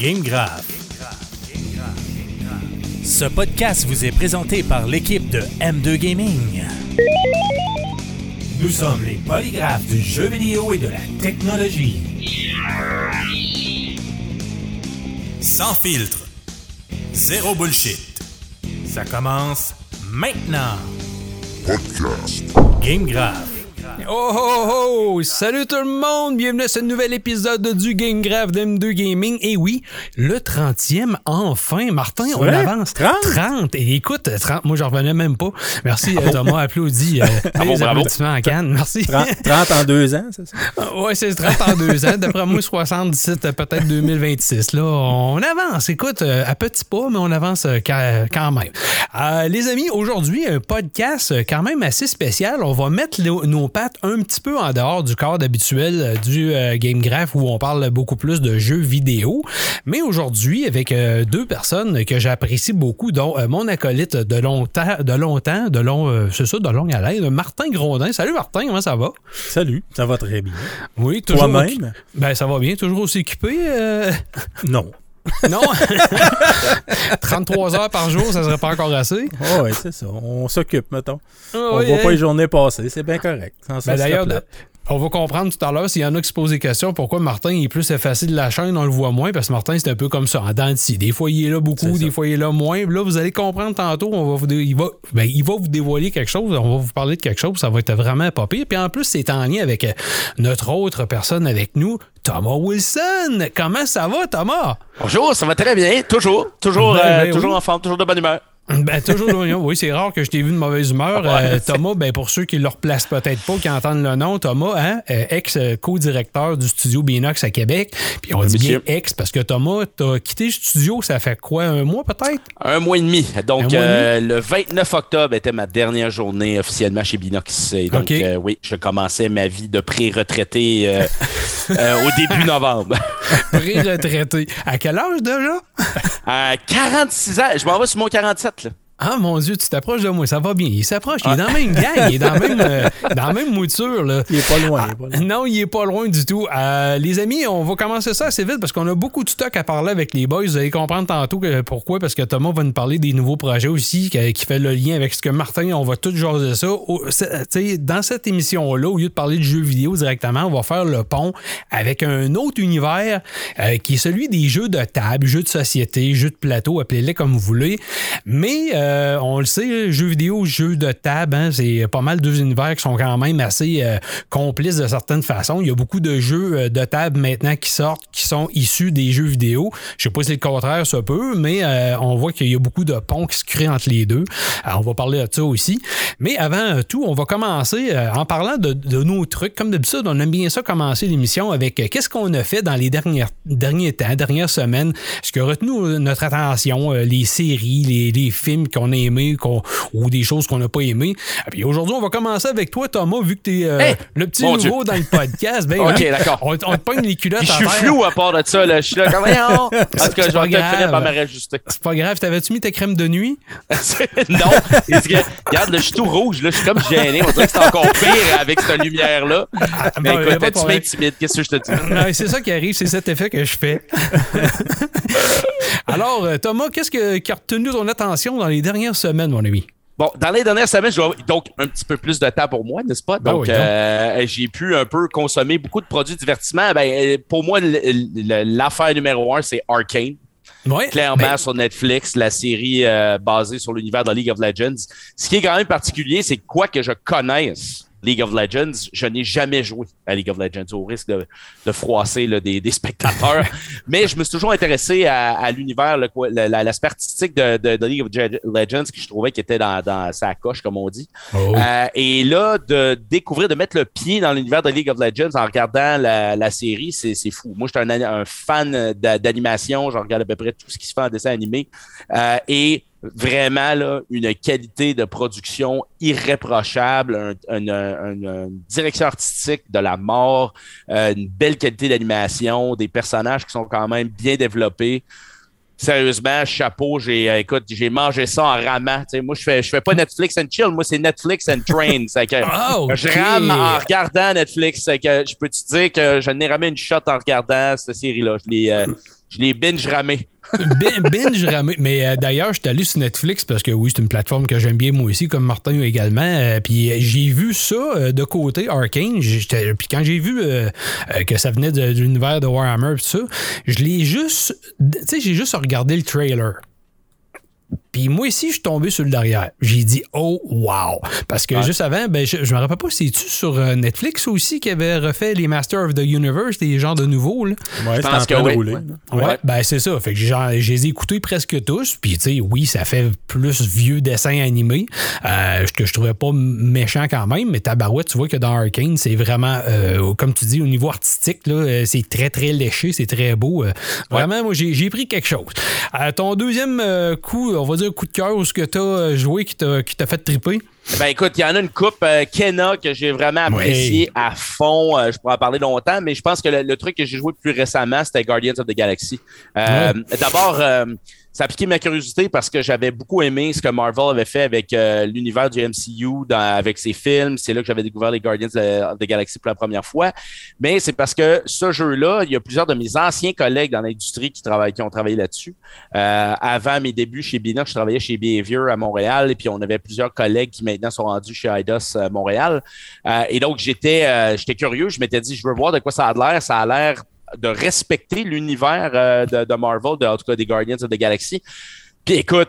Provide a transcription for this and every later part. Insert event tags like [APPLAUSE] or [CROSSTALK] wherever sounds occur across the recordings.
Game Grave. Ce podcast vous est présenté par l'équipe de M2 Gaming. Nous sommes les polygraphes du jeu vidéo et de la technologie. Sans filtre. Zéro bullshit. Ça commence maintenant. Podcast. Game Grave. Oh oh oh! Salut tout le monde! Bienvenue à ce nouvel épisode du Game Grave d'M2 Gaming. Et oui, le 30e, enfin! Martin, on vrai? avance. 30? 30! Et écoute, 30, moi j'en revenais même pas. Merci euh, Thomas, [LAUGHS] applaudis. Euh, Bravo, les bravo. applaudissements en canne. Merci. 30, 30 en deux ans, c'est ça? Ouais, c'est 30 en deux ans. D'après moi, 77, euh, peut-être 2026. Là, on avance. Écoute, euh, à petits pas, mais on avance euh, quand même. Euh, les amis, aujourd'hui, un podcast euh, quand même assez spécial. On va mettre nos pattes un petit peu en dehors du cadre habituel euh, du euh, Game Graph où on parle beaucoup plus de jeux vidéo. Mais aujourd'hui, avec euh, deux personnes que j'apprécie beaucoup, dont euh, mon acolyte de longtemps, de longtemps, de long, euh, c'est ça, de longue haleine, Martin Grondin. Salut Martin, comment ça va? Salut, ça va très bien. Oui, toujours. Toi-même? Ben, ça va bien, toujours aussi occupé. euh, Non. Non. [LAUGHS] 33 heures par jour, ça serait pas encore assez. Ah ouais, c'est ça. On s'occupe, mettons. Ah On oui, voit hein. pas les journées passer, c'est bien correct. Ben, D'ailleurs. On va comprendre tout à l'heure s'il y en a qui se posent des questions pourquoi Martin est plus effacé de la chaîne, on le voit moins, parce que Martin, c'est un peu comme ça, en dents de scie. Des fois, il est là beaucoup, des fois, il est là moins. Là, vous allez comprendre tantôt, on va vous dé- il, va, ben, il va vous dévoiler quelque chose, on va vous parler de quelque chose, ça va être vraiment pas pire. Puis en plus, c'est en lien avec euh, notre autre personne avec nous, Thomas Wilson. Comment ça va, Thomas? Bonjour, ça va très bien. Toujours, toujours, Ben, euh, ben toujours oui. en forme, toujours de bonne humeur. Ben, toujours l'oignon. Oui, c'est rare que je t'ai vu de mauvaise humeur. Euh, Thomas, ben, pour ceux qui ne le replacent peut-être pas, qui entendent le nom, Thomas, hein, euh, ex-co-directeur du studio Binox à Québec. Puis on dit bien ex parce que Thomas, t'as quitté le studio, ça fait quoi, un mois peut-être? Un mois et demi. Donc, et euh, le 29 octobre était ma dernière journée officiellement chez Binox. Et donc, euh, oui, je commençais ma vie de pré-retraité [LAUGHS] au début novembre. Pré-retraité. À quel âge déjà? À 46 ans, je m'en vais sur mon 47. Là. Ah mon Dieu, tu t'approches de moi, ça va bien. Il s'approche, il est dans la même gang, il est dans la même, euh, [LAUGHS] dans la même mouture. Là. Il est pas loin. il est pas loin. Non, il est pas loin du tout. Euh, les amis, on va commencer ça assez vite parce qu'on a beaucoup de stock à parler avec les boys. Vous allez comprendre tantôt que- pourquoi, parce que Thomas va nous parler des nouveaux projets aussi, qui, qui fait le lien avec ce que Martin, on va tout jaser ça. Au- c'est- tu sais, dans cette émission-là, au lieu de parler de jeux vidéo directement, on va faire le pont avec un autre univers euh, qui est celui des jeux de table, jeux de société, jeux de plateau, appelez-les comme vous voulez. Mais euh, on le sait, jeux vidéo, jeux de table, hein, c'est pas mal deux univers qui sont quand même assez euh, complices de certaines façons. Il y a beaucoup de jeux euh, de table maintenant qui sortent, qui sont issus des jeux vidéo. Je sais pas si c'est le contraire, ça peut, mais on voit qu'il y a beaucoup de ponts qui se créent entre les deux. On va parler de ça aussi. Mais avant tout, on va commencer en parlant de, nos trucs. Comme d'habitude, on aime bien ça commencer l'émission avec qu'est-ce qu'on a fait dans les derniers temps, dernières semaines, ce qui a retenu notre attention, les séries, les, les films qu'on a aimés qu'on- ou des choses qu'on n'a pas aimées. Et puis aujourd'hui, on va commencer avec toi, Thomas, vu que tu es Hey! le petit nouveau dans le podcast. Ben, [LAUGHS] Ok, hein, d'accord. On, on te pogne les culottes je suis flou à part de ça. Là. Je suis là comme, voyons. [LAUGHS] En tout cas, je vais finir par me réajuster. C'est pas grave. T'avais-tu mis ta crème de nuit? [LAUGHS] non. Que, regarde, là, je suis tout rouge. Là, je suis comme gêné. On dirait que c'est encore pire avec cette lumière-là. Mais bon, a écoute, tu m'intimides. Qu'est-ce que je te dis? C'est ça qui arrive, c'est cet effet que je fais. Alors, euh, Thomas, qu'est-ce que- qui a retenu ton attention dans les dernières semaines, mon ami? Bon, dans les dernières semaines, je dois- donc un petit peu plus de temps pour moi, n'est-ce pas? Ben Donc, oui, donc. euh, j'ai pu un peu consommer beaucoup de produits de divertissement. Ben, euh, pour moi, l'affaire numéro un, c'est Arcane. Ouais, Clairement, ben, sur Netflix, la série euh, basée sur l'univers de League of Legends. Ce qui est quand même particulier, c'est que quoi que je connaisse League of Legends, je n'ai jamais joué à League of Legends au risque de, de froisser là, des, des spectateurs. [LAUGHS] Mais je me suis toujours intéressé à, à l'univers, l'aspect artistique de, de- de League of Legends que je trouvais qui était dans, dans sa coche, comme on dit. oh. Euh, et là, de découvrir, de mettre le pied dans l'univers de League of Legends en regardant la, la série, c'est fou. Moi, je suis un, un fan d'a- d'animation. Je regarde à peu près tout ce qui se fait en dessin animé. Euh, et vraiment, là, une qualité de production irréprochable, un- un- un- une direction artistique de la mort, euh, une belle qualité d'animation, des personnages qui sont quand même bien développés. Sérieusement, chapeau, j'ai euh, écoute, j'ai mangé ça en ramant. Moi, je fais, je fais pas Netflix and chill, moi, c'est Netflix and train. Que [LAUGHS] Ah. Je rame en regardant Netflix. Que je peux te dire que je n'ai ramé une shot en regardant cette série-là. Je l'ai, euh, binge ramé. Ben- binge ramé. Mais euh, d'ailleurs, je suis allé sur Netflix parce que oui, c'est une plateforme que j'aime bien moi aussi, comme Martin également. Euh, puis euh, j'ai vu ça de côté, Arkane. Puis quand j'ai vu que ça venait de, de l'univers de Warhammer, pis ça, je l'ai juste. Tu sais, j'ai juste regardé le trailer. Puis moi ici, je suis tombé sur le derrière. J'ai dit oh wow. Parce que juste avant, ben, je, je me rappelle pas, c'est-tu sur euh, Netflix aussi qui avait refait les Masters of the Universe, des genres de nouveaux, là? Ouais, c'est en pense que oui. rouler. Ouais. Ouais, Ouais. ben c'est ça. Fait que genre, je les ai écoutés presque tous. Puis, tu sais, oui, ça fait plus vieux dessin animé, euh, que je trouvais pas méchant quand même. Mais tabarouette, tu vois que dans Arkane, c'est vraiment, euh, comme tu dis, au niveau artistique, là, euh, c'est très, très léché, c'est très beau. Euh, Vraiment, moi, j'ai j'ai pris quelque chose. Euh, ton deuxième euh, coup, on va coup de cœur, ou ce que tu as joué qui t'a fait triper? Ben écoute, il y en a une coupe euh, Kenna que j'ai vraiment apprécié à fond. Euh, je pourrais en parler longtemps, mais je pense que le, le truc que j'ai joué le plus récemment, c'était Guardians of the Galaxy. Euh, D'abord, euh, ça a piqué ma curiosité parce que j'avais beaucoup aimé ce que Marvel avait fait avec euh, l'univers du MCU, avec ses films. C'est là que j'avais découvert les Guardians of the Galaxy pour la première fois. Mais c'est parce que ce jeu-là, il y a plusieurs de mes anciens collègues dans l'industrie qui, qui ont travaillé là-dessus. Euh, avant mes débuts chez Binox, je travaillais chez Behavior à Montréal et puis on avait plusieurs collègues qui maintenant sont rendus chez IDOS euh, Montréal. Et donc, j'étais j'étais curieux. Je m'étais dit, je veux voir de quoi ça a l'air. Ça a l'air de respecter l'univers euh, de, de Marvel, de, en tout cas des Guardians of the Galaxy. Puis écoute,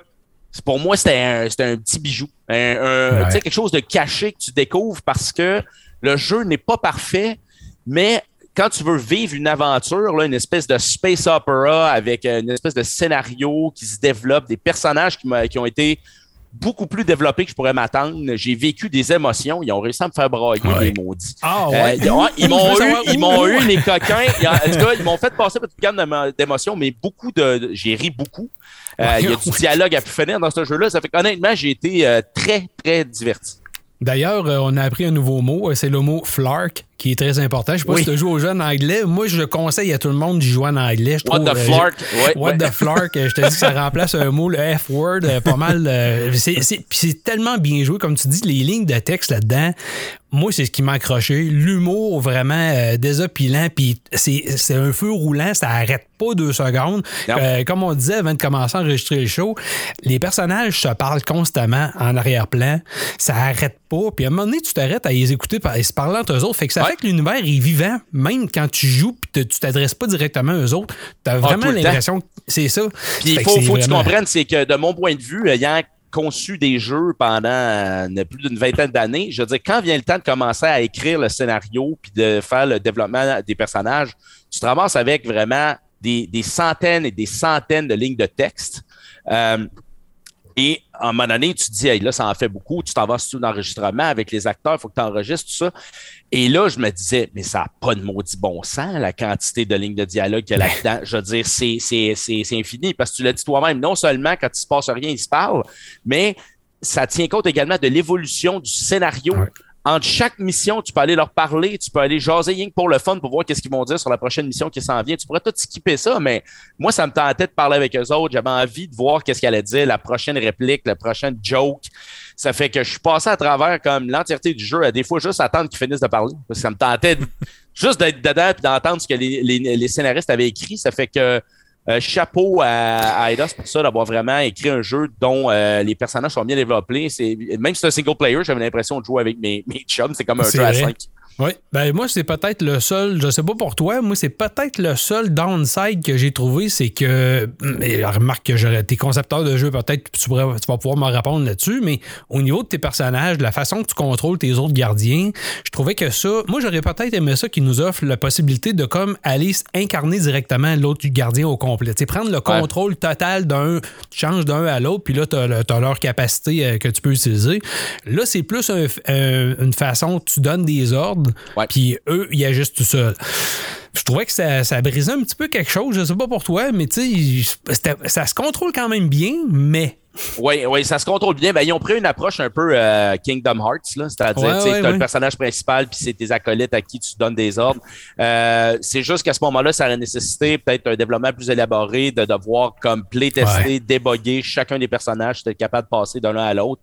pour moi, c'était un, un petit bijou. Un, un- Ouais. tu sais, quelque chose de caché que tu découvres parce que le jeu n'est pas parfait, mais quand tu veux vivre une aventure, là, une espèce de space opera avec une espèce de scénario qui se développe, des personnages qui ont été beaucoup plus développés que je pourrais m'attendre. J'ai vécu des émotions. Ils ont réussi à me faire brailler, Ouais. les maudits. Ah Euh, ils ont- ils [LAUGHS] m'ont eu, ils m'ont eu les coquins. Ils- En tout cas, ils m'ont fait passer toute une gamme d'émo- d'émotions, mais beaucoup de, j'ai ri beaucoup. Euh, Il y a [LAUGHS] du dialogue à pu finir dans ce jeu-là. Ça fait qu'honnêtement, j'ai été euh, très, très diverti. D'ailleurs, euh, on a appris un nouveau mot, c'est le mot flark, qui est très important. Je sais pas Oui. si tu joues au jeu en anglais. Moi, je conseille à tout le monde d'y jouer en anglais. Je What trouve, the euh, flark? Ouais, What ouais. the flark? euh, Je te dis que ça remplace un mot, le F-word, euh, pas mal. euh, c'est- c'est puis c'est tellement bien joué. Comme tu dis, les lignes de texte là-dedans, moi, c'est ce qui m'a accroché. L'humour vraiment euh, désopilant, puis c'est c'est un feu roulant, ça arrête pas deux secondes. Euh, comme on disait avant de commencer à enregistrer le show, les personnages se parlent constamment en arrière-plan. Ça arrête pas. Puis à un moment donné, tu t'arrêtes à les écouter par- et se parler entre eux autres. Fait que ça Ouais. Fait que l'univers est vivant, même quand tu joues te- tu t'adresses pas directement à eux autres. T'as vraiment Ah, temps. l'impression que c'est ça. Puis il faut, c'est faut que tu vraiment- comprennes, c'est que de mon point de vue, ayant conçu des jeux pendant euh, plus d'une vingtaine d'années, je veux dire, quand vient le temps de commencer à écrire le scénario puis de faire le développement des personnages, tu te ramasses avec vraiment des, des centaines et des centaines de lignes de texte. Euh, et à un moment donné, tu te dis, hey, là, ça en fait beaucoup. Tu t'en vas sur l'enregistrement avec les acteurs, il faut que tu enregistres tout ça. Et là, je me disais, mais ça n'a pas de maudit bon sens, la quantité de lignes de dialogue qu'il y a là-dedans. Je veux dire, c'est, c'est, c'est, c'est infini parce que tu l'as dit toi-même, non seulement quand il se passe rien, il se parle, mais ça tient compte également de l'évolution du scénario. Ouais. Entre chaque mission, tu peux aller leur parler, tu peux aller jaser que pour le fun pour voir qu'est-ce qu'ils vont dire sur la prochaine mission qui s'en vient. Tu pourrais tout skipper ça, mais moi, ça me tentait de parler avec eux autres. J'avais envie de voir qu'est-ce qu'elle allait dire, la prochaine réplique, la prochaine joke. Ça fait que je suis passé à travers comme l'entièreté du jeu, à des fois juste attendre qu'ils finissent de parler. Parce que ça me tentait [LAUGHS] juste d'être dedans et d'entendre ce que les- les scénaristes avaient écrit. Ça fait que euh, chapeau à, à Eidos pour ça, d'avoir vraiment écrit un jeu dont euh, les personnages sont bien développés. C'est, même si c'est un single player, j'avais l'impression de jouer avec mes, mes chums. C'est comme un jeu à vrai. 5. Oui, ben moi, c'est peut-être le seul, je sais pas pour toi, moi, c'est peut-être le seul downside que j'ai trouvé, c'est que, et remarque que j'aurais tes concepteurs de jeu, peut-être tu, pourrais- tu vas pouvoir me répondre là-dessus, mais au niveau de tes personnages, de la façon que tu contrôles tes autres gardiens, je trouvais que ça, moi, j'aurais peut-être aimé ça qui nous offre la possibilité de comme aller incarner directement l'autre gardien au complet. Tu sais, prendre le contrôle total d'un, tu changes d'un à l'autre, puis là, tu as, leur capacité euh, que tu peux utiliser. Là, c'est plus un- un- une façon, tu donnes des ordres, Puis eux, ils agissent tout seuls. Je trouvais que ça, ça brisait un petit peu quelque chose, je sais pas pour toi, mais tu sais, ça se contrôle quand même bien, mais. Oui, oui, ça se contrôle bien. Ben, ils ont pris une approche un peu euh, Kingdom Hearts. C'est-à-dire, Ouais, tu ouais, ouais. le personnage principal, puis c'est tes acolytes à qui tu donnes des ordres. Euh, c'est juste qu'à ce moment-là, ça aurait nécessité peut-être un développement plus élaboré, de devoir comme playtester, déboguer chacun des personnages, d'être capable de passer d'un l'un à l'autre.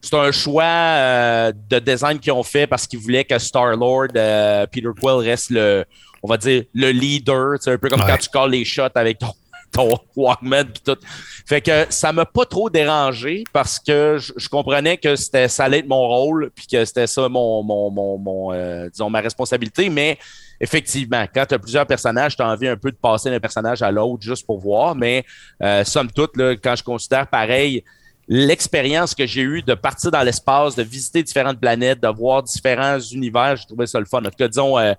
C'est un choix euh, de design qu'ils ont fait parce qu'ils voulaient que Star-Lord, euh, Peter Quill reste le, on va dire, le leader. C'est un peu comme Ouais. quand tu calls les shots avec ton, [LAUGHS] ton Walkman pis tout. Fait que ça m'a pas trop dérangé parce que je, je comprenais que c'était ça allait être mon rôle puis que c'était ça mon, mon, mon, mon, euh, disons, ma responsabilité. Mais effectivement, quand tu as plusieurs personnages, tu as envie un peu de passer d'un personnage à l'autre juste pour voir. Mais euh, somme toute, là, quand je considère pareil l'expérience que j'ai eue de partir dans l'espace, de visiter différentes planètes, de voir différents univers, j'ai trouvé ça le fun. En tout cas, disons, euh,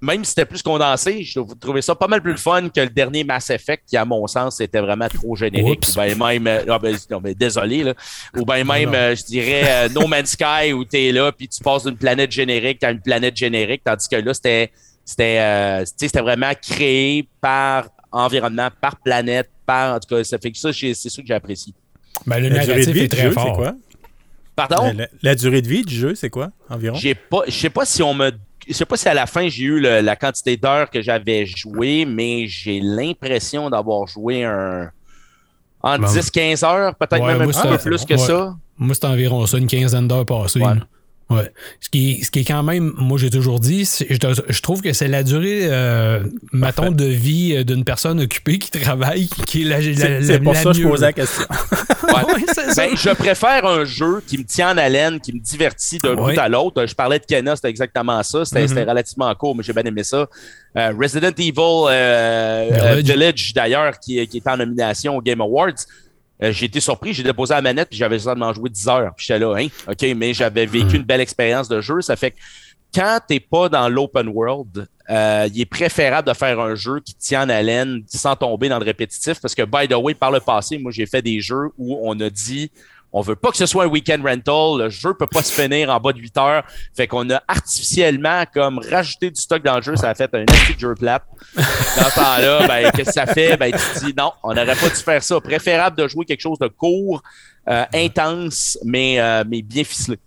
même si c'était plus condensé, je trouvais ça pas mal plus le fun que le dernier Mass Effect, qui, à mon sens, était vraiment trop générique. Oups. Ou ben même, euh, ah ben, non, ben, désolé, là. Ou bien même, euh, je dirais, No Man's Sky, où tu es là, puis tu passes d'une planète générique à une planète générique, tandis que là, c'était c'était euh, vraiment créé par environnement, par planète, par. En tout cas, ça fait que ça, c'est ça que j'apprécie. Ben, le La durée de vie est du très jeu, c'est fort. quoi? Pardon? La, la- la durée de vie du jeu, c'est quoi environ? J'ai pas, je sais pas si on me, je sais pas si à la fin j'ai eu le- la quantité d'heures que j'avais joué, mais j'ai l'impression d'avoir joué un en Ben, 10-15 heures, peut-être ouais, même un petit peu plus que ouais. ça. Moi, c'est environ ça, une quinzaine d'heures passées. Ouais. Ouais. Ce qui, est, ce qui est quand même, moi j'ai toujours dit, je, trouve que c'est la durée, euh, mettons, de vie d'une personne occupée qui travaille qui est la, la, C'est pour la ça que je posais la question. [LAUGHS] Ouais. Ouais, c'est ça. Ben, je préfère un jeu qui me tient en haleine, qui me divertit d'un Ouais. bout à l'autre. Je parlais de Kenna, c'était exactement ça. C'était Mhm. c'était relativement court, mais j'ai bien aimé ça. Euh, Resident Evil euh, Village. euh, Village, d'ailleurs, qui, qui est en nomination au Game Awards. Euh, j'ai été surpris, j'ai déposé la manette, puis j'avais besoin de m'en jouer 10 heures. Puis j'étais là, hein, OK, mais j'avais vécu une belle expérience de jeu. Ça fait que quand t'es pas dans l'open world, euh, il est préférable de faire un jeu qui tient en haleine sans tomber dans le répétitif. Parce que, by the way, par le passé, moi, j'ai fait des jeux où on a dit on veut pas que ce soit un week-end rental, le jeu peut pas se finir en bas de 8 heures. Fait qu'on a artificiellement comme rajouté du stock dans le jeu, ça a fait un de jeu plate. Dans ce temps-là, [LAUGHS] ben, qu'est-ce que ça fait? Ben, tu te dis non, on n'aurait pas dû faire ça. Préférable de jouer quelque chose de court, euh, intense, mais, euh, mais bien ficelé.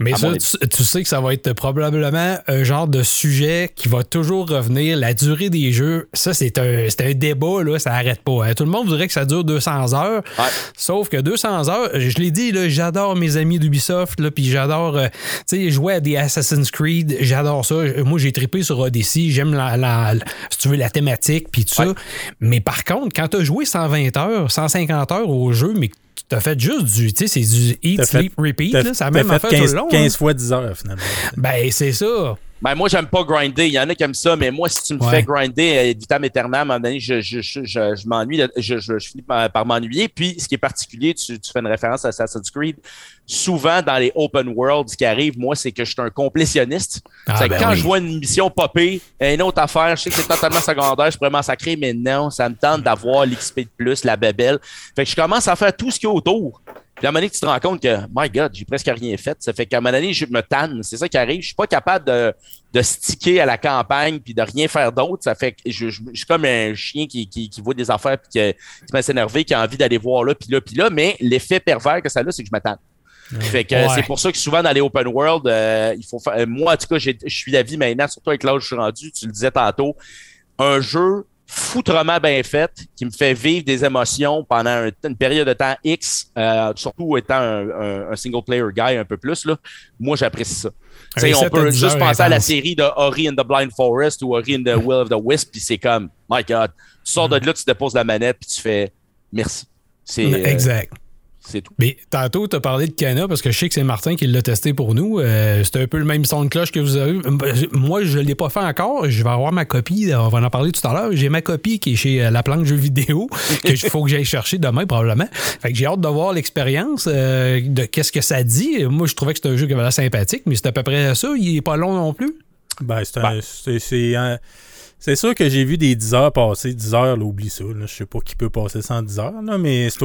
Mais ça, tu, tu sais que ça va être probablement un genre de sujet qui va toujours revenir. La durée des jeux, ça, c'est un, un débat, là, ça n'arrête pas. hein. Tout le monde voudrait que ça dure 200 heures. Ouais. Sauf que 200 heures, je l'ai dit, j'adore mes amis d'Ubisoft, puis j'adore euh, tu sais, jouer à des Assassin's Creed, j'adore ça. Moi, j'ai trippé sur Odyssey, j'aime la, la- la- si tu veux, la thématique, puis tout ça. Mais par contre, quand tu as joué 120 heures, 150 heures au jeu, mais tu as fait juste du, tu sais, c'est du eat, T'as fait- sleep, repeat, T'as là, la t'as même fait tout 15, le long. 15 hein. fois 10 heures, finalement. Ben, c'est ça. Ben, moi, j'aime pas grinder. Il y en a qui aiment ça, mais moi, si tu me Ouais. fais grinder euh, vitam aeternam, à un moment donné, je, je, je, je, m'ennuie, je, je, je finis par, par m'ennuyer. Puis, ce qui est particulier, tu, tu fais une référence à Assassin's Creed. Souvent, dans les open world, ce qui arrive, moi, c'est que je suis un complétionniste. Ah, ben quand oui. je vois une mission popper, une autre affaire, je sais que c'est totalement secondaire, je pourrais m'en sacrer, mais non, ça me tente d'avoir l'XP de plus, la bébelle. Fait que je commence à faire tout ce qu'il y a autour. Puis à un moment donné, tu te rends compte que, my God, j'ai presque rien fait. Ça fait qu'à un moment donné, je me tanne. C'est ça qui arrive. Je suis pas capable de, de sticker à la campagne puis de rien faire d'autre. Ça fait que je, je- je suis comme un chien qui, qui, qui voit des affaires puis qui, qui se met à s'énerver, qui a envie d'aller voir là, puis là, puis là. Mais l'effet pervers que ça a, c'est que je me tanne. Fait que Ouais. c'est pour ça que souvent dans les open world, euh, il faut faire. euh, Moi, en tout cas, j'ai- je suis d'avis maintenant, surtout avec l'âge que je suis rendu, tu le disais tantôt, un jeu foutrement bien fait, qui me fait vivre des émotions pendant un- une période de temps X, euh, surtout étant un, un- un single player guy un peu plus, là, moi j'apprécie ça. On peut 10 juste penser à la série de Ori and the Blind Forest ou Ori and the Will of the Wisp, puis c'est comme, my God, tu sors de là, tu déposes la manette, puis tu fais merci. C'est euh, Exact. C'est tout. Mais tantôt, tu as parlé de Cana parce que je sais que c'est Martin qui l'a testé pour nous. Euh, c'est un peu le même son de cloche que vous avez. Moi, je ne l'ai pas fait encore. Je vais avoir ma copie. On va en parler tout à l'heure. J'ai ma copie qui est chez euh, La Planque Jeux vidéo [LAUGHS] qu'il faut que j'aille chercher demain, probablement. Fait que j'ai hâte de voir l'expérience euh, de qu'est-ce que ça dit. Moi, je trouvais que c'était un jeu qui avait l'air sympathique, mais c'est à peu près ça. Il est pas long non plus. Ben, c'est un- c'est- c'est un- c'est sûr que j'ai vu des 10 heures passer. 10 heures, là, oublie ça. Là. Je sais pas qui peut passer 110 heures, là, mais je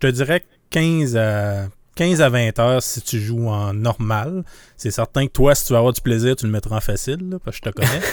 te dirais 15 à, 15 à 20 heures si tu joues en normal. C'est certain que toi, si tu veux avoir du plaisir, tu le mettras en facile, là, parce que je te connais. [LAUGHS]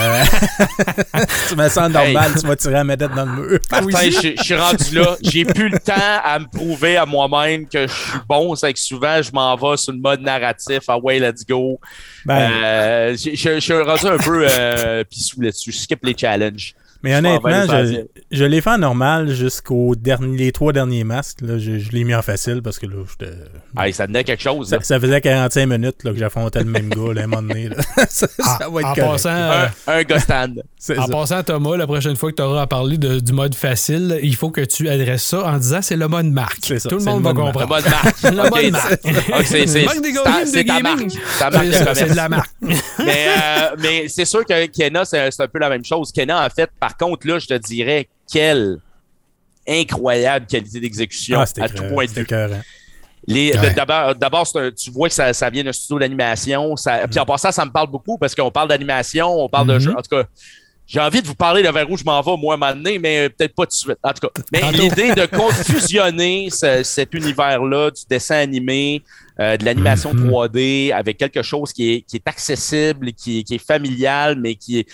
Euh, [LAUGHS] tu mets ça en normal, tu vas tirer la manette dans le mur. Martin, je, je suis rendu là. J'ai plus le temps à me prouver à moi-même que je suis bon. C'est que souvent, je m'en vais sur le mode narratif. Ah ouais, let's go. Ben, Euh, je, je- je suis rendu un peu euh, pissou là-dessus. Je skip les challenges. Mais honnêtement, je, je l'ai fait en normal jusqu'aux les trois derniers masques. Là, je, je l'ai mis en facile parce que là, j'étais. Ah, ça donnait quelque chose. Ça, là. ça faisait 45 minutes là, que j'affrontais le même gars là, à un moment donné. là. [LAUGHS] ça, Ah, ça va être en correct. passant, euh, Un, un gars stand. [LAUGHS] En ça. passant, Thomas, la prochaine fois que tu auras à parler de- du mode facile, il faut que tu adresses ça en disant c'est le mode marque. Tout le monde le va mode Le comprendre. mode marque. Le mode marque. C'est- Marque de c'est ta marque. C'est de la marque. [LAUGHS] mais euh, mais c'est sûr que Kenna, c'est c'est un peu la même chose. Kenna, en fait, par contre, là, je te dirais, quelle incroyable qualité d'exécution Ah, à tout point de vue. Ouais. D'abord, tu vois que ça, ça vient d'un studio d'animation. Ça- Puis en passant, ça me parle beaucoup parce qu'on parle d'animation, on parle de Mhm. jeux. En tout cas, j'ai envie de vous parler de vers où je m'en vais, moi, un moment donné, mais peut-être pas tout de suite. En tout cas, mais l'idée de confusionner ce- cet univers-là du dessin animé, euh, de l'animation Mhm. 3D avec quelque chose qui est, qui est accessible, qui est familial, mais qui est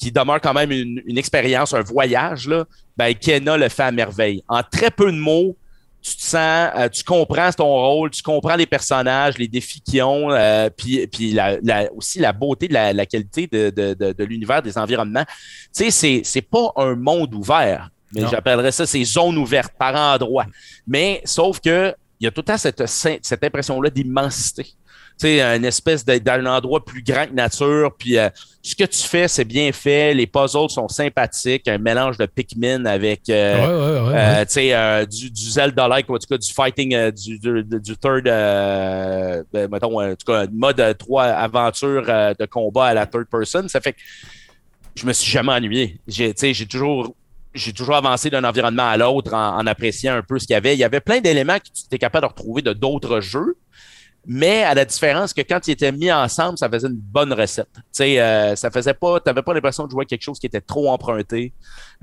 qui demeure quand même une, une expérience, un voyage, là, ben, Kenna le fait à merveille. En très peu de mots, tu te sens, euh, tu comprends ton rôle, tu comprends les personnages, les défis qu'ils ont, euh, puis, puis la, la- aussi la beauté de la, la qualité de, de, de, de l'univers, des environnements. Tu sais, c'est, c'est pas un monde ouvert, mais j'appellerais ça ces zones ouvertes par endroits. Mais sauf que il y a tout le temps cette, cette impression-là d'immensité. Tu sais, une espèce de- d'un endroit plus grand que nature, puis euh, ce que tu fais, c'est bien fait, les puzzles sont sympathiques, un mélange de Pikmin avec... euh, Ouais, ouais, ouais, ouais. tu sais, du, du Zelda-like, en tout cas du fighting, euh, du, du, du third, euh, ben, mettons, en tout cas, mode euh, 3 aventure de combat à la third person. Ça fait que je me suis jamais ennuyé. J'ai toujours, j'ai toujours avancé d'un environnement à l'autre en, en appréciant un peu ce qu'il y avait. Il y avait plein d'éléments que tu étais capable de retrouver de d'autres jeux. Mais à la différence que quand ils étaient mis ensemble, ça faisait une bonne recette. Tu sais, euh, ça faisait pas, t'avais pas l'impression de jouer à quelque chose qui était trop emprunté.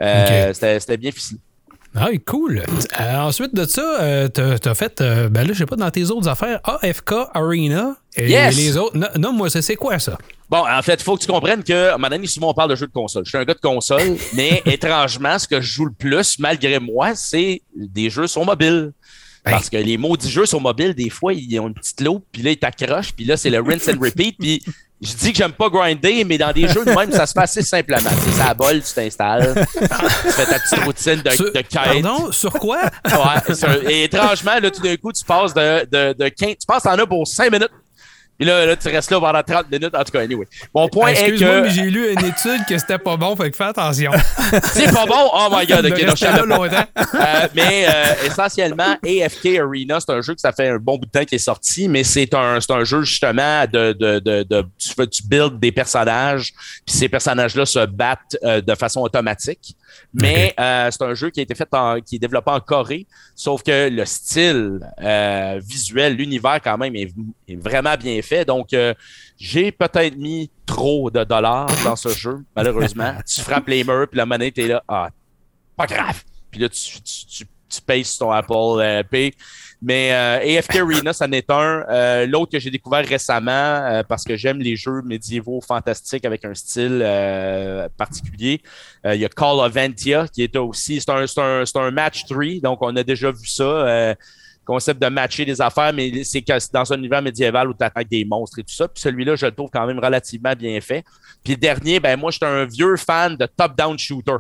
Euh, c'était, c'était bien ficelé. Ah, cool. Euh, ensuite de ça, t'as t'as fait, ben là, je sais pas, dans tes autres affaires, AFK Arena et Yes! les autres. Non, non, moi, c'est c'est quoi ça? Bon, en fait, il faut que tu comprennes que, moment donné, souvent, on parle de jeux de console. Je suis un gars de console, [LAUGHS] mais étrangement, ce que je joue le plus, malgré moi, c'est des jeux sur mobile. Parce que les maudits jeux sur mobile, des fois, ils ont une petite loupe, puis là, ils t'accrochent, puis là, c'est le rinse and repeat. Puis je dis que j'aime pas grinder, mais dans des jeux de même, ça se fait assez simplement. Tu sais, ça bol, tu t'installes, tu fais ta petite routine de, Sur- de quête. Pardon, sur quoi? Ouais, un- et étrangement, là, tout d'un coup, tu passes de, de, de 15, tu passes en as pour 5 minutes. Puis là, là, tu restes là pendant 30 minutes. En tout cas, anyway. Mon point est que mais j'ai lu une étude que c'était pas bon, fait que fais attention. [LAUGHS] c'est pas bon? Oh my god, [LAUGHS] ok, non, je là longtemps. Euh, mais euh, essentiellement, AFK Arena, c'est un jeu que ça fait un bon bout de temps qui est sorti, mais c'est un, c'est un jeu justement de, de, de, de tu, tu builds des personnages, puis ces personnages-là se battent euh, de façon automatique. Mais euh, c'est un jeu qui a été fait en, qui est développé en Corée, sauf que le style euh, visuel, l'univers quand même est, est vraiment bien fait. Donc euh, j'ai peut-être mis trop de dollars dans ce jeu, malheureusement. [LAUGHS] tu frappes les murs, puis la monnaie t'es là, ah, pas grave. Puis là, tu, tu, tu, tu payes sur ton Apple Pay. Mais euh, AFK Arena, ça n'est un. Euh, L'autre que j'ai découvert récemment, euh, parce que j'aime les jeux médiévaux fantastiques avec un style particulier, il y a Call of Ventia, qui est aussi, c'est un, un, un match 3, donc on a déjà vu ça. concept de matcher des affaires, mais c'est dans un univers médiéval où tu attaques des monstres et tout ça. Puis celui-là, je le trouve quand même relativement bien fait. Puis le dernier, ben moi, j'étais un vieux fan de top-down shooter.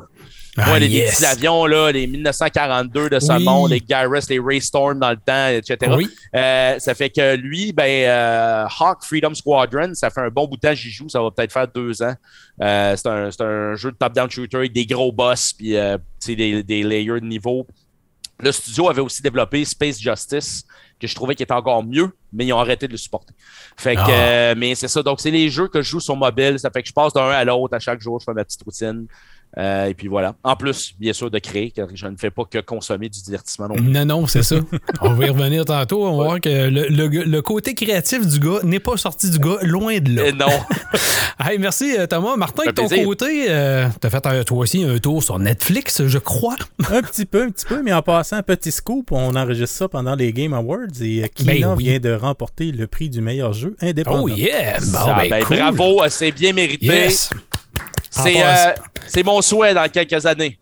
Ah, les yes. petits avions, là, les 1942 de ce Oui. monde, les Gyros, les Raystorm dans le temps, etc. Oui. Euh, ça fait que lui, ben, euh, Hawk Freedom Squadron, ça fait un bon bout de temps j'y joue. Ça va peut-être faire deux ans. Euh, c'est un, c'est un jeu de top-down shooter avec des gros boss, puis des, des layers de niveau. Le studio avait aussi développé Space Justice, que je trouvais qu'il était encore mieux, mais ils ont arrêté de le supporter. Fait que, Ah. euh, mais c'est ça. Donc, c'est les jeux que je joue sur mobile. Ça fait que je passe d'un à l'autre à chaque jour. Je fais ma petite routine. Euh, et puis voilà. En plus, bien sûr, de créer, car je ne fais pas que consommer du divertissement non plus. Non, non, c'est ça. [LAUGHS] On va y revenir tantôt. On va voir que le, le- le côté créatif du gars n'est pas sorti du gars, loin de là. Euh, non. [LAUGHS] Hey, merci euh, Thomas. Martin, de ton plaisir. côté, euh, t'as fait euh, toi aussi un tour sur Netflix, je crois. [LAUGHS] Un petit peu, un petit peu, mais en passant, petit scoop, on enregistre ça pendant les Game Awards et euh, Kina Ben oui. vient de remporter le prix du meilleur jeu indépendant. Oh yeah! Bon, Ça, ben, ben, cool. Bravo, c'est bien mérité. Yes! C'est euh, c'est mon souhait dans quelques années.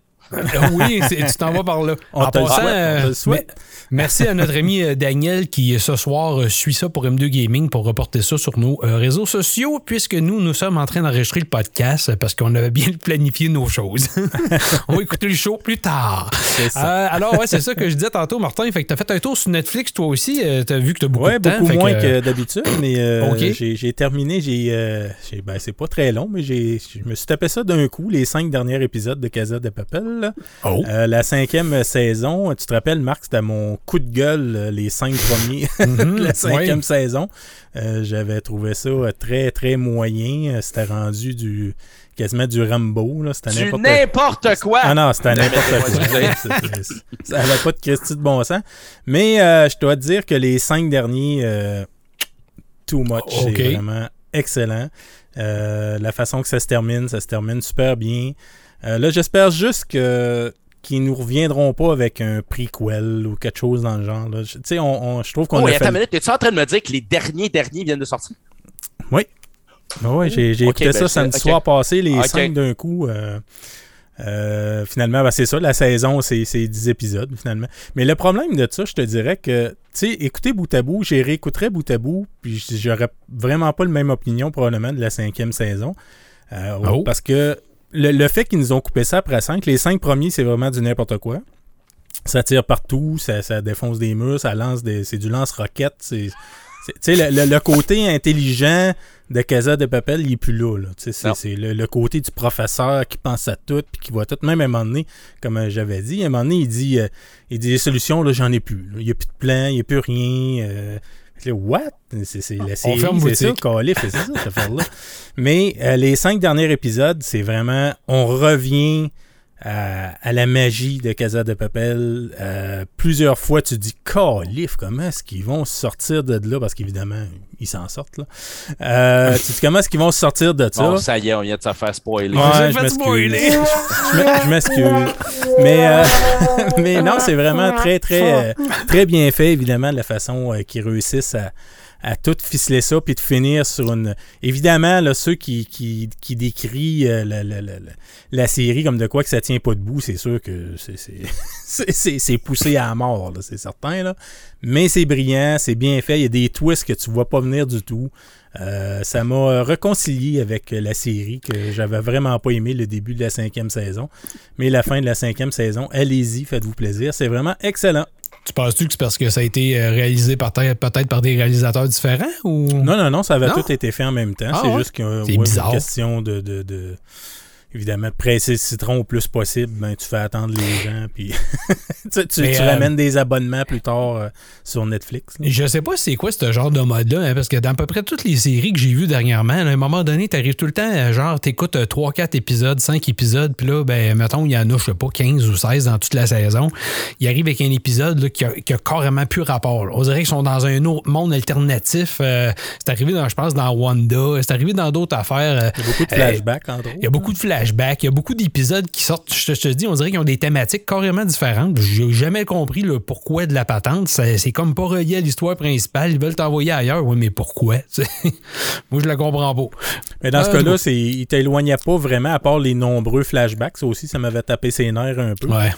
Oui, c'est- tu t'en vas par là. On En te le passant, souhaite, on te le euh, souhaite. mais- merci à notre ami euh, Daniel qui, ce soir, euh, suit ça pour M2 Gaming pour reporter ça sur nos euh, réseaux sociaux, puisque nous, nous sommes en train d'enregistrer le podcast euh, parce qu'on avait bien [LAUGHS] planifié nos choses. [LAUGHS] On va écouter le show plus tard. Ça. Euh, alors, ouais, c'est ça que je disais tantôt, Martin. Fait que t'as fait un tour sur Netflix, toi aussi. euh, t'as vu que t'as beaucoup Ouais, de temps. beaucoup moins que, que, d'habitude, mais euh, j'ai, terminé, j'ai, euh, j'ai- ben, c'est pas très long, mais j'ai, je me suis tapé ça d'un coup, les cinq derniers épisodes de Casa de Papel. Là. Oh. Euh, la cinquième saison, tu te rappelles, Marc, c'était mon coup de gueule, euh, les cinq premiers [LAUGHS] Mhm, de la cinquième saison. Euh, j'avais trouvé ça très, très moyen. C'était rendu du quasiment du Rambo. Là. C'était n'importe quoi. Ah non, c'était [LAUGHS] n'importe quoi. [LAUGHS] Ça n'avait pas de Christy de bon sens. Mais euh, je dois te dire que les cinq derniers, euh, too much, c'est vraiment excellent. Euh, la façon que ça se termine, ça se termine super bien. Euh, là, j'espère juste que qu'ils nous reviendront pas avec un prequel ou quelque chose dans le genre. là. Je- Tu sais, on, on- je trouve qu'on Oh, a fait... minute, es-tu en train de me dire que les derniers derniers viennent de sortir? Ah ouais, j'ai j'ai écouté ben, ça samedi soir passé, les cinq d'un coup. euh, euh, finalement, ben, c'est ça, la saison, c'est c'est 10 épisodes, finalement. Mais le problème de ça, je te dirais que, tu sais, écouter bout à bout, j'ai réécouterais bout à bout, puis j'aurais vraiment pas le même opinion, probablement, de la cinquième saison. Euh, Oh. Parce que le, le fait qu'ils nous ont coupé ça après cinq, les cinq premiers, c'est vraiment du n'importe quoi. Ça tire partout, ça, ça défonce des murs, ça lance des. C'est du lance-roquette. c'est- c'est- Tu sais, le, le- le côté intelligent de Casa de Papel, il est plus là. là. C'est le, le côté du professeur qui pense à tout, puis qui voit tout. Même à un moment donné, comme euh, j'avais dit, à un moment donné, il dit, euh, il dit les solutions, là, j'en ai plus. là. Il n'y a plus de plan, il n'y a plus rien. euh, Là, what? C'est la série, c'est ça. Calif, c'est ça, cette affaire-là. Mais euh, les cinq derniers épisodes, c'est vraiment, on revient à, à la magie de Casa de Papel. Euh, plusieurs fois, tu dis, Calif, comment est-ce qu'ils vont sortir de là? Parce qu'évidemment, ils s'en sortent, là. Euh, [LAUGHS] tu dis, comment est-ce qu'ils vont sortir de ça? Bon, ça y est, on vient de se faire spoiler. Ouais, je m'excuse. [LAUGHS] Je m'e- je m'excuse. Mais, euh, [LAUGHS] mais non, c'est vraiment très, très, euh, très bien fait, évidemment, de la façon euh, qu'ils réussissent à, à tout ficeler ça, puis de finir sur une... Évidemment, là, ceux qui, qui, qui décrient euh, la, la- la- la- la série comme de quoi que ça tient pas debout, c'est sûr que c'est- [LAUGHS] poussé à la mort, c'est certain. Là. Mais c'est brillant, c'est bien fait, il y a des twists que tu vois pas venir du tout. Euh, ça m'a réconcilié avec la série que j'avais vraiment pas aimé le début de la cinquième saison. Mais la fin de la cinquième saison, allez-y, faites-vous plaisir. C'est vraiment excellent. Tu penses-tu que c'est parce que ça a été euh, réalisé peut-être par des réalisateurs différents ou? Non, non, non, ça avait Non? tout été fait en même temps. Ah c'est ouais? juste que C'est ouais, bizarre. une question de, de, de- évidemment de presser le citron au plus possible. Ben, tu fais attendre les gens, puis [LAUGHS] tu, tu- tu euh, ramènes des abonnements plus tard euh, sur Netflix. là. Je sais pas c'est quoi ce genre de mode-là, hein, parce que dans à peu près toutes les séries que j'ai vues dernièrement, à un moment donné, t'arrives tout le temps, euh, genre, t'écoutes 3-4 épisodes, 5 épisodes, puis là, ben, mettons, il y en a, je sais pas, 15 ou 16 dans toute la saison. Il arrive avec un épisode là, qui, a, qui a carrément plus rapport. On dirait qu'ils sont dans un autre monde alternatif. Euh, c'est arrivé, dans, je pense, dans Wanda, c'est arrivé dans d'autres affaires. Il y a beaucoup de flashbacks, entre autres. Il y a beaucoup de flashbacks, il y a beaucoup d'épisodes qui sortent, je te, je te dis, on dirait qu'ils ont des thématiques carrément différentes. J'ai jamais compris le pourquoi de la patente. C'est comme pas relié à l'histoire principale. Ils veulent t'envoyer ailleurs. Oui, mais pourquoi? [LAUGHS] Moi, je le comprends pas. Mais dans ce Ah, cas-là, bon. c'est, il t'éloignait pas vraiment, à part les nombreux flashbacks. Ça aussi, ça m'avait tapé ses nerfs un peu. Ouais.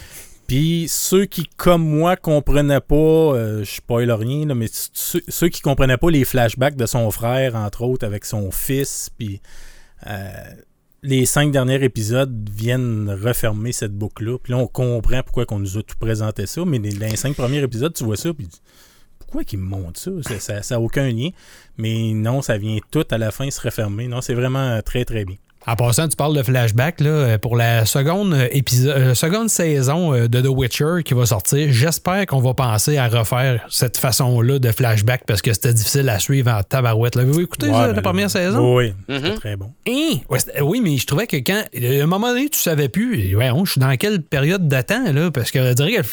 Puis ceux qui, comme moi, comprenaient pas, euh, je spoil rien, là, mais ceux, ceux qui comprenaient pas les flashbacks de son frère, entre autres, avec son fils, puis euh, les cinq derniers épisodes viennent refermer cette boucle-là. Puis là, on comprend pourquoi on nous a tout présenté ça, mais dans les cinq premiers épisodes, tu vois ça, puis pourquoi qu'ils me montrent ça? Ça- Ça n'a aucun lien. Mais non, ça vient tout à la fin se refermer. Non, c'est vraiment euh, très, très bien. En passant, tu parles de flashback là, euh, pour la seconde, euh, épiso- euh, seconde saison de The Witcher qui va sortir. J'espère qu'on va penser à refaire cette façon-là de flashback parce que c'était difficile à suivre en tabarouette. L'avez-vous écouté, Ouais, ça, ben la là, première saison? Oui, c'est Mhm. très bon. Hein? Ouais, c'était- oui, mais je trouvais que quand. À un moment donné, tu savais plus. Ouais, je suis dans quelle période de temps, là? Parce que je dirais que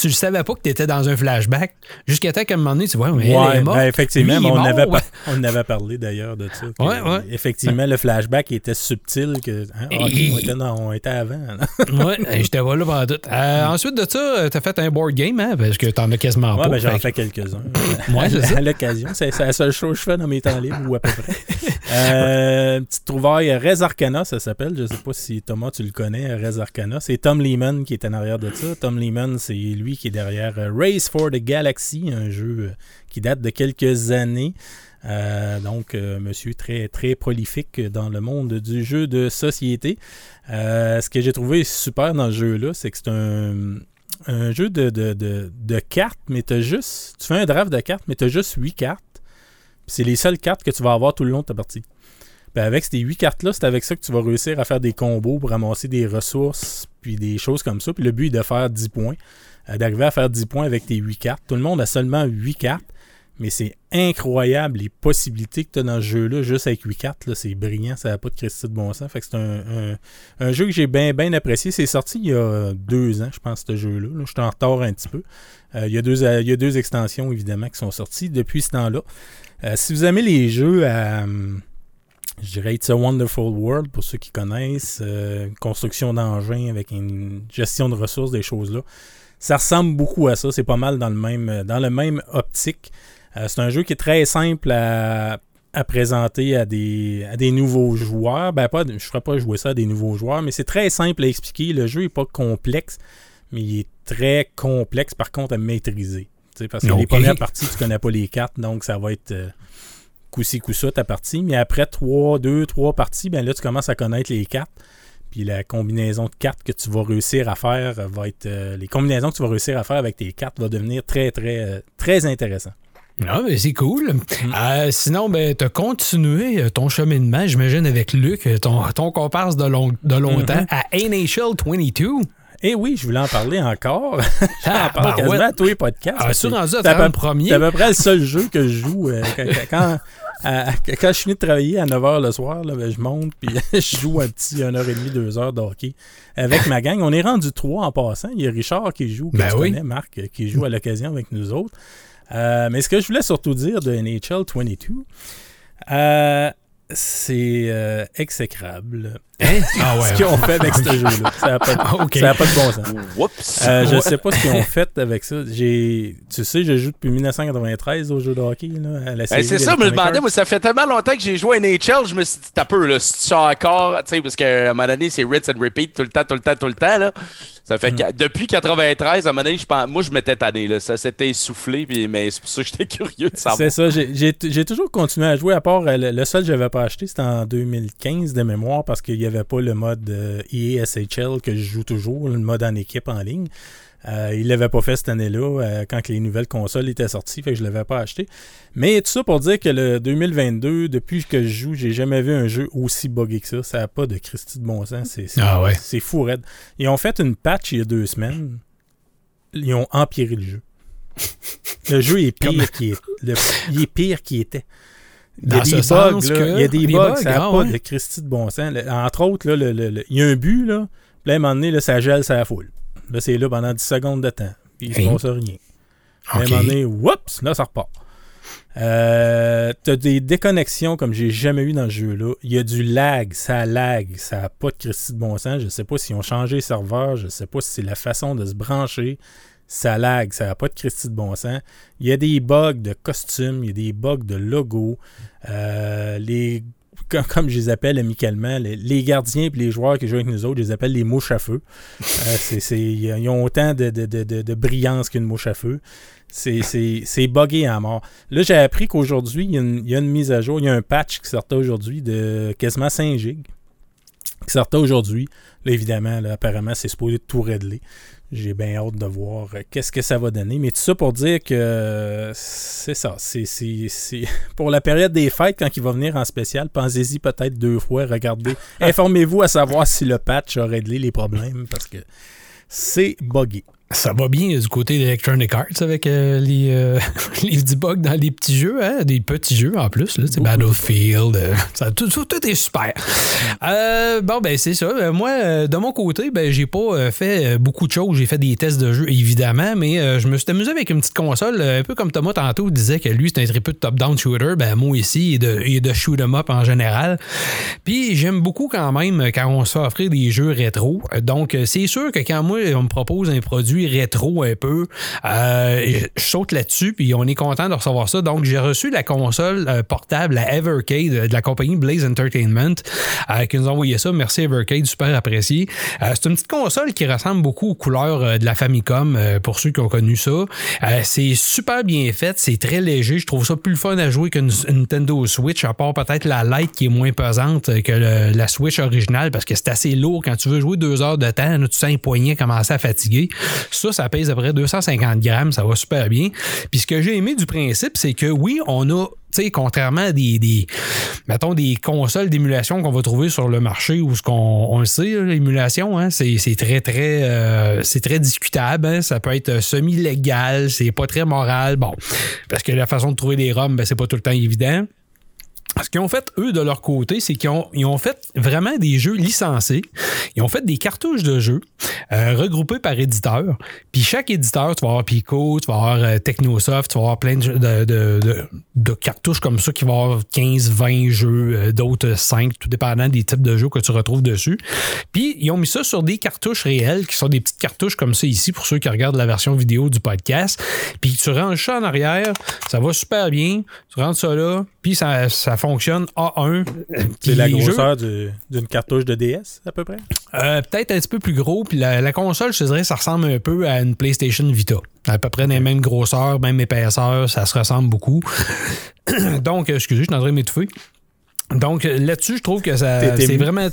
tu ne savais pas que tu étais dans un flashback. Jusqu'à temps qu'à un moment donné, tu vois, mais elle Ouais, est morte. ben, effectivement, Lui, est on, mort, avait on avait parlé d'ailleurs de ça. que, Ouais, ouais. Effectivement, le flashback était subtil. Que, hein, Et- on, était dans- on était avant. [LAUGHS] ouais, j'étais pas là pendant tout. Euh, ensuite de ça, tu as fait un board game, hein? Parce que t'en as quasiment Ouais, pas. ben, j'en Fait fais quelques-uns. [LAUGHS] Ouais, c'est [LAUGHS] ça. à l'occasion. C'est la seule chose que je fais dans mes temps libres, ou à peu près. Euh, petite trouvaille, Res Arcana, ça s'appelle. Je sais pas si Thomas, tu le connais, Res Arcana. C'est Tom Lehman qui est en arrière de ça. Tom Lehman, c'est lui qui est derrière Race for the Galaxy, un jeu qui date de quelques années. Donc, monsieur très, très prolifique dans le monde du jeu de société. ce que j'ai trouvé super dans ce jeu-là, c'est que c'est un, jeu de, cartes, mais tu juste. Tu fais un draft de cartes, mais tu as juste 8 cartes. C'est les seules cartes que tu vas avoir tout le long de ta partie. Avec ces 8 cartes-là, c'est avec ça que tu vas réussir à faire des combos pour ramasser des ressources, puis des choses comme ça. Puis le but est de faire 10 points. Euh, d'arriver à faire 10 points avec tes 8 cartes. Tout le monde a seulement 8 cartes. Mais c'est incroyable les possibilités que tu as dans ce jeu-là, juste avec 8 cartes. C'est brillant, ça n'a pas de Christy de bon sens. Fait que c'est un, jeu que j'ai bien bien apprécié. C'est sorti il y a deux ans, je pense, ce jeu-là. je suis en retard un petit peu. Euh, il, y a deux, il y a deux extensions, évidemment, qui sont sorties depuis ce temps-là. Euh, si vous aimez les jeux à. je dirais It's a Wonderful World, pour ceux qui connaissent. Euh, construction d'engins avec une gestion de ressources, des choses-là. Ça ressemble beaucoup à ça. C'est pas mal dans le même, dans le même optique. Euh, c'est un jeu qui est très simple à, présenter à des, des nouveaux joueurs. Ben, pas, je ne ferai pas jouer ça à des nouveaux joueurs, mais c'est très simple à expliquer. Le jeu n'est pas complexe, mais il est très complexe, par contre, à maîtriser. parce que les premières parties, tu ne connais pas les cartes, donc ça va être euh, coup-ci, coup-ça ta partie. Mais après trois, deux, trois parties, ben là, tu commences à connaître les cartes. Puis la combinaison de cartes que tu vas réussir à faire va être. Euh, les combinaisons que tu vas réussir à faire avec tes cartes va devenir très, très, très intéressant. Ah, mais c'est cool. Mm. Euh, sinon, ben, tu as continué euh, ton cheminement, j'imagine, avec Luc, euh, ton, ton comparse de, de longtemps, mm-hmm. à NHL 22. Eh oui, je voulais en parler encore. J'en ah, [LAUGHS] parle quasiment à tous les podcasts. Ah, c'est à premier? C'est à peu près le seul jeu que je joue. quand, quand, je finis de travailler à 9h le soir, là, ben, je monte puis [LAUGHS] je joue un petit 1h30, 2h de hockey avec ma gang. On est rendu trois en passant. Il y a Richard qui joue, que ben tu connais, Marc, qui joue à l'occasion avec nous autres. Euh, mais ce que je voulais surtout dire de NHL 22, euh, c'est euh, exécrable. Hein? [LAUGHS] Ah ce qu'ils ont fait avec ce jeu-là. Ça n'a pas, de bon sens. je ne sais pas ce qu'ils ont fait avec ça. Tu sais, je joue depuis 1993 au jeu de hockey. Là, c'est ça, je me demandais, moi, ça fait tellement longtemps que j'ai joué à NHL, je me suis dit, t'as peu, là, si tu encore, tu sais, parce qu'à un moment donné, c'est rinse and repeat tout le temps, tout le temps, tout le temps. Là. Ça fait que mm. depuis 93, à un moment donné, je pense, moi, je m'étais tanné. Là. Ça s'était essoufflé, puis, mais c'est pour ça que j'étais [LAUGHS] curieux de savoir. C'est ça. J'ai toujours continué à jouer, à part euh, le, seul que je n'avais pas acheté, c'était en 2015 de mémoire, parce qu'il n'y avait pas le mode euh, EASHL que je joue toujours, le mode en équipe en ligne. Euh, il ne l'avait pas fait cette année-là, euh, quand les nouvelles consoles étaient sorties, fait que je ne l'avais pas acheté. Mais tout ça pour dire que le 2022, depuis que je joue, j'ai jamais vu un jeu aussi buggé que ça. Ça n'a pas de Christy de bon sens. C'est, ah fou raide. Ils ont fait une patch il y a deux semaines. Ils ont empiré le jeu. [LAUGHS] le jeu est pire qu'il est, il est pire qu'il était. Il y a des bugs, il y a des, bugs, ça n'a pas de Christy de bon sens. entre autres, il y a un but, là, puis à un moment donné, là, ça gèle, ça foule. Là, c'est là pendant 10 secondes de temps. Puis il se passe rien. À un moment donné, oups, là, ça repart. Euh, t'as des déconnexions comme j'ai jamais eu dans ce jeu-là. Il y a du lag, ça lag, ça n'a pas de Christie de bon sens. Je sais pas s'ils ont changé les serveurs, je sais pas si c'est la façon de se brancher. Ça lag, ça n'a pas de Christie de bon sens. Il y a des bugs de costumes, il y a des bugs de logo. Euh, les comme, je les appelle amicalement, les, gardiens et les joueurs qui jouent avec nous autres, je les appelle les mouches à feu. Euh, [LAUGHS] ils ont autant de, brillance qu'une mouche à feu. C'est buggé à mort. Là, j'ai appris qu'aujourd'hui, il, y a une mise à jour, il y a un patch qui sortait aujourd'hui de quasiment 5 gigs qui sortait aujourd'hui. Là, évidemment, apparemment, c'est supposé tout régler. J'ai bien hâte de voir euh, qu'est-ce que ça va donner. Mais tout ça pour dire que euh, c'est ça. C'est, [LAUGHS] pour la période des fêtes, quand il va venir en spécial, pensez-y peut-être deux fois. Regardez. [LAUGHS] Informez-vous à savoir si le patch a réglé les problèmes parce que c'est buggé. Ça va bien du côté d'Electronic Arts avec euh, les, euh, [LAUGHS] les debugs dans les petits jeux, hein? des petits jeux en plus. Là, Battlefield, euh, [LAUGHS] ça, tout, tout, est super. [LAUGHS] bon, ben c'est ça. Moi, de mon côté, ben j'ai pas fait beaucoup de choses. J'ai fait des tests de jeux, évidemment, mais je me suis amusé avec une petite console, un peu comme Thomas tantôt disait que lui, c'est un très peu de top-down shooter. Ben moi ici, et de, et de shoot 'em up en général. Puis j'aime beaucoup quand même quand on se fait offrir des jeux rétro. Donc, c'est sûr que quand moi, on me propose un produit rétro un peu. Euh, je saute là-dessus, puis on est content de recevoir ça. Donc, j'ai reçu la console euh, portable, la Evercade, de la compagnie Blaze Entertainment, euh, qui nous a envoyé ça. Merci Evercade, super apprécié. Euh, c'est une petite console qui ressemble beaucoup aux couleurs euh, de la Famicom, euh, pour ceux qui ont connu ça. Euh, c'est super bien fait, c'est très léger. Je trouve ça plus fun à jouer qu'une une Nintendo Switch, à part peut-être la Lite qui est moins pesante que la Switch originale, parce que c'est assez lourd. Quand tu veux jouer deux heures de temps, tu sens les poignets commencer à fatiguer. Ça, ça pèse à peu près 250 grammes, ça va super bien. Puis ce que j'ai aimé du principe, c'est que oui, on a tu sais, contrairement à des, des, mettons, des consoles d'émulation qu'on va trouver sur le marché ou ce qu'on on le sait, l'émulation, hein, c'est, c'est très, très, euh, c'est très discutable. hein. Ça peut être semi-légal, c'est pas très moral. Bon, parce que la façon de trouver des ROM, ben, c'est pas tout le temps évident. Ce qu'ils ont fait, eux, de leur côté, c'est qu'ils ont, fait vraiment des jeux licencés. Ils ont fait des cartouches de jeux euh, regroupés par éditeur. Puis chaque éditeur, tu vas avoir Pico, tu vas avoir euh, Technosoft, tu vas avoir plein de cartouches comme ça qui vont avoir 15, 20 jeux, euh, d'autres 5, tout dépendant des types de jeux que tu retrouves dessus. Puis ils ont mis ça sur des cartouches réelles, qui sont des petites cartouches comme ça ici, pour ceux qui regardent la version vidéo du podcast. Puis tu ranges ça en arrière, ça va super bien. Tu rentres ça là, puis ça, ça fonctionne A1. C'est la grosseur du- d'une cartouche de DS, à peu près? euh, peut-être un petit peu plus gros. Puis la, la console, je te dirais, ça ressemble un peu à une PlayStation Vita. À peu près les mêmes grosseurs, même épaisseur, ça se ressemble beaucoup. [COUGHS] Donc, euh, excusez, je suis en train de m'étouffer. Donc euh, là-dessus, je trouve que ça c'est ému. vraiment.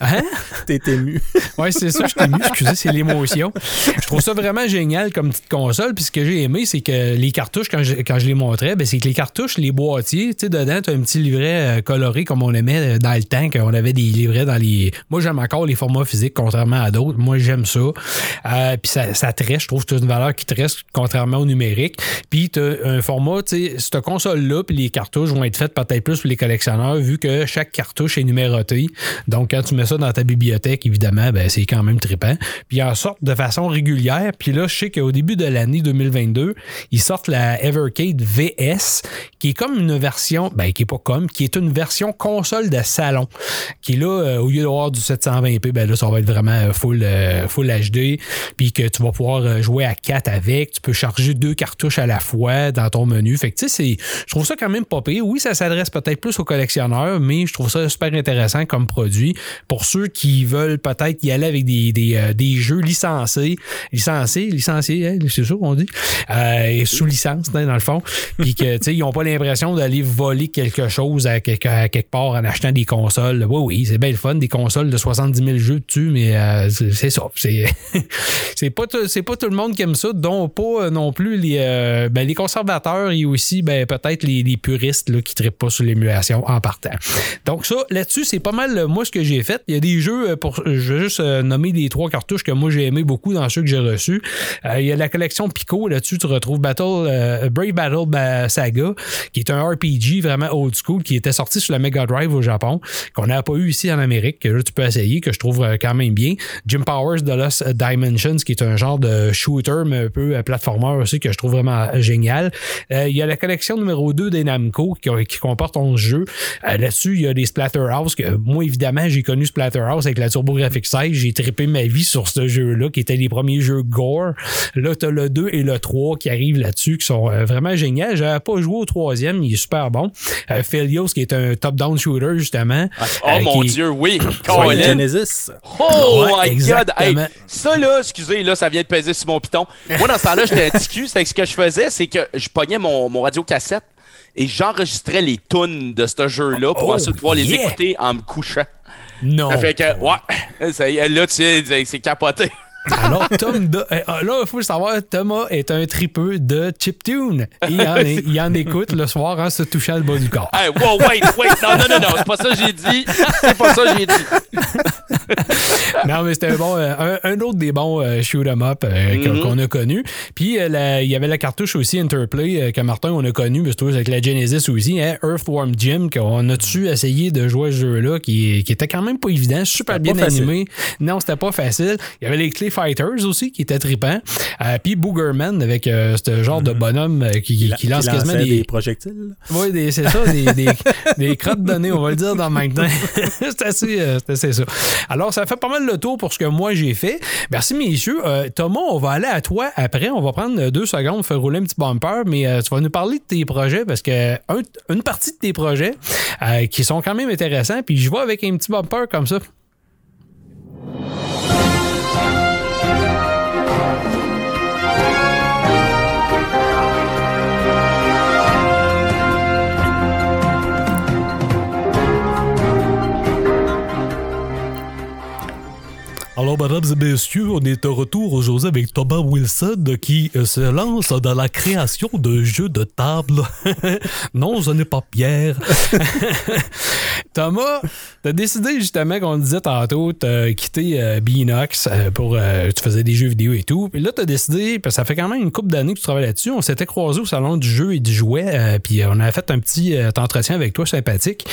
Hein? [LAUGHS] T'es ému. Ouais, c'est ça, je t'ai mis. Excusez, c'est l'émotion. Je trouve ça vraiment génial comme petite console. Puis ce que j'ai aimé, c'est que les cartouches, quand je, quand je les montrais, ben, c'est que les cartouches, les boîtiers, tu sais, dedans, tu as un petit livret euh, coloré comme on aimait euh, dans le temps, qu'on avait des livrets dans les. Moi, j'aime encore les formats physiques, contrairement à d'autres. Moi, j'aime ça. Euh, puis ça, ça tresse, je trouve que c'est une valeur qui tresse, contrairement au numérique. Puis tu as un format, tu sais, cette console-là, puis les cartouches vont être faites peut-être plus pour les collectionneurs, vu que chaque cartouche est numérotée. Donc, quand tu mets ça dans ta bibliothèque, évidemment, ben, c'est quand même trippant. Puis, ils en sortent de façon régulière. Puis là, je sais qu'au début de l'année 2022, ils sortent la Evercade VS, qui est comme une version, ben, qui est pas comme, qui est une version console de salon. Qui là, euh, au lieu d'avoir du 720p, ben là, ça va être vraiment euh, full, euh, full HD. Puis que tu vas pouvoir jouer à 4 avec. Tu peux charger deux cartouches à la fois dans ton menu. Fait que, tu sais, je trouve ça quand même pas pire. Oui, ça s'adresse peut-être plus aux collectionneurs, mais je trouve ça super intéressant comme produit pour ceux qui veulent peut-être y aller avec des, des, euh, des jeux licencés, licencés, licenciés, hein, c'est ça qu'on dit, euh, sous licence hein, dans le fond, puis que [LAUGHS] tu sais ils n'ont pas l'impression d'aller voler quelque chose à quelque, à quelque part en achetant des consoles. Oui, oui, c'est bien le fun, des consoles de 70 000 jeux dessus, mais euh, c'est ça, c'est [LAUGHS] pas c'est pas tout le monde qui aime ça, dont pas euh, non plus les euh, ben, les conservateurs et aussi ben peut-être les, les puristes là, qui trippent pas sur l'émulation en partant. Donc ça, là-dessus, c'est pas mal euh, moi ce que j'ai fait. Il y a des jeux euh, pour. Je vais juste euh, nommer les trois cartouches que moi j'ai aimé beaucoup dans ceux que j'ai reçus. Euh, il y a la collection Pico, là-dessus, tu retrouves Battle euh, Brave Battle Ba- Saga, qui est un RPG vraiment old school, qui était sorti sur la Mega Drive au Japon, qu'on n'a pas eu ici en Amérique, que là tu peux essayer, que je trouve euh, quand même bien. Jim Powers de Lost Dimensions, qui est un genre de shooter, mais un peu euh, platformer aussi, que je trouve vraiment génial. Euh, il y a la collection numéro 2 des Namco, qui, qui comporte 11 jeux. Euh, Là-dessus, il y a des Splatterhouse, que moi, évidemment, j'ai connu Splatterhouse avec la TurboGrafx 16. J'ai trippé ma vie sur ce jeu-là, qui était les premiers jeux gore. Là, t'as le 2 et le 3 qui arrivent là-dessus, qui sont euh, vraiment géniaux. J'avais pas joué au troisième, il est super bon. Euh, Philios, qui est un top-down shooter, justement. Oh euh, mon qui- Dieu, oui. [CLEARS THROAT] Genesis. Oh Ouais, my god! Hey, ça là, excusez, là, ça vient de peser sur mon piton. Moi, dans ce temps-là, j'étais un petit cul. C'est que ce que je faisais, c'est que je pognais mon, mon radio cassette et j'enregistrais les tunes de ce jeu-là pour Oh, ensuite pouvoir les écouter en me couchant. Non. Ça fait que, ouais, [LAUGHS] ça y est, là, tu sais, c'est capoté. Alors, Tom, de- euh, là, il faut le savoir, Thomas est un tripeux de chiptune. Il en, il en écoute le soir en se touchant le bas du corps. Hey, wow, wait, wait, non, non, non, non, c'est pas ça que j'ai dit. C'est pas ça que j'ai dit. [LAUGHS] non, mais c'était un, bon, euh, un, un autre des bons euh, shoot 'em up euh, qu'on- qu'on a connu. Puis euh, la- il y avait la cartouche aussi Interplay que Martin on a connu, mais c'est avec la Genesis aussi, hein, Earthworm Jim, qu'on a dessus essayé de jouer à ce jeu-là, qui, qui était quand même pas évident, super bien facile. animé. Non, c'était pas facile. Il y avait les Clay Fighters aussi qui étaient trippants. Euh, puis Boogerman avec euh, ce genre de bonhomme euh, qui, qui, qui lance Qui quasiment des, des projectiles. oui, c'est ça, des, des, [LAUGHS] des crottes de nez, on va le dire dans le même temps. [LAUGHS] c'est assez, ça. Alors, ça fait pas mal le tour pour ce que moi j'ai fait. Merci, messieurs. Thomas, on va aller à toi après. On va prendre deux secondes, faire rouler un petit bumper, mais tu vas nous parler de tes projets parce que une partie de tes projets qui sont quand même intéressants, puis je vois avec un petit bumper comme ça. Alors, mesdames et messieurs, on est de retour aujourd'hui avec Thomas Wilson qui euh, se lance dans la création de jeux de table. [LAUGHS] non, ce n'est pas Pierre. [LAUGHS] Thomas, t'as décidé justement qu'on disait tantôt, t'as quitté euh, Binox euh, pour. tu faisais des jeux vidéo et tout. Puis là, t'as décidé, parce que ça fait quand même une couple d'années que tu travailles là-dessus. On s'était croisés au salon du jeu et du jouet, puis on avait fait un petit entretien avec toi sympathique.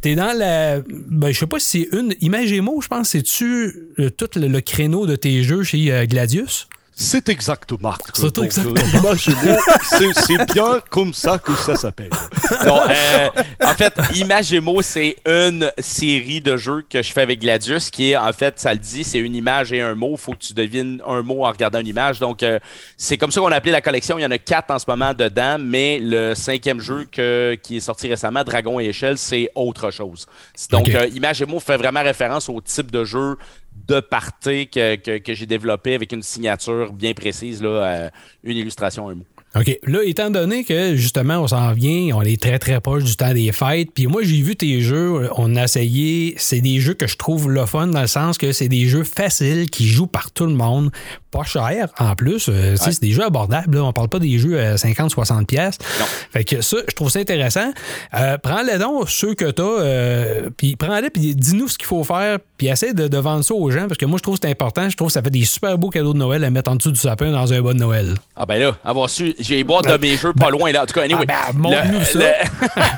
T'es dans la. Ben, je sais pas si c'est une. Imagemo, je pense, c'est-tu euh, tout le, créneau de tes jeux chez euh, Gladius? C'est exact, Marc. C'est exact. Euh, c'est bien comme ça que ça s'appelle. Euh, en fait, Imagemo, c'est une série de jeux que je fais avec Gladius qui est, en fait, ça le dit, c'est une image et un mot. Il faut que tu devines un mot en regardant une image. Donc, euh, c'est comme ça qu'on a appelé la collection. Il y en a quatre en ce moment dedans, mais le cinquième jeu que, qui est sorti récemment, Dragon et Échelle, c'est autre chose. Donc, okay. Imagemo fait vraiment référence au type de jeu de party que, que, j'ai développé avec une signature bien précise, là, euh, une illustration, un mot. OK. Là, étant donné que justement, on s'en vient, on est très très proche du temps des fêtes, puis moi, j'ai vu tes jeux, on a essayé, c'est des jeux que je trouve le fun dans le sens que c'est des jeux faciles qui jouent par tout le monde, pas cher en plus. Euh, c'est des jeux abordables, là. on parle pas des jeux à 50-60$. pièces. Fait que ça, je trouve ça intéressant. Euh, prends-les donc, ceux que tu as, euh, puis prends-les, puis dis-nous ce qu'il faut faire, puis essaie de, vendre ça aux gens, parce que moi, je trouve que c'est important. Je trouve que ça fait des super beaux cadeaux de Noël à mettre en dessous du sapin dans un bon Noël. Ah ben là, avoir su j'ai les boîtes de mes jeux pas loin, là. En tout cas, anyway. Ah ben, montre-nous ça.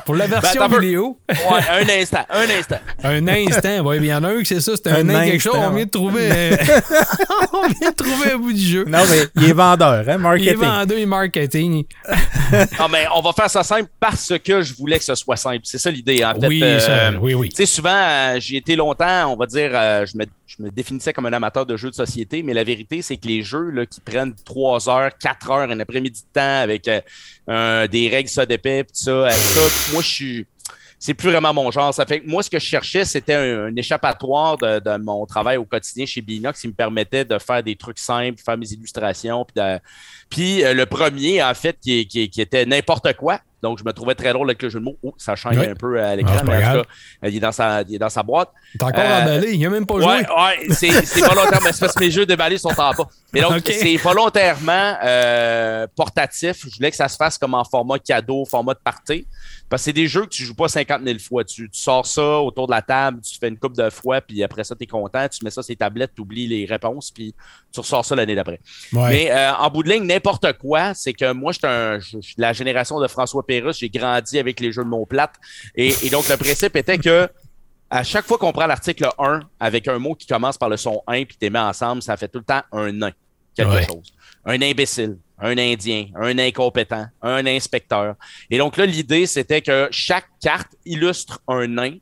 [LAUGHS] Pour la ben, version vidéo. ouais, un instant, un instant. [LAUGHS] un instant, ouais, il y en a un que c'est ça, c'est un, un quelque chose. On vient de trouver. [LAUGHS] on vient de trouver un bout du jeu. Non, mais il est vendeur, hein, marketing. Il est vendeur et marketing. [LAUGHS] non, mais on va faire ça simple parce que je voulais que ce soit simple. C'est ça l'idée, en fait. Oui, euh, oui, oui. Tu sais, souvent, euh, j'ai été longtemps, on va dire, euh, je me je me définissais comme un amateur de jeux de société, mais la vérité, c'est que les jeux là, qui prennent 3 heures, 4 heures, un après-midi de temps avec euh, des règles ça d'épais, tout ça, ça, moi, je suis. C'est plus vraiment mon genre. Ça fait que moi, ce que je cherchais, c'était un, échappatoire de, mon travail au quotidien chez Binox qui me permettait de faire des trucs simples, faire mes illustrations. Puis, puis euh, le premier, en fait, qui, qui, qui était n'importe quoi, donc, je me trouvais très drôle avec le jeu de mots. Oh, ça change un peu à l'écran, mais en tout cas, il est dans sa, il est dans sa boîte. T'es encore euh, emballé, il n'a même pas joué. Ouais, ouais c'est volontairement, mais c'est parce que mes jeux déballés sont en bas. Mais donc, c'est volontairement euh, portatif. Je voulais que ça se fasse comme en format cadeau, format de party. Parce que c'est des jeux que tu joues pas 50 000 fois. Tu, sors ça autour de la table, tu fais une coupe de fois, puis après ça, tu es content. Tu mets ça sur les tablettes, tu oublies les réponses, puis tu ressors ça l'année d'après. Mais euh, en bout de ligne, n'importe quoi, c'est que moi, je suis la génération de François Pérusse. J'ai grandi avec les jeux de mots plates. Et, donc, le principe était que à chaque fois qu'on prend l'article 1 avec un mot qui commence par le son 1 puis tu mets ensemble, ça fait tout le temps un nain, quelque chose. Un imbécile, un Indien, un incompétent, un inspecteur. Et donc là, l'idée, c'était que chaque carte illustre un nain.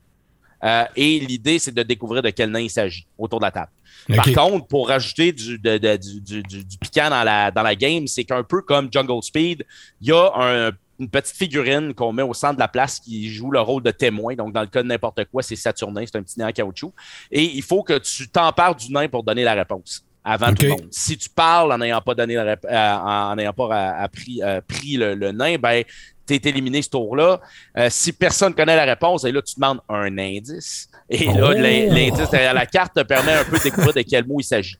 Euh, et l'idée, c'est de découvrir de quel nain il s'agit autour de la table. Par contre, pour rajouter du, du, piquant dans la, dans la game, c'est qu'un peu comme Jungle Speed, il y a une petite figurine qu'on met au centre de la place qui joue le rôle de témoin. Donc, dans le cas de n'importe quoi, c'est Saturnin, c'est un petit nain en caoutchouc. Et il faut que tu t'empares du nain pour donner la réponse avant tout le monde. Si tu parles en n'ayant pas donné euh, en n'ayant pas appris, euh, pris le, nain, ben tu es éliminé ce tour-là. Euh, si personne connaît la réponse, et là, tu demandes un indice. Et là, oh! l'indice derrière la carte te permet un peu de découvrir de quel mot il s'agit.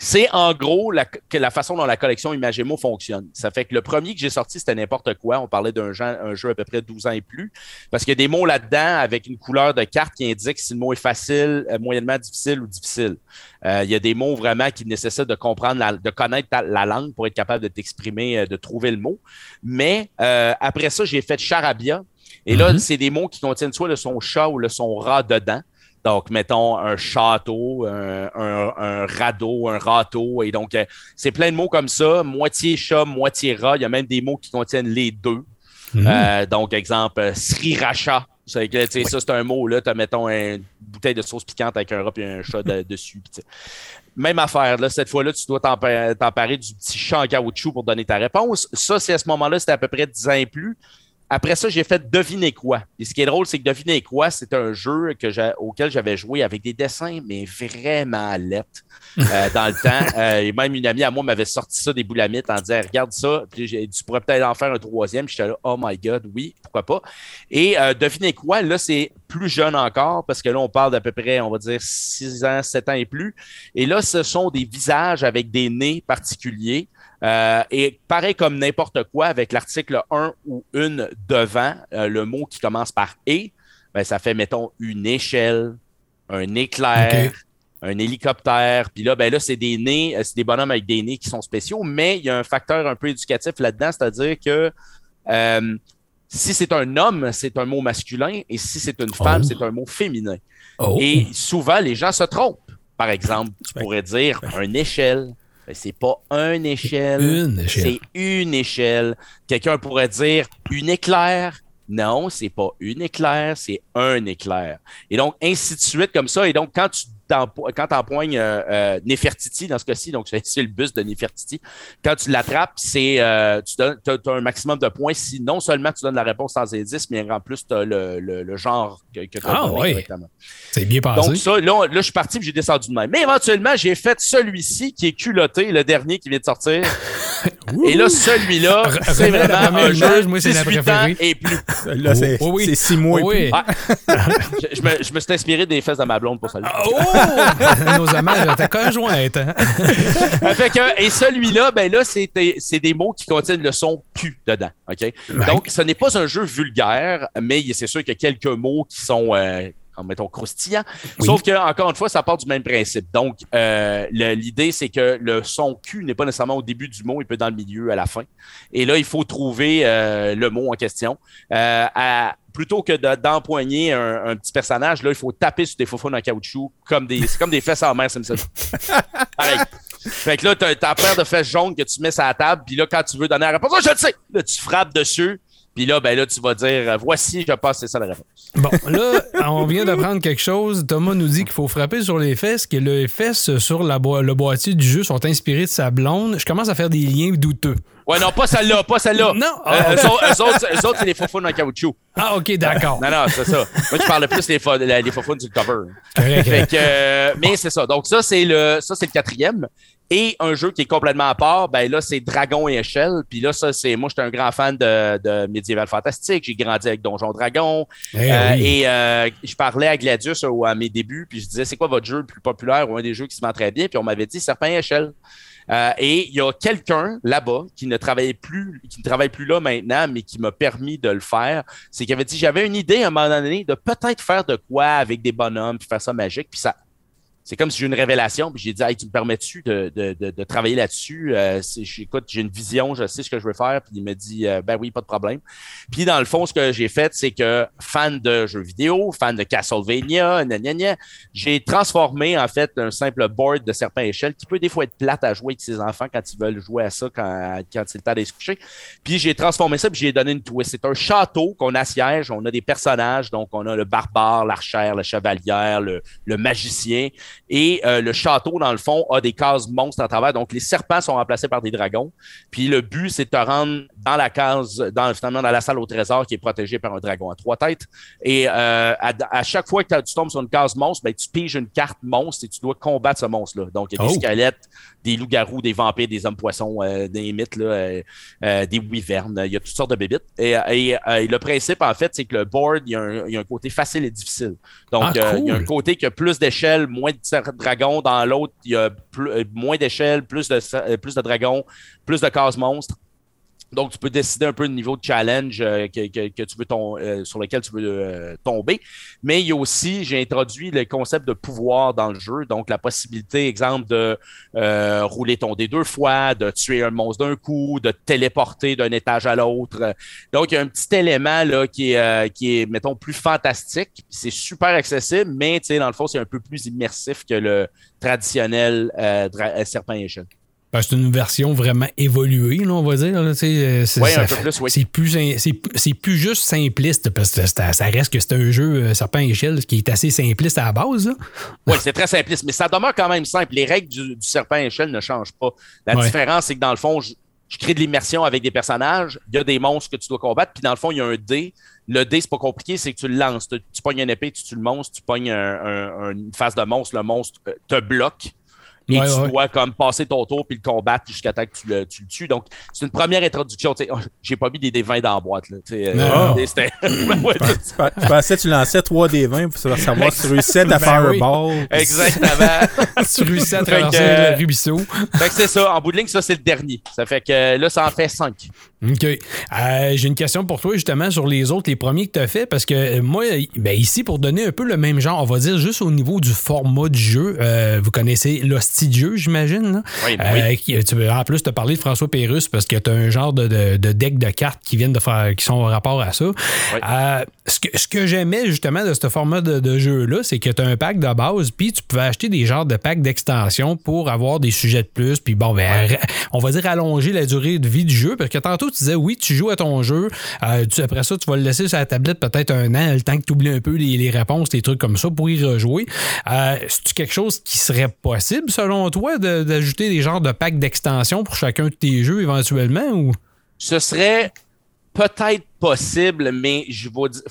C'est en gros la, la, façon dont la collection Imagemo fonctionne. Ça fait que le premier que j'ai sorti, c'était n'importe quoi. On parlait d'un jeu, un jeu à peu près 12 ans et plus. Parce qu'il y a des mots là-dedans avec une couleur de carte qui indique si le mot est facile, euh, moyennement difficile ou difficile. Euh, il y a des mots vraiment qui nécessitent de comprendre, de connaître la langue pour être capable de t'exprimer, euh, de trouver le mot. Mais après ça, j'ai fait charabia. Et là, mm-hmm. c'est des mots qui contiennent soit le son chat ou le son rat dedans. Donc, mettons un château, un, radeau, un râteau. Et donc, euh, c'est plein de mots comme ça, moitié chat, moitié rat. Il y a même des mots qui contiennent les deux. Mhm. Euh, donc, exemple, sriracha. Que, tu sais, Ça, c'est un mot. Là, tu as, mettons, une bouteille de sauce piquante avec un rat et un chat de- [LAUGHS] dessus. Même affaire. Là, cette fois-là, tu dois t'empa- t'emparer du petit champ en caoutchouc pour donner ta réponse. Ça, c'est à ce moment-là, c'était à peu près 10 ans et plus. Après ça, j'ai fait Deviner quoi. Et ce qui est drôle, c'est que Deviner quoi, c'est un jeu que auquel j'avais joué avec des dessins, mais vraiment lettres euh, [LAUGHS] dans le temps. Euh, et même une amie à moi m'avait sorti ça des boulamites en disant Regarde ça, puis tu pourrais peut-être en faire un troisième. J'étais là, oh my God, oui, pourquoi pas. Et euh, devinez quoi, là, c'est plus jeune encore, parce que là, on parle d'à peu près, on va dire, 6 ans, 7 ans et plus. Et là, ce sont des visages avec des nez particuliers. Euh, et pareil comme n'importe quoi, avec l'article 1 ou une devant, euh, le mot qui commence par et, ben, ça fait, mettons, une échelle, un éclair, un hélicoptère. Puis là, ben là, c'est des nez, euh, c'est des bonhommes avec des nez qui sont spéciaux, mais il y a un facteur un peu éducatif là-dedans, c'est-à-dire que euh, si c'est un homme, c'est un mot masculin, et si c'est une femme, Oh. c'est un mot féminin. Oh. Et souvent, les gens se trompent. Par exemple, tu Ouais. pourrais dire une échelle. Ben, c'est pas un échelle. Une échelle. C'est une échelle. Quelqu'un pourrait dire une éclair. Non, c'est pas une éclair, c'est un éclair. Et donc, ainsi de suite, comme ça. Et donc, quand tu quand empoignes euh, euh, Nefertiti, dans ce cas-ci, donc [LAUGHS] c'est le bus de Nefertiti, quand tu l'attrapes, c'est euh, tu as, un maximum de points si non seulement tu donnes la réponse sans indice, mais en plus, tu as le, le- le genre que, que tu as Ah, correctement. C'est bien pensé. Donc, ça, là, on- là, je suis parti et j'ai descendu de même. Mais éventuellement, j'ai fait celui-ci qui est culotté, le dernier qui vient de sortir. [LAUGHS] et là, celui-là, c'est vraiment un jeu moi, c'est la 18 ans et plus. Là, c'est Oh, oui. c'est six mois Oh, et oui. plus. Ah, [LAUGHS] je, je me, je me suis inspiré des fesses de ma blonde pour ça. Nos hommages à ta conjointe. Hein? [LAUGHS] fait que, et celui-là, ben là, c'est des, mots qui contiennent le son Q dedans. OK? Donc, ce n'est pas un jeu vulgaire, mais c'est sûr qu'il y a quelques mots qui sont, euh, mettons, croustillants. Sauf que, encore une fois, ça part du même principe. Donc, euh, l'idée, c'est que le son Q n'est pas nécessairement au début du mot, il peut être dans le milieu, à la fin. Et là, il faut trouver euh, le mot en question. Euh, à- plutôt que de- d'empoigner un, un petit personnage, là, il faut taper sur des faufounes en caoutchouc comme des, c'est comme des fesses en mer Simpson. [LAUGHS] Pareil. Fait que là, t'as ta paire de fesses jaunes que tu mets sur la table, puis là, quand tu veux donner la réponse, oh, je le sais! Là, tu frappes dessus, puis là, ben là, tu vas dire, euh, voici, je pense, c'est ça la réponse. Bon, là, on vient d'apprendre quelque chose. Thomas nous dit qu'il faut frapper sur les fesses, que les fesses sur la boi- le boîtier du jeu sont inspirées de sa blonde. Je commence à faire des liens douteux. Ouais, non, pas celle-là, pas celle-là. Non. Euh, Ah, eux, autres, eux autres, eux autres, c'est les faufounes en caoutchouc. Ah, OK, d'accord. Non, non, c'est ça. Moi, je parle plus des, les faufounes du cover. Correct, Fait correct. que, euh, mais c'est ça. Donc, ça, c'est le, ça, c'est le quatrième. Et un jeu qui est complètement à part, ben là, c'est Dragon et Échelle. Puis là, ça, c'est. Moi, j'étais un grand fan de, de médiéval fantastique. J'ai grandi avec Donjon Dragon. Eh Euh, oui. Et euh, je parlais à Gladius euh, à mes débuts, puis je disais c'est quoi votre jeu le plus populaire ou un des jeux qui se vend très bien, puis on m'avait dit Serpent et Échelle. Et il y a quelqu'un là-bas qui ne travaillait plus, qui ne travaille plus là maintenant, mais qui m'a permis de le faire. C'est qu'il avait dit j'avais une idée à un moment donné de peut-être faire de quoi avec des bonhommes, puis faire ça magique, puis ça. C'est comme si j'ai une révélation, puis j'ai dit hey, tu me permets-tu de, travailler là-dessus? Euh, j'ai une vision, je sais ce que je veux faire, puis il me dit euh, ben oui, pas de problème. Puis dans le fond, ce que j'ai fait, c'est que fan de jeux vidéo, fan de Castlevania, j'ai transformé en fait un simple board de serpent échelle qui peut des fois être plate à jouer avec ses enfants quand ils veulent jouer à ça quand, quand c'est le temps d'aller se coucher. Puis j'ai transformé ça, puis j'ai donné une twist. C'est un château qu'on assiège, on a des personnages, donc on a le barbare, l'archère, le chevalière, le, le magicien. Et euh, le château, dans le fond, a des cases monstres à travers. Donc, les serpents sont remplacés par des dragons. Puis le but, c'est de te rendre dans la case, dans, finalement, dans la salle au trésor qui est protégée par un dragon à trois têtes. Et euh, à, à chaque fois que tu tombes sur une case monstre, ben, tu piges une carte monstre et tu dois combattre ce monstre-là. Donc, il y a des Oh. squelettes, des loups-garous, des vampires, des hommes-poissons, euh, des mythes, là, euh, euh, des wyvernes. Il y a toutes sortes de bébites. Et, et, euh, et le principe, en fait, c'est que le board, il y, a un, il y a un côté facile et difficile. Donc, Ah, euh, il y a un côté qui a plus d'échelles, moins de dragons. Dans l'autre, il y a plus- moins d'échelles, plus de, plus de dragons, plus de cases monstres. Donc, tu peux décider un peu le niveau de challenge euh, que, que- tu veux ton- euh, sur lequel tu veux euh, tomber. Mais il y a aussi, j'ai introduit le concept de pouvoir dans le jeu. Donc, la possibilité, exemple, de euh, rouler ton dé deux fois, de tuer un monstre d'un coup, de te téléporter d'un étage à l'autre. Donc, il y a un petit élément là, qui, est, qui est, mettons, plus fantastique. C'est super accessible, mais dans le fond, c'est un peu plus immersif que le traditionnel serpent et échelle. Ben, c'est une version vraiment évoluée, là, on va dire. euh, c'est oui. c'est plus, plus juste simpliste, parce que ça reste que c'est un jeu euh, serpent et échelle qui est assez simpliste à la base. Oui, c'est très simpliste, mais ça demeure quand même simple. Les règles du, du serpent échelle ne changent pas. La Ouais. différence, c'est que dans le fond, je, je crée de l'immersion avec des personnages. Il y a des monstres que tu dois combattre, puis dans le fond, il y a un dé. Le dé, c'est pas compliqué, c'est que tu le lances. Tu, tu pognes une épée, tu tues le monstre, tu pognes un- un- un- une face de monstre, le monstre euh, te bloque. Et Ouais, tu ouais. dois comme passer ton tour puis le combattre jusqu'à temps que tu le, tu le tues. Donc, c'est une première introduction. Oh, J'ai pas mis des dés 20 dans la boîte. Là, euh, c'était- [LAUGHS] Tu pensais que tu lançais 3 des 20 pour savoir si [LAUGHS] [LAUGHS] tu réussissais ta fireball. Exactement. tu réussis à traverser euh, le ruisseau. fait que c'est ça. En bout de ligne, ça, c'est le dernier. Ça fait que euh, là, ça en fait 5. OK. Euh, J'ai une question pour toi, justement, sur les autres, les premiers que tu as fait, parce que euh, moi, ben, ici, pour donner un peu le même genre, on va dire juste au niveau du format du jeu, vous connaissez l'hostie jeu, j'imagine. Oui, Euh, veux- en plus, tu as parlé de François Pérusse parce que tu as un genre de, de- de deck de cartes qui viennent de faire, qui sont en rapport à ça. Euh, ce que, ce que j'aimais justement de ce format de, de jeu-là, c'est que tu as un pack de base, puis tu pouvais acheter des genres de packs d'extension pour avoir des sujets de plus, puis bon, ben, [LAUGHS] on va dire allonger la durée de vie du jeu, parce que tantôt tu disais, oui, tu joues à ton jeu, euh, tu- après ça, tu vas le laisser sur la tablette peut-être un an, le temps que tu oublies un peu les, les réponses, les trucs comme ça pour y rejouer. Euh, C'est-tu quelque chose qui serait possible, selon toi, de- d'ajouter des genres de packs d'extension pour chacun de tes jeux éventuellement, ou... Ce serait peut-être possible, mais il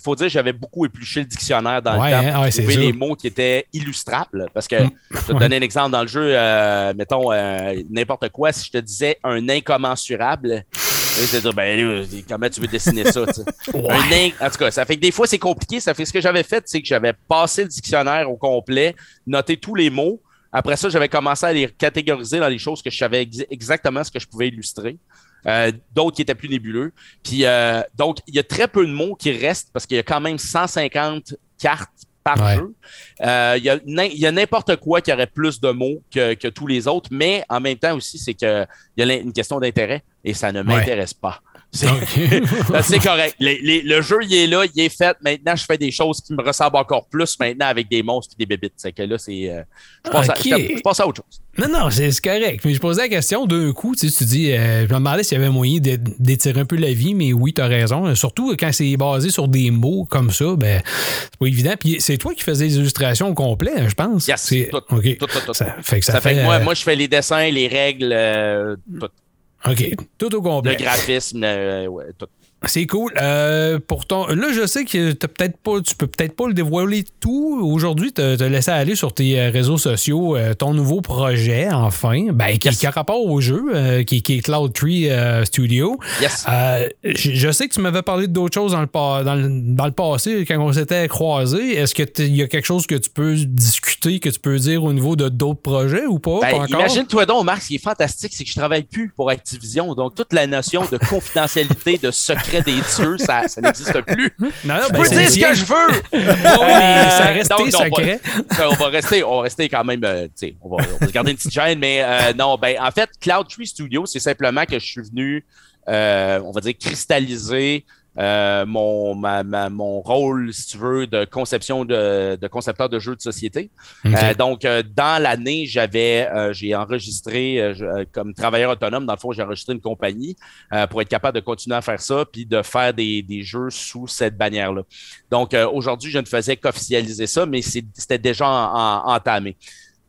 faut dire que j'avais beaucoup épluché le dictionnaire dans Ouais, le temps hein, ouais, trouver les mots qui étaient illustrables. Parce que, Mm. je vais te donner un exemple dans le jeu, euh, mettons, euh, n'importe quoi, si je te disais un incommensurable, là, c'est dire, ben, comment tu veux dessiner ça? [LAUGHS] Un En tout cas, ça fait que des fois, c'est compliqué. Ça fait que ce que j'avais fait, c'est que j'avais passé le dictionnaire au complet, noté tous les mots. Après ça, j'avais commencé à les catégoriser dans les choses que je savais ex- exactement ce que je pouvais illustrer. Euh, d'autres qui étaient plus nébuleux. Puis euh, donc, il y a très peu de mots qui restent parce qu'il y a quand même 150 cartes par Ouais. jeu. Euh, il y a y n'importe quoi qui aurait plus de mots que, que tous les autres, mais en même temps aussi, c'est que il y a une question d'intérêt et ça ne m'intéresse pas. C'est [LAUGHS] Ben, c'est correct. Les- les- le jeu, il est là, il est fait. Maintenant, je fais des choses qui me ressemblent encore plus maintenant avec des monstres et des bébites. C'est que là, c'est. euh, je, passe à, je- je passe à autre chose. Non, non, c'est correct. Mais je posais la question d'un coup. Tu sais, tu dis, euh, je me demandais s'il y avait moyen d'é- d'étirer un peu la vie, mais oui, tu as raison. Surtout quand c'est basé sur des mots comme ça, ben, c'est pas évident. Puis c'est toi qui faisais les illustrations au complet, hein, je pense. Yes, C'est- tout, tout, tout, tout. Ça fait que ça, Ça, fait, que moi, euh, moi, je fais les dessins, les règles, euh, tout. OK. Tout au le complet. graphisme, euh, ouais, tout. C'est cool. Euh, pour ton... Là, je sais que t'as peut-être pas, tu peux peut-être pas le dévoiler tout. Aujourd'hui, tu as laissé aller sur tes euh, réseaux sociaux euh, ton nouveau projet, enfin, ben, qui, Yes. qui a rapport au jeu, euh, qui, qui est Cloud Tree Studio. Yes. Je, je sais que tu m'avais parlé d'autres choses dans le, pa- dans, le, dans le passé quand on s'était croisés. Est-ce qu'il y a quelque chose que tu peux discuter, que tu peux dire au niveau de d'autres projets ou pas? Ben, pas encore? Imagine-toi donc, Marc, ce qui est fantastique, c'est que je travaille plus pour Activision. Donc, toute la notion de confidentialité, de secret des dieux, ça, ça n'existe plus. Non, non, Je ben, peux dire ce que je veux! Mais ça reste. Ça, on va rester, on va rester quand même, euh, tu sais, on va, on va se garder une petite gêne, mais euh, non, ben, en fait, Cloud Tree Studio, c'est simplement que je suis venu, euh, on va dire, cristalliser euh, mon, ma, ma- mon rôle, si tu veux, de conception de, de concepteur de jeux de société. Euh, donc, euh, dans l'année, j'avais, j'ai enregistré comme travailleur autonome. Dans le fond, j'ai enregistré une compagnie pour être capable de continuer à faire ça, puis de faire des, des jeux sous cette bannière-là. Donc, aujourd'hui, je ne faisais qu'officialiser ça, mais c'était déjà en- en- entamé.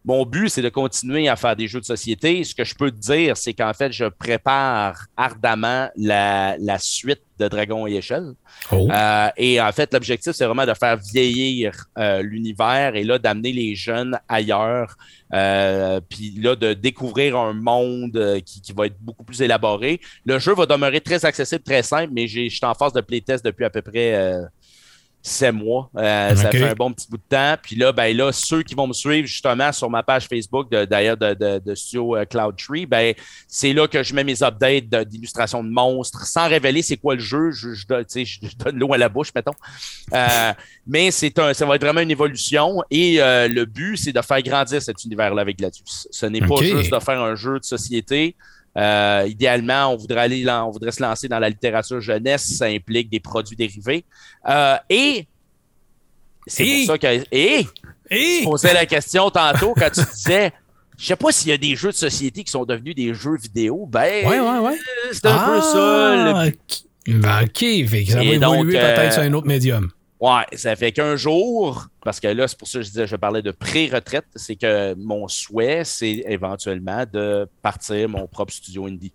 Mon but, c'est de continuer à faire des jeux de société. Ce que je peux te dire, c'est qu'en fait, je prépare ardemment la, la suite de Dragon et Échelle. Oh. Euh, et en fait, l'objectif, c'est vraiment de faire vieillir euh, l'univers et là, d'amener les jeunes ailleurs. Euh, puis là, de découvrir un monde qui, qui va être beaucoup plus élaboré. Le jeu va demeurer très accessible, très simple, mais j'ai- je suis en phase de playtest depuis à peu près sept mois. Euh, Ça fait un bon petit bout de temps. Puis là, ben là, ceux qui vont me suivre justement sur ma page Facebook, d'ailleurs de, de, de Studio euh, Cloud Tree, ben c'est là que je mets mes updates de- d'illustration de, monstres, sans révéler c'est quoi le jeu. Je, je, donne- tu sais, je- je donne l'eau à la bouche, mettons. Euh, mais c'est un, ça va être vraiment une évolution. Et euh, le but, c'est de faire grandir cet univers-là avec Gladius. Ce n'est pas juste de faire un jeu de société. Euh, idéalement, on voudrait aller, on voudrait se lancer dans la littérature jeunesse. Ça implique des produits dérivés. Euh, et c'est pour ça que et posais la question tantôt quand tu disais Je sais pas s'il y a des jeux de société qui sont devenus des jeux vidéo. Ben, Ouais, ouais, ouais. euh, c'est un peu ça. le- Ah, ok. Ben, OK, fait que ça va évoluer euh, peut-être sur un autre médium. Ouais, ça fait qu'un jour, parce que là, c'est pour ça que je disais, je parlais de pré-retraite, c'est que mon souhait, c'est éventuellement de partir mon propre studio indie.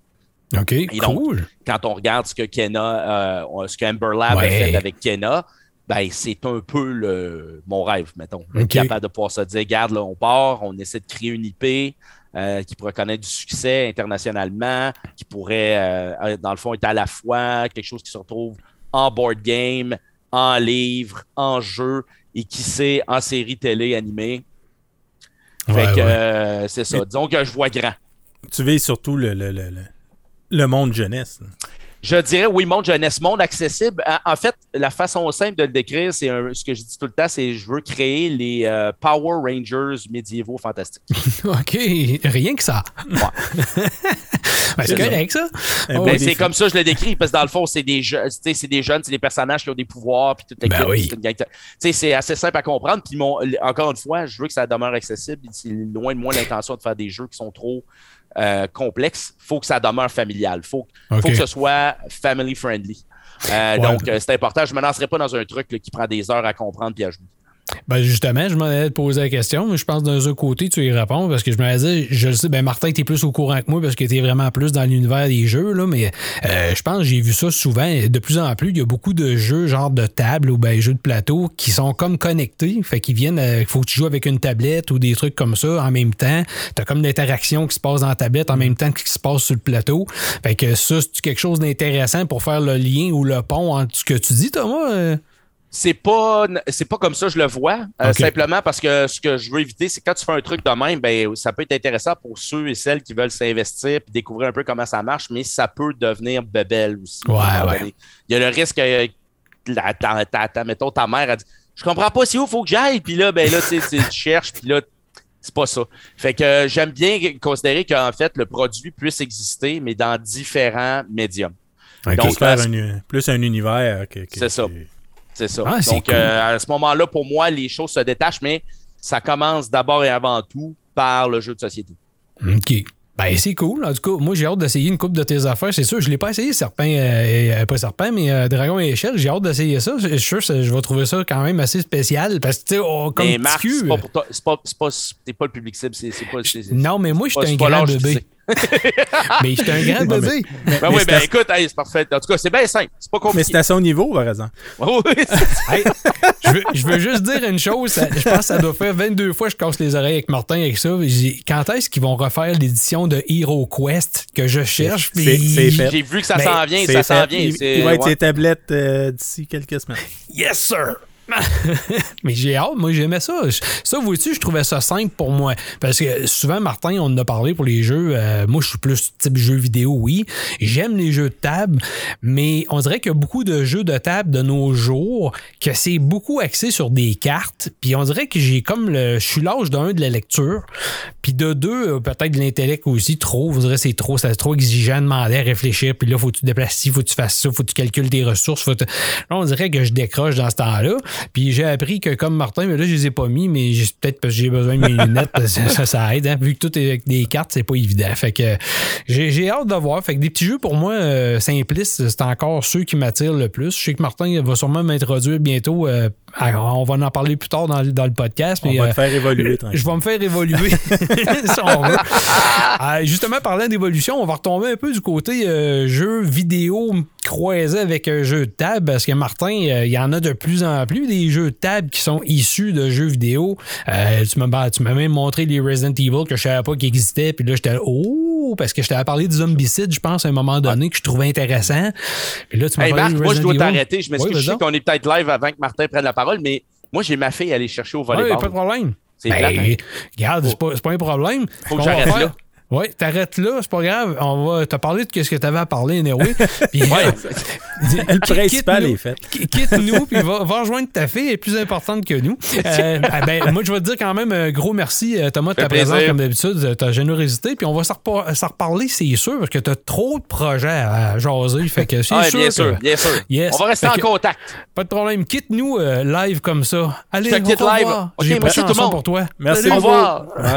OK, donc, cool. Quand on regarde ce que Kena, euh, ce que Amber Lab Ouais. a fait avec Kena, ben, c'est un peu le, mon rêve, mettons. Être Ok. capable de pouvoir se dire, regarde, là, on part, on essaie de créer une IP euh, qui pourrait connaître du succès internationalement, qui pourrait, euh, dans le fond, être à la fois quelque chose qui se retrouve en board game, en livre, en jeu, et qui sait, en série télé animée. Fait Ouais, que ouais. euh, c'est ça. Disons que je vois grand. Tu vises surtout le, le, le, le- le monde jeunesse. là. Je dirais, oui, monde jeunesse, monde accessible. En- fait, la façon simple de le décrire, c'est ce que je dis tout le temps, c'est je veux créer les euh, Power Rangers médiévaux fantastiques. [LAUGHS] OK, rien que ça. [LAUGHS] Ben, c'est correct, ça. Un Oh, beau Ben, défi. c'est comme ça que je le décris, parce que dans le fond, c'est des, je- tu sais, c'est des jeunes, c'est des personnages qui ont des pouvoirs, puis toute Ben l'équipe, oui. c'est assez simple à comprendre. Puis mon, encore une fois, je veux que ça demeure accessible. C'est loin de moi l'intention de faire des jeux qui sont trop euh, complexes. faut que ça demeure familial. faut, OK. faut que ce soit family friendly. Euh, Ouais. Donc, euh, c'est important. Je me lancerai pas dans un truc là, qui prend des heures à comprendre puis à jouer. Ben justement, je m'en allais te poser la question, mais je pense d'un autre côté, tu y réponds parce que je me disais, je le sais, ben Martin, t'es plus au courant que moi parce que t'es vraiment plus dans l'univers des jeux, là, mais euh, je pense j'ai vu ça souvent. De plus en plus, il y a beaucoup de jeux genre de table ou ben jeux de plateau qui sont comme connectés. Fait qu'ils viennent, il faut que tu joues avec une tablette ou des trucs comme ça en même temps. T'as comme l'interaction qui se passe dans la tablette en même temps que qui se passe sur le plateau. Fait que ça, c'est quelque chose d'intéressant pour faire le lien ou le pont entre ce que tu dis, Thomas. C'est pas, c'est pas comme ça je le vois. Euh. Simplement parce que ce que je veux éviter, c'est quand tu fais un truc de même, ben, ça peut être intéressant pour ceux et celles qui veulent s'investir et découvrir un peu comment ça marche, mais ça peut devenir bebelle aussi. Ouais, ouais. Il y a le risque que, la- ta, ta- ta- mettons, ta mère a dit Je comprends pas, c'est où faut que j'aille. Puis là, ben là, tu cherches, puis là, c'est pas ça. Fait que euh, j'aime bien considérer qu'en fait, le produit puisse exister, mais dans différents médiums. Donc, Donc, ce- un- plus un univers que. que- C'est ça. que- C'est ça. Ah, c'est Donc, cool. euh, à ce moment-là, pour moi, les choses se détachent, mais ça commence d'abord et avant tout par le jeu de société. OK. Ben, c'est cool. En tout cas, moi, j'ai hâte d'essayer une coupe de tes affaires. C'est sûr, je l'ai pas essayé, Serpent, euh, euh, pas Serpent, mais euh, Dragon et Échelle. J'ai hâte d'essayer ça. Je suis sûr que je vais trouver ça quand même assez spécial parce que, tu sais, oh, comme mais Marc, c'est pas pour toi. C'est pas, pas, pas le public cible. C'est, pas. Non, mais moi, je suis un grand bébé. Mais je suis un grand mais- bébé. Ben Mais oui, ben à- écoute, hey, c'est parfait. En tout cas, c'est bien simple. C'est pas Mais compliqué. c'est à son niveau, par exemple. [LAUGHS] Oui, Hey, je, veux, je veux juste dire une chose. ça- je pense que ça doit faire 22 fois que je casse les oreilles avec Martin avec ça. Quand est-ce qu'ils vont refaire l'édition de Hero Quest que je cherche? C'est- puis- c'est fait. J'ai vu que ça Ben, s'en vient, ça s'en vient. Il, c'est- il va être ouais. ses tablettes euh, d'ici quelques semaines. Yes, sir! Mais j'ai hâte, moi j'aimais ça. Ça, vois-tu, je trouvais ça simple pour moi. Parce que souvent, Martin, on en a parlé pour les jeux. euh, moi, je suis plus type jeu vidéo, oui. J'aime les jeux de table, mais on dirait qu'il y a beaucoup de jeux de table de nos jours que c'est beaucoup axé sur des cartes. Puis on dirait que j'ai comme le. Je suis l'âge d'un de la lecture. Puis de deux, euh, peut-être de l'intellect aussi, trop. Dirait que c'est trop, c'est trop exigeant de demander à réfléchir. Puis là, faut que tu te déplaces ci, faut que tu fasses ça, faut que tu calcules tes ressources. Faut que Là, on dirait que je décroche dans ce temps-là. Puis j'ai appris que comme Martin, mais là, je les ai pas mis, mais peut-être parce que j'ai besoin de mes [LAUGHS] lunettes, ça, ça aide. hein. Vu que tout est avec des cartes, c'est pas évident. Fait que j'ai hâte de voir. Fait que des petits jeux pour moi euh, simplistes, c'est encore ceux qui m'attirent le plus. Je sais que Martin va sûrement m'introduire bientôt. euh, à- on va en parler plus tard dans, le- dans le podcast. On mais, va euh, te faire évoluer je vais me faire évoluer. [LAUGHS] [LAUGHS] si on veut. Euh, justement, parlant d'évolution, on va retomber un peu du côté euh, jeu vidéo croisé avec un jeu de table parce que Martin, euh, il y en a de plus en plus des jeux de table qui sont issus de jeux vidéo. Euh, tu m'as tu m'as même montré les Resident Evil que je savais pas qu'ils existaient. Puis là, j'étais oh, parce que je t'avais parlé de Zombicide, je pense, à un moment donné, que je trouvais intéressant. Puis là, tu m'as Hey parlé Marc, moi je dois Evil. t'arrêter. Je Oui, m'excuse. je vas-y sais qu'on est peut-être live avant que Martin prenne la parole, mais moi j'ai ma fille à aller chercher au Oui, volleyball. pas de problème. C'est Ben, plate, hein? regarde, c'est pas, c'est pas un problème. Faut que j'arrête là. Oui, t'arrêtes là, c'est pas grave. On va te parler de ce que t'avais à parler, anyway. [LAUGHS] Puis, Le principal quitte-nous- est fait. Qui- Quitte-nous, puis va, va rejoindre ta fille, elle est plus importante que nous. Euh, ah ben, moi, je vais te dire quand même un gros merci, euh, Thomas, de ta plaisir. présence, comme d'habitude, de ta générosité. Puis on va s'en repar- s'en reparler, c'est sûr, parce que t'as trop de projets à jaser. Fait que c'est Ah, sûr bien que- sûr, bien sûr. Yes. On va rester Fait en que- contact. Pas de problème. Quitte-nous euh, live comme ça. Allez, Je te quitte live. Ok, J'ai pas de merci tout le monde. pour toi. Merci Au revoir. [LAUGHS]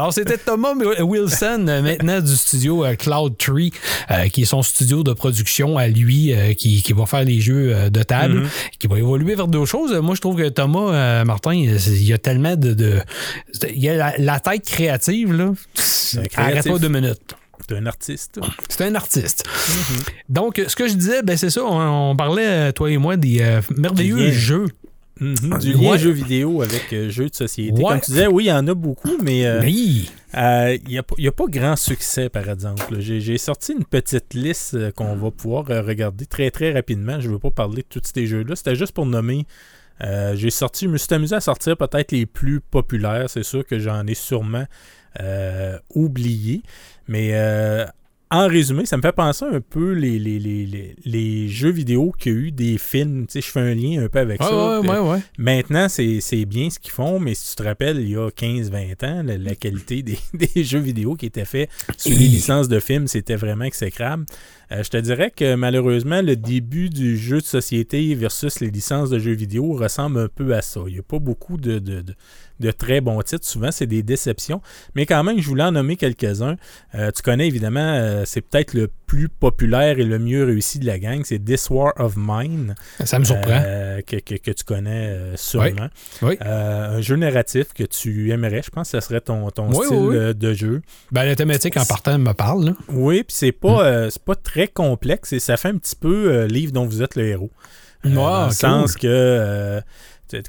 Alors, c'était Thomas Wilson, euh, maintenant du studio euh, Cloud Tree, euh, qui est son studio de production à lui, euh, qui, qui va faire les jeux euh, de table, qui va évoluer vers d'autres choses. Moi, je trouve que Thomas, euh, Martin, il y a tellement de. de- il y a la, la tête créative, là. Arrête pas deux minutes. T'es un artiste. C'est un artiste. Donc, ce que je disais, ben, c'est ça, on, on parlait, euh, toi et moi, des euh, merveilleux jeux. Mhm. Du lien Ouais. jeux vidéo avec euh, jeux de société. Ouais. Comme tu disais, oui, il y en a beaucoup, mais euh, Oui. euh, il n'y a, a pas grand succès, par exemple. J'ai sorti une petite liste euh, qu'on va pouvoir regarder très, très rapidement. Je ne veux pas parler de tous ces jeux-là. C'était juste pour nommer. J'ai sorti, je me suis amusé à sortir peut-être les plus populaires. C'est sûr que j'en ai sûrement oublié. Mais en résumé, ça me fait penser un peu les, les, les, les, jeux vidéo qu'il y a eu des films. Tu sais, je fais un lien un peu avec Ouais, ça. ouais, Puis, ouais, ouais. Maintenant, c'est c'est bien ce qu'ils font, mais si tu te rappelles, il y a 15-20 ans, la, la qualité des, [LAUGHS] des jeux vidéo qui étaient faits sur les licences de films, c'était vraiment exécrable. Euh, je te dirais que malheureusement, le début du jeu de société versus les licences de jeux vidéo ressemble un peu à ça. Il n'y a pas beaucoup de, de- de- de très bons titres. Souvent, c'est des déceptions. Mais quand même, je voulais en nommer quelques-uns. Euh, tu connais évidemment, euh, c'est peut-être le plus populaire et le mieux réussi de la gang. C'est This War of Mine. Ça me surprend. Euh, que, que- que tu connais sûrement. Oui. Un jeu narratif que tu aimerais, je pense que ce serait ton, ton Oui, style de jeu. Ben, la thématique en partant me parle, là. Oui, puis c'est pas, c'est pas très complexe et ça fait un petit peu livre dont vous êtes le héros. Ah, dans le cool. sens que, euh,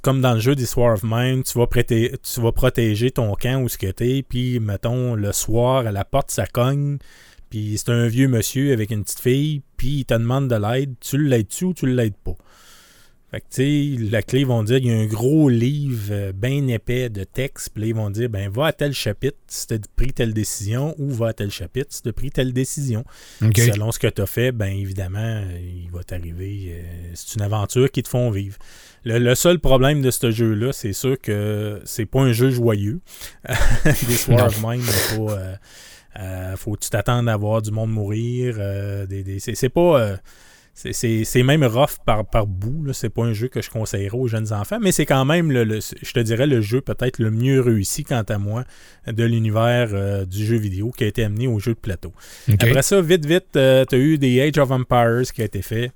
comme dans le jeu des of Mine, tu vas, prêter, protéger ton camp où ce que t'es, puis mettons, le soir, à la porte, ça cogne, puis c'est un vieux monsieur avec une petite fille, puis il te demande de l'aide, tu l'aides-tu ou tu l'aides pas? Fait que, tu sais, la clé, ils vont dire, il y a un gros livre euh, bien épais de texte, puis là, ils vont dire, ben, va à tel chapitre si tu as pris telle décision, ou va à tel chapitre si tu as pris telle décision. Selon ce que tu as fait, ben évidemment, euh, il va t'arriver. euh, c'est une aventure qui te font vivre. Le, le seul problème de ce jeu-là, c'est sûr que c'est pas un jeu joyeux. [LAUGHS] Of Mine, il faut, euh, euh, faut que tu t'attendes à voir du monde mourir. des, des- c'est, c'est pas. Euh, c'est, même rough par, par bout. C'est pas un jeu que je conseillerais aux jeunes enfants, mais c'est quand même, le, le- je te dirais, le jeu peut-être le mieux réussi, quant à moi, de l'univers euh, du jeu vidéo qui a été amené au jeu de plateau. Après ça, vite, vite, tu as eu des Age of Empires qui a été fait.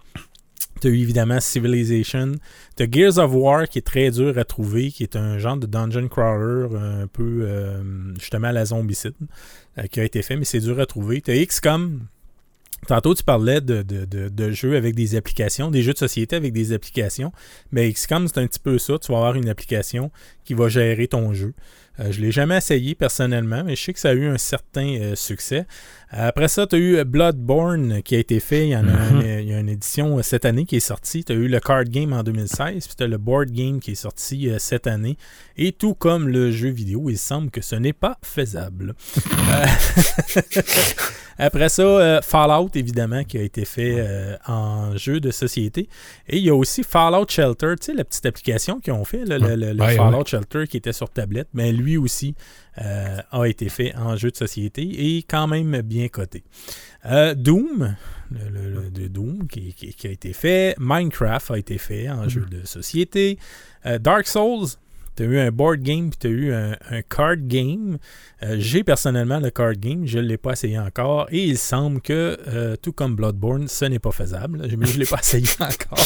Tu as eu évidemment Civilization. Tu as Gears of War qui est très dur à trouver, qui est un genre de dungeon crawler un peu euh, justement à la zombicide euh, qui a été fait, mais c'est dur à trouver. Tu as XCOM. Tantôt, tu parlais de, de- de- de jeux avec des applications, des jeux de société avec des applications. Mais XCOM, c'est un petit peu ça. Tu vas avoir une application qui va gérer ton jeu. Euh, je ne l'ai jamais essayé personnellement, mais je sais que ça a eu un certain euh, succès. Après ça, tu as eu Bloodborne qui a été fait. Il y en a, Mhm. une, il y a une édition euh, cette année qui est sortie. Tu as eu le card game en 2016, puis tu as le board game qui est sorti euh, cette année. Et tout comme le jeu vidéo, il semble que ce n'est pas faisable. [LAUGHS] [LAUGHS] Après ça, euh, Fallout, évidemment, qui a été fait euh, en jeu de société. Et il y a aussi Fallout Shelter, tu sais, la petite application qu'ils ont fait, là, le, le- le Ouais, Fallout Shelter qui était sur tablette. Mais lui aussi euh, a été fait en jeu de société et quand même bien coté. Doom, le, de Doom qui, qui- qui a été fait. Minecraft a été fait en jeu de société. Dark Souls, tu as eu un board game puis tu as eu un, un card game. Euh, J'ai personnellement le card game, je ne l'ai pas essayé encore et il semble que, euh, tout comme Bloodborne, ce n'est pas faisable. Je ne l'ai pas [LAUGHS] essayé encore.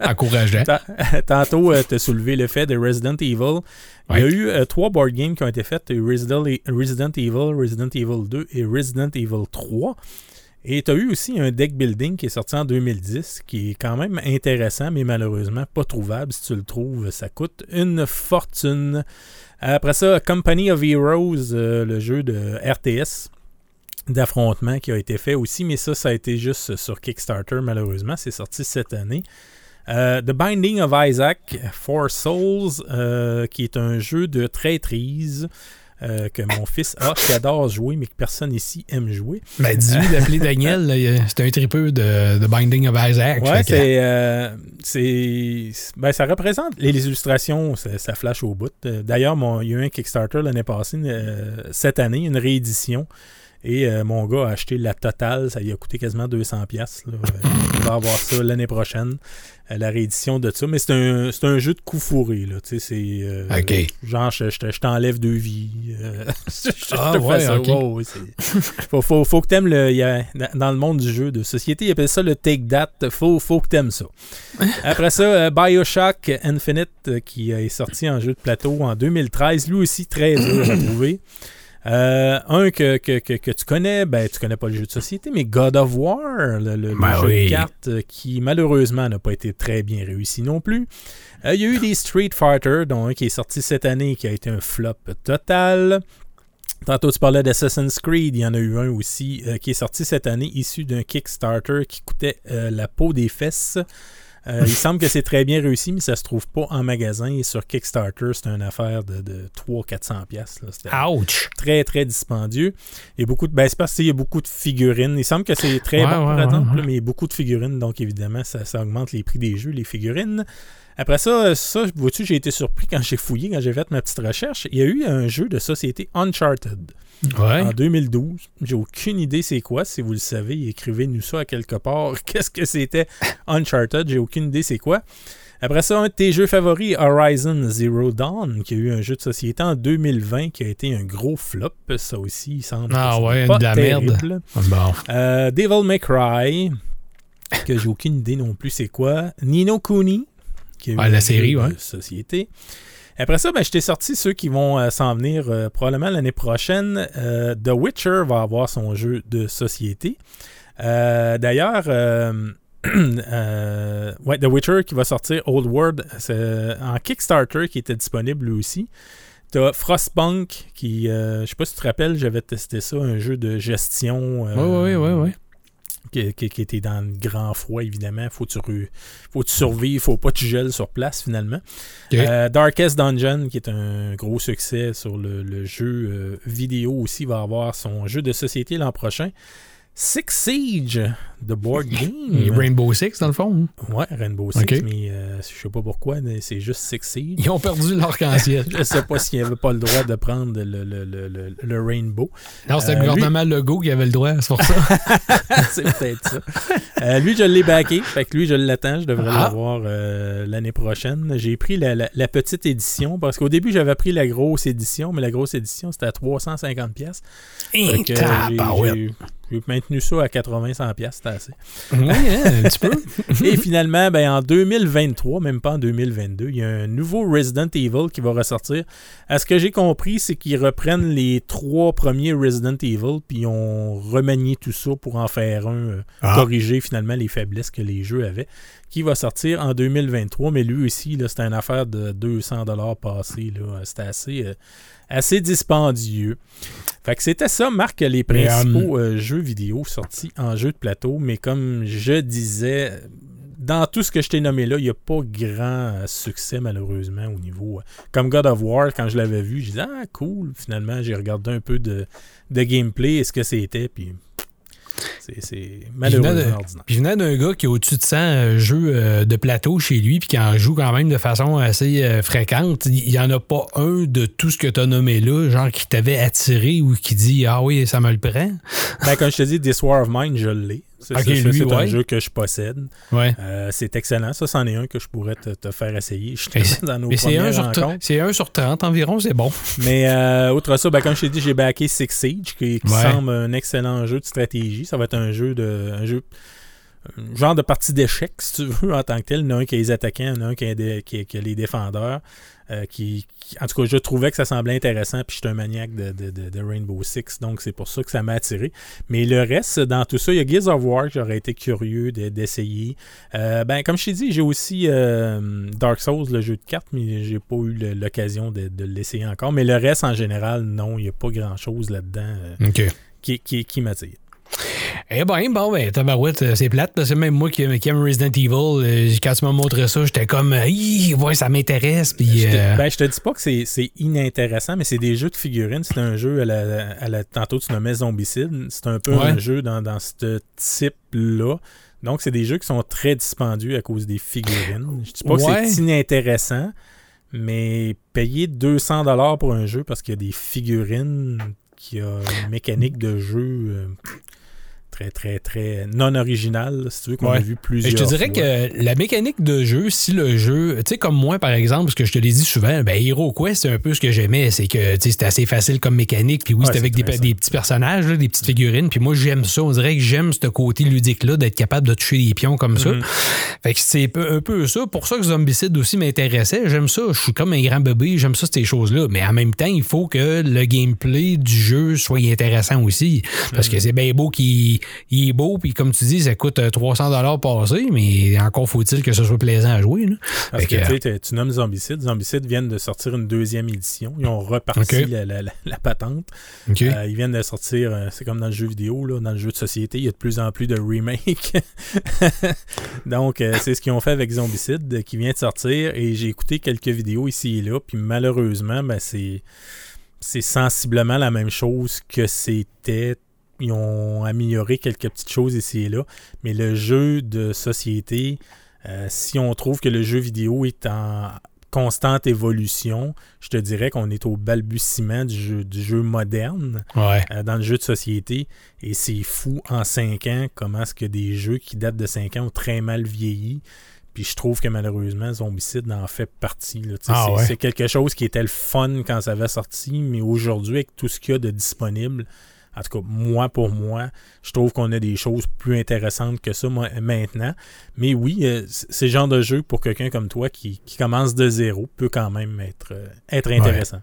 [LAUGHS] Encourageant. Ta- [LAUGHS] Tantôt, tu as soulevé le fait de Resident Evil. Il y a eu euh, trois board games qui ont été faits. Resident, Resident Evil, Resident Evil 2 et Resident Evil 3. Et tu as eu aussi un deck building qui est sorti en 2010, qui est quand même intéressant, mais malheureusement pas trouvable. Si tu le trouves, ça coûte une fortune. Après ça, Company of Heroes, euh, le jeu de RTS d'affrontement qui a été fait aussi, mais ça, ça a été juste sur Kickstarter, malheureusement. C'est sorti cette année. Euh, The Binding of Isaac, Four Souls, euh, qui est un jeu de traîtrise. Euh, que mon fils a, qui adore jouer, mais que personne ici aime jouer. Ben, dis-lui d'appeler Daniel. là, il- C'est un tripeux de, de Binding of Isaac. Ouais, c'est, euh, c'est, ben, ça représente les, les illustrations, ça, ça flash au bout. Euh, D'ailleurs, il y a eu un Kickstarter l'année passée, euh, cette année, une réédition. Et euh, mon gars a acheté la totale, ça lui a coûté quasiment 200$. piastres, là. Euh, il va avoir ça l'année prochaine, euh, la réédition de ça. Mais c'est un, un jeu de coup fourré. Là, tu sais, c'est, euh, OK. Genre, je, je te- je t'enlève deux vies. [LAUGHS] je, je Ah, te fais ouais, ça. ok. Ouais, ouais, c'est- [LAUGHS] faut, faut, faut que t'aimes le. y a- dans- le monde du jeu de société, ils appellent ça le take that. Faut, faut que t'aimes ça. [LAUGHS] Après ça, Bioshock Infinite, qui est sorti en jeu de plateau en 2013, lui aussi très dur à trouver. Euh, un que, que, que, que tu connais, ben tu connais pas le jeu de société, mais God of War, le, Ben jeu oui. de cartes euh, qui malheureusement n'a pas été très bien réussi non plus. Euh, Il y a eu des Street Fighter, dont un qui est sorti cette année qui a été un flop total. Tantôt, tu parlais d'Assassin's Creed. Il y en a eu un aussi euh, qui est sorti cette année, issu d'un Kickstarter qui coûtait euh, la peau des fesses. Euh, il semble que c'est très bien réussi, mais ça se trouve pas en magasin. Et sur Kickstarter, c'est une affaire de, de 300-400$. piastres, là. C'était Ouch! très, très dispendieux. Il y a beaucoup de. Ben, c'est parce qu'il y a beaucoup de figurines. Il semble que c'est très Ouais, bon, ouais, par ouais, mais il y a beaucoup de figurines, donc évidemment, ça, ça augmente les prix des jeux, les figurines. Après ça, ça, vois-tu, j'ai été surpris quand j'ai fouillé, quand j'ai fait ma petite recherche. Il y a eu un jeu de société Uncharted Ouais. en 2012. J'ai aucune idée c'est quoi. Si vous le savez, écrivez-nous ça à quelque part. [LAUGHS] Qu'est-ce que c'était? Uncharted? J'ai aucune idée c'est quoi. Après ça, un de tes jeux favoris, Horizon Zero Dawn, qui a eu un jeu de société en 2020 qui a été un gros flop. Ça aussi, il semble Ah ouais, pas de la terrible. merde. Bon. Euh, Devil May Cry, que j'ai aucune idée non plus c'est quoi. Nino Kuni, qui a eu Ouais, la un série, jeu de société. Après ça, ben, je t'ai sorti ceux qui vont euh, s'en venir euh, probablement l'année prochaine. Euh, The Witcher va avoir son jeu de société. D'ailleurs, [CLEARS THROAT] ouais, The Witcher qui va sortir Old World en Kickstarter qui était disponible lui aussi. T'as Frostpunk qui, je sais pas si tu te rappelles, j'avais testé ça, un jeu de gestion. euh, Ouais, ouais, ouais, qui était dans le grand froid, évidemment. Faut que tu, faut que tu survives, faut pas que tu gèles sur place, finalement. Euh, Darkest Dungeon, qui est un gros succès sur le, le jeu euh, vidéo aussi, va avoir son jeu de société l'an prochain. Six Siege, The Board [LAUGHS] Game. Rainbow Six, dans le fond. hein? Ouais, Rainbow Six, mais euh, je sais pas pourquoi, mais c'est juste Six Siege. Ils ont perdu l'arc-en-ciel. [LAUGHS] Je sais pas s'il n'y avait pas le droit de prendre le, le- le- le- Rainbow. Non, c'était Euh, le gouvernement Legault qui avait le droit, c'est pour ça. [LAUGHS] c'est peut-être ça. Euh, lui, je l'ai backé. Fait que lui, je l'attends. Je devrais Ah. l'avoir euh, l'année prochaine. J'ai pris la, la- la petite édition parce qu'au début, j'avais pris la grosse édition, mais la grosse édition, c'était à 350$. pièces. J'ai- maintenu ça à 80-100$, piastres, c'était assez. Oui, hein, un petit peu. [LAUGHS] Et finalement, ben, en 2023, même pas en 2022, il y a un nouveau Resident Evil qui va ressortir. À ce que j'ai compris, c'est qu'ils reprennent les trois premiers Resident Evil, puis ils ont remanié tout ça pour en faire un, euh, Ah. corriger finalement les faiblesses que les jeux avaient, qui va sortir en 2023. Mais lui aussi, c'était une affaire de 200$ passé. C'était assez, euh, assez dispendieux. Fait que c'était ça, Marc, les principaux euh, jeux vidéo sortis en jeu de plateau. Mais comme je disais, dans tout ce que je t'ai nommé là, il n'y a pas grand euh, succès malheureusement au niveau. comme God of War, quand je l'avais vu, je disais Ah cool, finalement j'ai regardé un peu de, de gameplay et ce que c'était, puis c'est- ordinaire. Puis je venais d'un gars qui a au-dessus de 100 euh, jeux euh, de plateau chez lui, puis qui en joue quand même de façon assez euh, fréquente. Il n'y en a pas un de tout ce que tu as nommé là, genre qui t'avait attiré ou qui dit Ah oui, ça me le prend. Ben, comme je te dis, This War of Mine, je l'ai. C'est un jeu que je possède. Ouais. Euh, c'est excellent. Ça, c'en est un que je pourrais te, te faire essayer. C'est- dans nos Mais c'est premières un, sur rencontres. c'est un sur 30 environ, c'est bon. Mais euh, outre ça, ben, comme je t'ai dit, j'ai backé Six Siege, qui, qui Ouais. semble un excellent jeu de stratégie. Ça va être un jeu de. Un jeu genre de partie d'échecs, si tu veux, en tant que tel. Il y en a un qui a les attaquants, il y en a un qui a, des- qui a- qui a les défendeurs. Euh, qui, qui- en tout cas, je trouvais que ça semblait intéressant, puis je suis un maniaque de, de- de- de Rainbow Six, donc c'est pour ça que ça m'a attiré. Mais le reste, dans tout ça, il y a Gears of War que j'aurais été curieux de- d'essayer. Euh, ben, comme je t'ai dit, j'ai aussi euh, Dark Souls, le jeu de cartes, mais j'ai pas eu l'occasion de, l'essayer encore. Mais le reste, en général, non, il n'y a pas grand-chose là-dedans qui, qui m'attire. Eh ben, bon, ben, tabarouette, euh, c'est plate, parce que même moi qui, qui aime Resident Evil, euh, quand tu m'as montré ça, j'étais comme, ouais, ça m'intéresse, puis... Je te, euh, ben, je te dis pas que c'est c'est inintéressant, mais c'est des jeux de figurines. C'est un jeu, à la, à la- tantôt tu nommais Zombicide. C'est un peu Ouais. un jeu dans, dans ce type-là. Donc, c'est des jeux qui sont très dispendieux à cause des figurines. Je dis pas Ouais. que c'est inintéressant, mais payer 200$ pour un jeu parce qu'il y a des figurines qui a une mécanique de jeu euh, très, très, très non originale, là, si tu veux, qu'on Ouais. a vu Et plusieurs je te dirais fois. que la mécanique de jeu, si le jeu, tu sais, comme moi, par exemple, ce que je te l'ai dit souvent, ben, Hero Quest, c'est un peu ce que j'aimais, c'est que, tu sais, c'était assez facile comme mécanique, puis oui, Ouais, c'était avec des, petits personnages, là, des petites figurines, puis moi, j'aime ça. On dirait que j'aime ce côté ludique-là, d'être capable de toucher des pions comme ça. Mhm. Fait que c'est un peu ça. Pour ça que Zombicide aussi m'intéressait. J'aime ça. Je suis comme un grand bébé, j'aime ça, ces choses-là. Mais en même temps, il faut que le gameplay du jeu soit intéressant aussi. Parce Mhm. que c'est bien beau qu'il il est beau, puis comme tu dis, ça coûte euh, 300 passé, mais encore faut-il que ce soit plaisant à jouer. là. Parce Fait que, que, tu nommes Zombicide. Zombicide viennent de sortir une deuxième édition. Ils ont reparti la, la- la- la patente. Euh, ils viennent de sortir, euh, c'est comme dans le jeu vidéo, là, dans le jeu de société, il y a de plus en plus de remakes. [LAUGHS] Donc, euh, c'est ce qu'ils ont fait avec Zombicide, euh, qui vient de sortir. Et j'ai écouté quelques vidéos ici et là. Puis malheureusement, ben, c'est, c'est sensiblement la même chose que c'était. Ils ont amélioré quelques petites choses ici et là. Mais le jeu de société, euh, si on trouve que le jeu vidéo est en constante évolution, je te dirais qu'on est au balbutiement du jeu, du jeu moderne ouais. euh, dans le jeu de société. Et c'est fou en 5 ans comment est-ce que des jeux qui datent de 5 ans ont très mal vieilli. Puis je trouve que malheureusement, Zombicide en fait partie. Ah c'est, ouais. c'est quelque chose qui était le fun quand ça avait sorti, mais aujourd'hui, avec tout ce qu'il y a de disponible, en tout cas, moi pour moi, je trouve qu'on a des choses plus intéressantes que ça maintenant. Mais oui, euh, c'est le genre de jeu pour quelqu'un comme toi qui, qui commence de zéro peut quand même être, euh, être intéressant.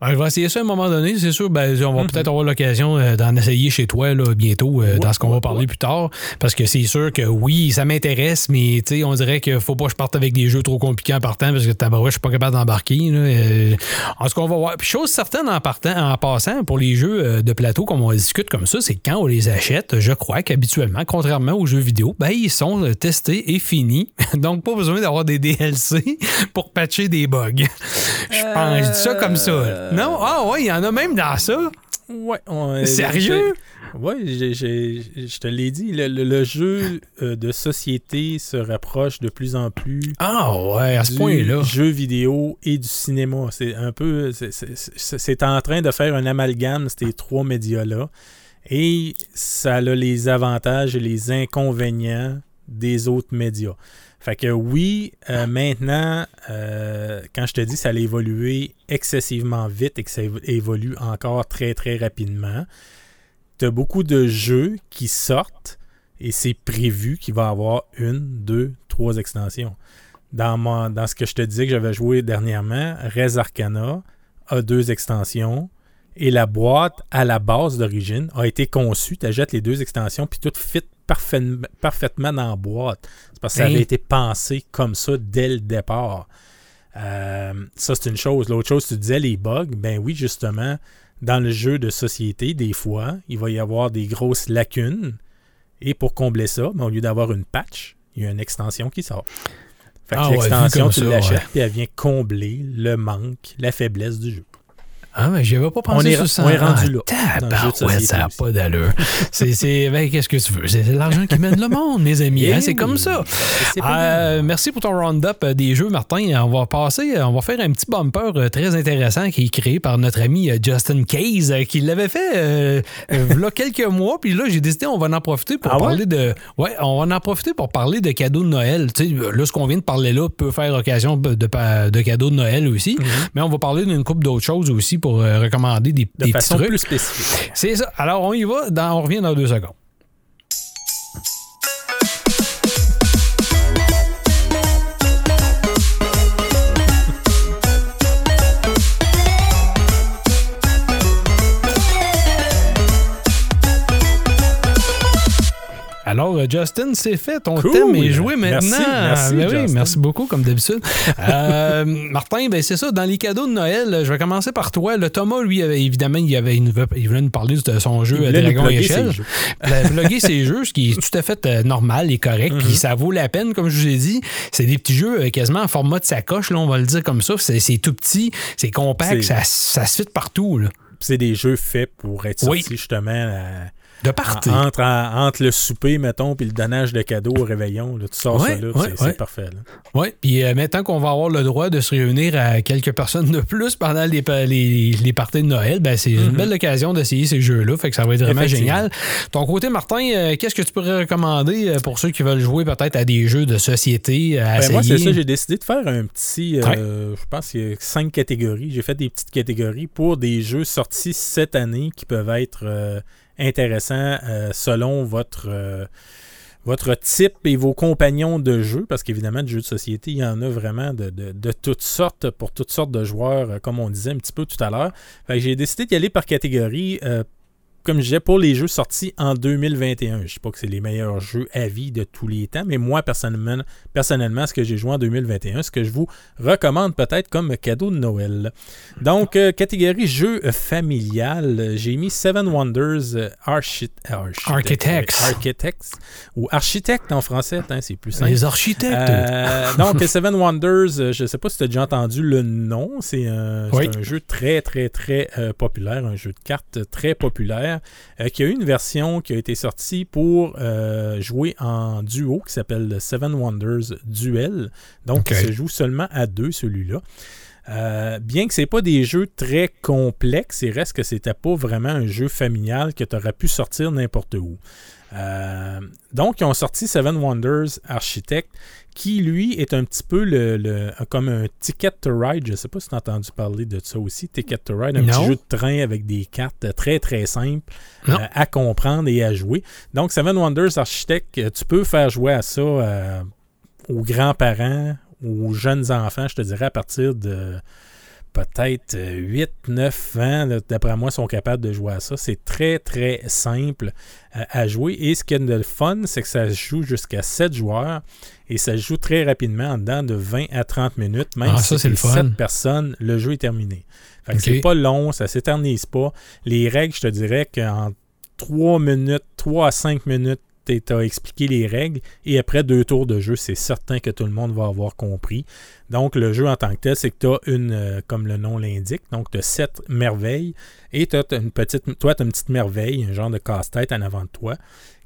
Ben, je vais essayer ça à un moment donné, c'est sûr. Ben, on va Mhm. peut-être avoir l'occasion euh, d'en essayer chez toi là, bientôt, euh, Ouais, dans ce qu'on va parler ouais. plus tard. Parce que c'est sûr que oui, ça m'intéresse, mais on dirait qu'il faut pas que je parte avec des jeux trop compliqués en partant parce que tabarouette, je suis pas capable d'embarquer. Euh, en ce qu'on va voir. Puis chose certaine en partant, en passant, pour les jeux euh, de plateau, comme on discute comme ça, c'est quand on les achète, je crois qu'habituellement, contrairement aux jeux vidéo, ben ils sont testés et finis. [LAUGHS] Donc pas besoin d'avoir des DLC pour patcher des bugs. Je pense, je dis ça comme ça. Non? Ah ouais, il y en a même dans ça. Ouais, on- Sérieux? Oui, je te l'ai dit, le, le- le jeu euh, de société se rapproche de plus en plus Ah ouais, à ce du point-là. jeu vidéo et du cinéma. C'est un peu, c'est en train de faire un amalgame ces trois médias-là, et ça a les avantages et les inconvénients des autres médias. Fait que oui, euh, maintenant, euh, quand je te dis ça allait évoluer excessivement vite et que ça évo- évolue encore très très rapidement, tu as beaucoup de jeux qui sortent et c'est prévu qu'il va y avoir une, deux, trois extensions. Dans, dans ce que je te disais que j'avais joué dernièrement, Res Arcana a deux extensions et la boîte à la base d'origine a été conçue. Tu achètes les deux extensions puis tout fit parfaitement, parfaitement dans la boîte. C'est parce que ça Hein? avait été pensé comme ça dès le départ. Euh, ça, c'est une chose. L'autre chose, tu disais les bugs. Ben oui, justement, dans le jeu de société, des fois, il va y avoir des grosses lacunes. Et pour combler ça, ben, au lieu d'avoir une patch, il y a une extension qui sort. Fait que Ah l'extension, tu l'achètes, ouais. puis elle vient combler le manque, la faiblesse du jeu. Ah, mais j'avais pas pensé On est- sur ça. on est rendu là, Ah, tabarouette, société ça n'a pas d'allure. [LAUGHS] c'est, c'est, ben, qu'est-ce que tu veux? C'est l'argent qui mène le monde, mes amis. Eh hein, c'est oui. comme ça. C'est Euh, merci pour ton round-up euh, des jeux, Martin. On va passer, on va faire un petit bumper euh, très intéressant qui est créé par notre ami euh, Justin Case, euh, qui l'avait fait euh, euh, quelques [LAUGHS] mois. Puis là, j'ai décidé, on va en profiter pour Ah ouais? parler de. Ouais, on va en profiter pour parler de cadeaux de Noël. Tu sais, là, ce qu'on vient de parler là peut faire occasion de, de, de cadeaux de Noël aussi. Mais on va parler d'une couple d'autres choses aussi pour euh, recommander des, de des petits façon trucs. plus spécifique. C'est ça. Alors, on y va. Dans- on revient dans deux secondes. Alors, euh, Justin, c'est fait. Ton Cool. thème est joué maintenant. merci, Ben oui, merci beaucoup, comme d'habitude. [LAUGHS] Euh, Martin, ben c'est ça. Dans les cadeaux de Noël, je vais commencer par toi. Le Thomas, lui, avait, évidemment, il, avait, il, voulait nous parler de son jeu nous Dragon Échelle. Pla- Plugger ses jeux, ce qui est tout à fait euh, normal et correct. Puis ça vaut la peine, comme je vous ai dit. C'est des petits jeux quasiment en format de sacoche, là, on va le dire comme ça. C'est tout petit, c'est compact, ça, ça se fit partout. Là. C'est des jeux faits pour être Oui. sortis justement à- De partir. en- entre, en- entre le souper, mettons, puis le donnage de cadeaux au réveillon. là. tu sors Ouais, ça là, ouais, c'est ouais. parfait. Oui, puis euh, maintenant qu'on va avoir le droit de se réunir à quelques personnes de plus pendant les, les, les parties de Noël, ben c'est une belle occasion d'essayer ces jeux-là, fait que ça va être vraiment génial. Ton côté, Martin, euh, qu'est-ce que tu pourrais recommander euh, pour ceux qui veulent jouer peut-être à des jeux de société, à Ben, moi, c'est ça, j'ai décidé de faire un petit. euh, Je pense qu'il y a cinq catégories. J'ai fait des petites catégories pour des jeux sortis cette année qui peuvent être intéressants euh, selon votre. euh, votre type et vos compagnons de jeu, parce qu'évidemment, de jeux de société, il y en a vraiment de, toutes sortes, pour toutes sortes de joueurs, euh, comme on disait un petit peu tout à l'heure. J'ai décidé d'y aller par catégorie. Comme je disais, pour les jeux sortis en 2021. Je ne sais pas que c'est les meilleurs jeux à vie de tous les temps, mais moi, personnellement, personnellement ce que j'ai joué en 2021, ce que je vous recommande peut-être comme cadeau de Noël. Donc, euh, catégorie jeu familial, euh, j'ai mis Seven Wonders euh, Archi- Architect- Architects. ouais, Architects, ou Architecte en français, hein, c'est plus simple. Les architectes. Euh, donc, Seven Wonders, euh, je ne sais pas si tu as déjà entendu le nom. C'est un, c'est Oui. un jeu très, très, très euh, populaire, un jeu de cartes très populaire, euh, qui a eu une version qui a été sortie pour euh, jouer en duo, qui s'appelle le Seven Wonders Duel. Donc, Ok. il se joue seulement à deux, celui-là. Euh, bien que ce pas des jeux très complexes, il reste que c'était pas vraiment un jeu familial que tu aurais pu sortir n'importe où. Euh, donc, ils ont sorti Seven Wonders Architect, qui lui est un petit peu le, le- comme un Ticket to Ride. Je ne sais pas si tu as entendu parler de ça aussi. Ticket to Ride, un Non. petit jeu de train avec des cartes très très simples euh, à comprendre et à jouer. Donc, Seven Wonders Architect, euh, tu peux faire jouer à ça euh, aux grands-parents, aux jeunes enfants, je te dirais, à partir de peut-être 8, 9 ans, d'après moi, sont capables de jouer à ça. C'est très, très simple à jouer. Et ce qui est de fun, c'est que ça se joue jusqu'à 7 joueurs et ça se joue très rapidement, en dedans de 20 à 30 minutes. Même Ah, si c'est le fun. 7 personnes, le jeu est terminé. Fait que c'est pas long, ça s'éternise pas. Les règles, je te dirais qu'en 3 minutes, 3 à 5 minutes, tu as expliqué les règles et après deux tours de jeu, c'est certain que tout le monde va avoir compris. Donc, le jeu en tant que tel, c'est que tu as une, euh, comme le nom l'indique, donc tu as sept merveilles et tu as une petite, toi, tu as une petite merveille, un genre de casse-tête en avant de toi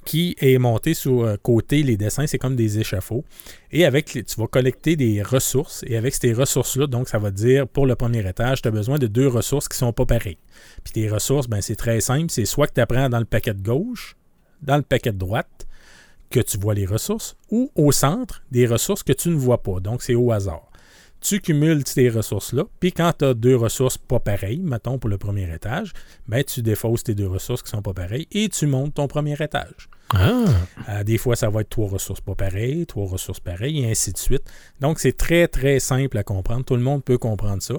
qui est monté sur euh, côté, les dessins, c'est comme des échafauds. Et avec, tu vas collecter des ressources. Et avec ces ressources-là, donc ça va dire, pour le premier étage, tu as besoin de deux ressources qui sont pas pareilles. Puis tes ressources, ben, c'est très simple. C'est soit que tu apprends dans le paquet de gauche, dans le paquet de droite, que tu vois les ressources, ou au centre, des ressources que tu ne vois pas. Donc, c'est au hasard. Tu cumules ces ressources-là, puis quand tu as deux ressources pas pareilles, mettons pour le premier étage, ben, tu défausses tes deux ressources qui sont pas pareilles et tu montes ton premier étage. Ah, Euh, des fois, ça va être trois ressources pas pareilles, trois ressources pareilles, et ainsi de suite. Donc, c'est très, très simple à comprendre. Tout le monde peut comprendre ça.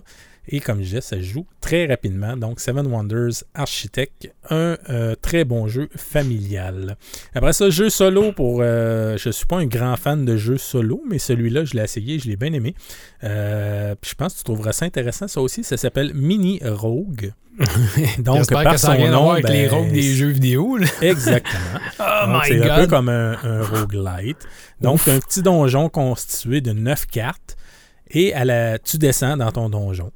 Et comme je disais, ça joue très rapidement. Donc, Seven Wonders Architect, un euh, très bon jeu familial. Après ça, jeu solo pour. euh, je ne suis pas un grand fan de jeux solo, mais celui-là, je l'ai essayé, je l'ai bien aimé. Euh, je pense que tu trouveras ça intéressant, ça aussi. Ça s'appelle Mini Rogue. [LAUGHS] Donc, par que ça son nom, avec les ben, rogues des jeux vidéo. là. [LAUGHS] Exactement. [LAUGHS] Oh c'est un peu comme un, un roguelite. Donc, Ouf. un petit donjon constitué de neuf cartes et à la, tu descends dans ton donjon.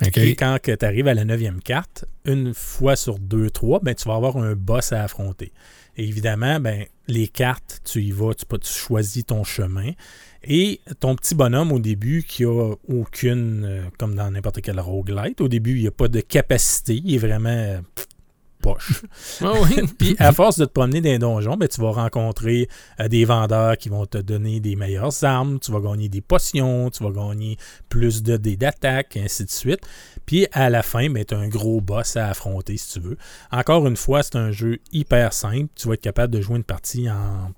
Et quand tu arrives à la neuvième carte, une fois sur deux, trois, ben, tu vas avoir un boss à affronter. Évidemment, ben, les cartes, tu y vas, tu, tu choisis ton chemin. Et ton petit bonhomme, au début, qui a aucune, euh, comme dans n'importe quel roguelite, au début, il n'y a pas de capacité, il est vraiment euh, poche. Ah oui. [LAUGHS] Puis à force de te promener dans les donjons, ben, tu vas rencontrer euh, des vendeurs qui vont te donner des meilleures armes, tu vas gagner des potions, tu vas gagner plus de dés d'attaque, et ainsi de suite. Puis à la fin, ben, tu as un gros boss à affronter si tu veux. Encore une fois, c'est un jeu hyper simple. Tu vas être capable de jouer une partie en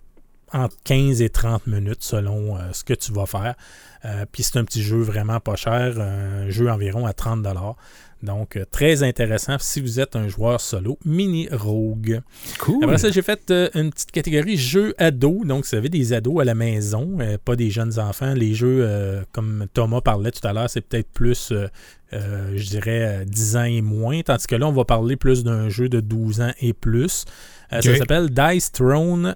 entre 15 et 30 minutes selon euh, ce que tu vas faire. Euh, Puis c'est un petit jeu vraiment pas cher, un jeu environ à 30 Donc, euh, très intéressant si vous êtes un joueur solo mini rogue. Cool. Après ça, j'ai fait euh, une petite catégorie jeux ados. Donc, vous avez des ados à la maison, euh, pas des jeunes enfants. Les jeux, euh, comme Thomas parlait tout à l'heure, c'est peut-être plus, je dirais, euh, 10 ans et moins. Tandis que là, on va parler plus d'un jeu de 12 ans et plus. Ça s'appelle Dice Throne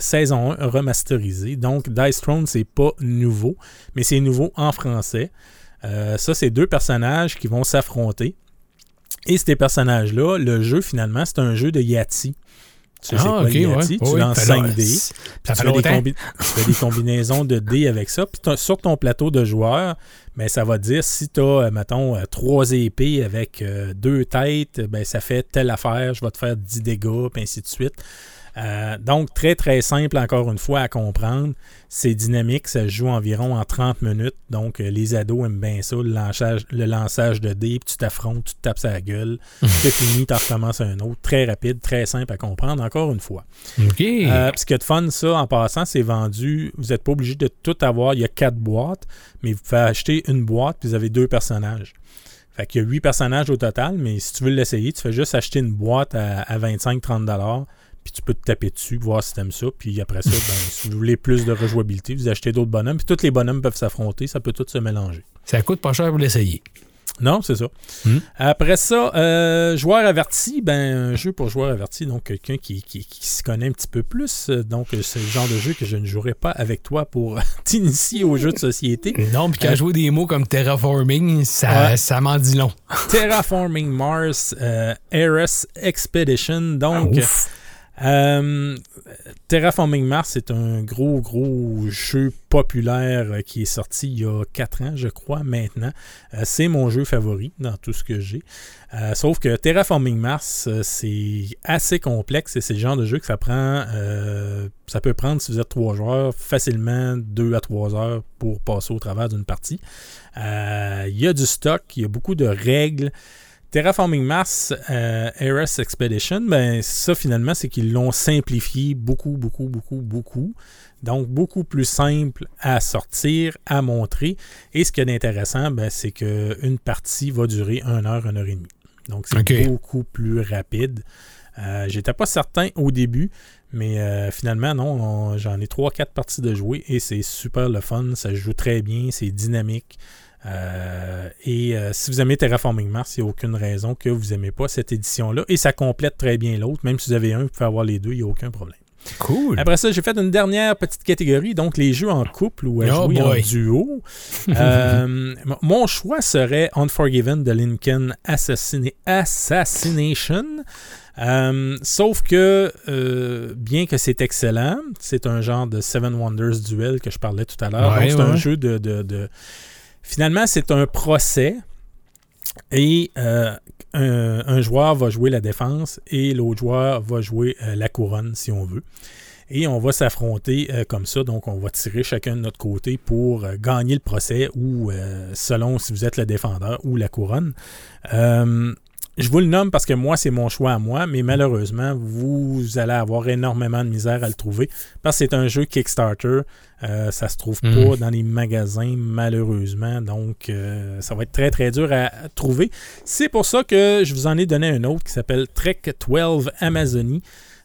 saison 1 remasterisé. Donc, Dice Throne, c'est pas nouveau, mais c'est nouveau en français. Euh, ça, c'est deux personnages qui vont s'affronter. Et ces personnages-là, le jeu, finalement, c'est un jeu de Yahtzee. Tu sais, c'est Ah, quoi ouais. Yahtzee? Tu Oui, lances fait là, 5 dés. Ça Puis fait tu, fais des combi- tu fais des combinaisons de dés avec ça. Puis sur ton plateau de joueurs, ben, ça va dire si tu as, mettons, euh, trois épées avec euh, deux têtes, ben, ça fait telle affaire, je vais te faire 10 dégâts, puis ainsi de suite. Euh, donc, très, très simple, encore une fois, à comprendre. C'est dynamique, ça se joue environ en 30 minutes. Donc, euh, les ados aiment bien ça, le lançage, le lançage de dés, puis tu t'affrontes, tu te tapes à la gueule, [LAUGHS] c'est fini, tu recommences un autre. Très rapide, très simple à comprendre, encore une fois. OK. Euh, ce qui est de fun, ça, en passant, c'est vendu. Vous n'êtes pas obligé de tout avoir. Il y a quatre boîtes, mais vous pouvez acheter une boîte, puis vous avez deux personnages. Fait qu'il y a huit personnages au total, mais si tu veux l'essayer, tu fais juste acheter une boîte à, à 25-30$, puis tu peux te taper dessus, voir si tu aimes ça. Puis après ça, ben, si vous voulez plus de rejouabilité, vous achetez d'autres bonhommes, puis tous les bonhommes peuvent s'affronter, ça peut tout se mélanger. Ça coûte pas cher pour l'essayer. Non, c'est ça. Hmm. Après ça, euh, joueur averti, ben un jeu pour joueur averti, donc quelqu'un qui, qui, qui s'y connaît un petit peu plus. Donc, c'est le genre de jeu que je ne jouerai pas avec toi pour [LAUGHS] t'initier aux jeux de société. Non, puis quand Euh, je vois des mots comme terraforming, ça, ça m'en dit long. Terraforming Mars, euh, Eris Expedition. Donc, Ah. Euh, Terraforming Mars, c'est un gros, gros jeu populaire qui est sorti il y a 4 ans, je crois, maintenant. Euh, c'est mon jeu favori dans tout ce que j'ai. Euh, sauf que Terraforming Mars, c'est assez complexe et c'est le genre de jeu que ça prend. ça peut prendre, si vous êtes trois joueurs, facilement 2 à 3 heures pour passer au travers d'une partie. Il y a du stock, il y a beaucoup de règles. Terraforming Mars, euh, Eris Expedition, ben ça finalement, c'est qu'ils l'ont simplifié beaucoup, beaucoup, beaucoup, beaucoup. Donc, beaucoup plus simple à sortir, à montrer. Et ce qui est intéressant, ben, c'est qu'une partie va durer 1 heure, 1 heure et demie. Donc, c'est beaucoup plus rapide. Euh, J'étais pas certain au début, mais euh, finalement, non, on- j'en ai 3-4 parties de jouer et c'est super le fun. Ça joue très bien, c'est dynamique. Euh, et euh, si vous aimez Terraforming Mars, il n'y a aucune raison que vous n'aimez pas cette édition-là. Et ça complète très bien l'autre. Même si vous avez un, vous pouvez avoir les deux, il n'y a aucun problème. Cool. Après ça, j'ai fait une dernière petite catégorie, donc les jeux en couple ou à Oh jouer en duo. [LAUGHS] Euh, mon choix serait Unforgiven de Lincoln Assassina- Assassination. Euh, sauf que, euh, bien que c'est excellent, c'est un genre de Seven Wonders duel que je parlais tout à l'heure. Ouais, donc, c'est un jeu de, de- de- Finalement, c'est un procès et euh, un, un joueur va jouer la défense et l'autre joueur va jouer la couronne, si on veut. Et on va s'affronter comme ça. Donc, on va tirer chacun de notre côté pour gagner le procès ou selon si vous êtes le défendeur ou la couronne. Je vous le nomme parce que moi, c'est mon choix à moi, mais malheureusement, vous allez avoir énormément de misère à le trouver parce que c'est un jeu Kickstarter. Euh, ça se trouve Mm. pas dans les magasins, malheureusement. Donc, euh, ça va être très, très dur à, trouver. C'est pour ça que je vous en ai donné un autre qui s'appelle Trek 12 Amazonie.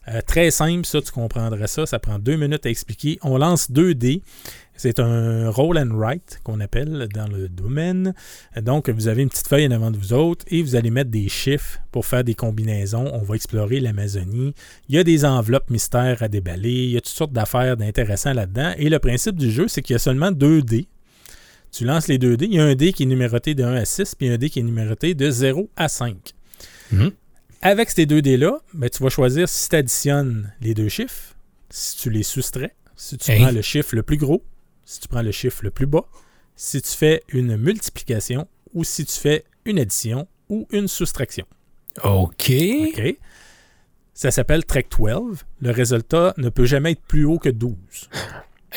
Euh, très simple, ça, tu comprendrais ça. Ça prend deux minutes à expliquer. On lance 2 dés. C'est un roll and write qu'on appelle dans le domaine. Donc, vous avez une petite feuille en avant de vous autres et vous allez mettre des chiffres pour faire des combinaisons. On va explorer l'Amazonie. Il y a des enveloppes mystères à déballer. Il y a toutes sortes d'affaires d'intéressants là-dedans. Et le principe du jeu, c'est qu'il y a seulement deux dés. Tu lances les deux dés. Il y a un dé qui est numéroté de 1 à 6, puis un dé qui est numéroté de 0 à 5. Mhm. Avec ces deux dés-là, ben, tu vas choisir si tu additionnes les deux chiffres, si tu les soustrais, si tu Hey. prends le chiffre le plus gros, si tu prends le chiffre le plus bas, si tu fais une multiplication ou si tu fais une addition ou une soustraction. OK. OK? Ça s'appelle Trek 12. Le résultat ne peut jamais être plus haut que 12.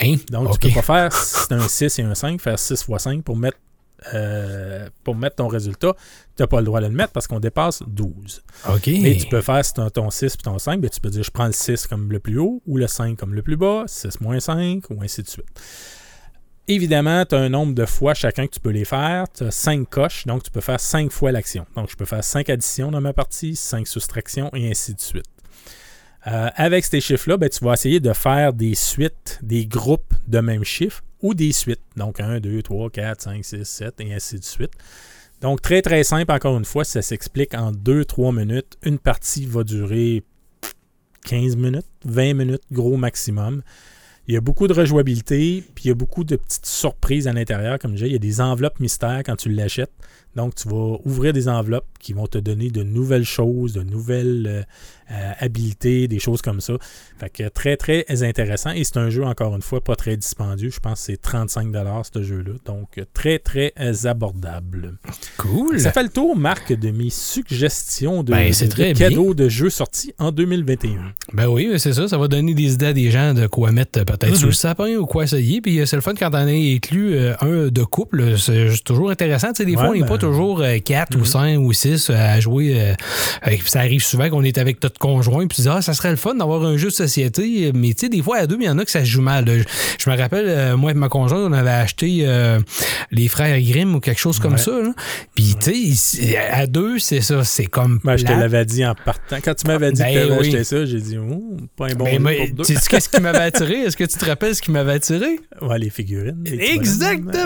Hein? Donc, tu peux pas faire, si un 6 et un 5, faire 6 fois 5 pour mettre, euh, pour mettre ton résultat. Tu n'as pas le droit de le mettre parce qu'on dépasse 12. OK. Mais tu peux faire si tu as ton 6 et ton 5, ben, tu peux dire je prends le 6 comme le plus haut ou le 5 comme le plus bas, 6 moins 5 ou ainsi de suite. Évidemment, tu as un nombre de fois chacun que tu peux les faire. Tu as 5 coches, donc tu peux faire 5 fois l'action. Donc, je peux faire 5 additions dans ma partie, 5 soustractions et ainsi de suite. Euh, avec ces chiffres-là, ben, tu vas essayer de faire des suites, des groupes de même chiffre ou des suites. Donc 1, 2, 3, 4, 5, 6, 7 et ainsi de suite. Donc très très simple, encore une fois, ça s'explique en 2-3 minutes. Une partie va durer 15 minutes, 20 minutes, gros maximum. Il y a beaucoup de rejouabilité, puis il y a beaucoup de petites surprises à l'intérieur. Comme je disais, il y a des enveloppes mystères quand tu l'achètes. Donc, tu vas ouvrir des enveloppes qui vont te donner de nouvelles choses, de nouvelles euh, euh, habilités, des choses comme ça. Fait que très, très intéressant. Et c'est un jeu, encore une fois, pas très dispendieux. Je pense que c'est 35 ce jeu-là. Donc, très, très abordable. Cool. Ça fait le tour, Marc, de mes suggestions de, Ben, c'est de très cadeaux de jeux sortis en 2021. Ben oui, c'est ça. Ça va donner des idées à des gens de quoi mettre euh, peut-être Mhm. sur le sapin ou quoi essayer. Puis euh, c'est le fun quand on est inclus euh, un de couple. C'est toujours intéressant. Tu sais, des fois, on n'est ben- pas toujours euh, quatre ou Mhm. cinq ou six euh, à jouer. euh, euh, ça arrive souvent qu'on est avec notre conjoint. Puis ah, ça serait le fun d'avoir un jeu de société. Mais tu sais, des fois, à deux, il y en a que ça se joue mal. Je, me rappelle, euh, moi et ma conjointe, on avait acheté euh, les frères Grimm ou quelque chose comme Ouais. ça. là. Puis tu sais, à deux, c'est ça. C'est comme. Ben, je te l'avais dit en partant. Quand tu m'avais dit Ben que tu avais oui. acheté ça, j'ai dit, oh, pas un bon Mais jeu moi, pour deux. tu sais qu'est-ce qui m'avait [LAUGHS] attiré? Est-ce que tu te rappelles ce qui m'avait attiré? Ouais, les figurines. les Exactement! [LAUGHS]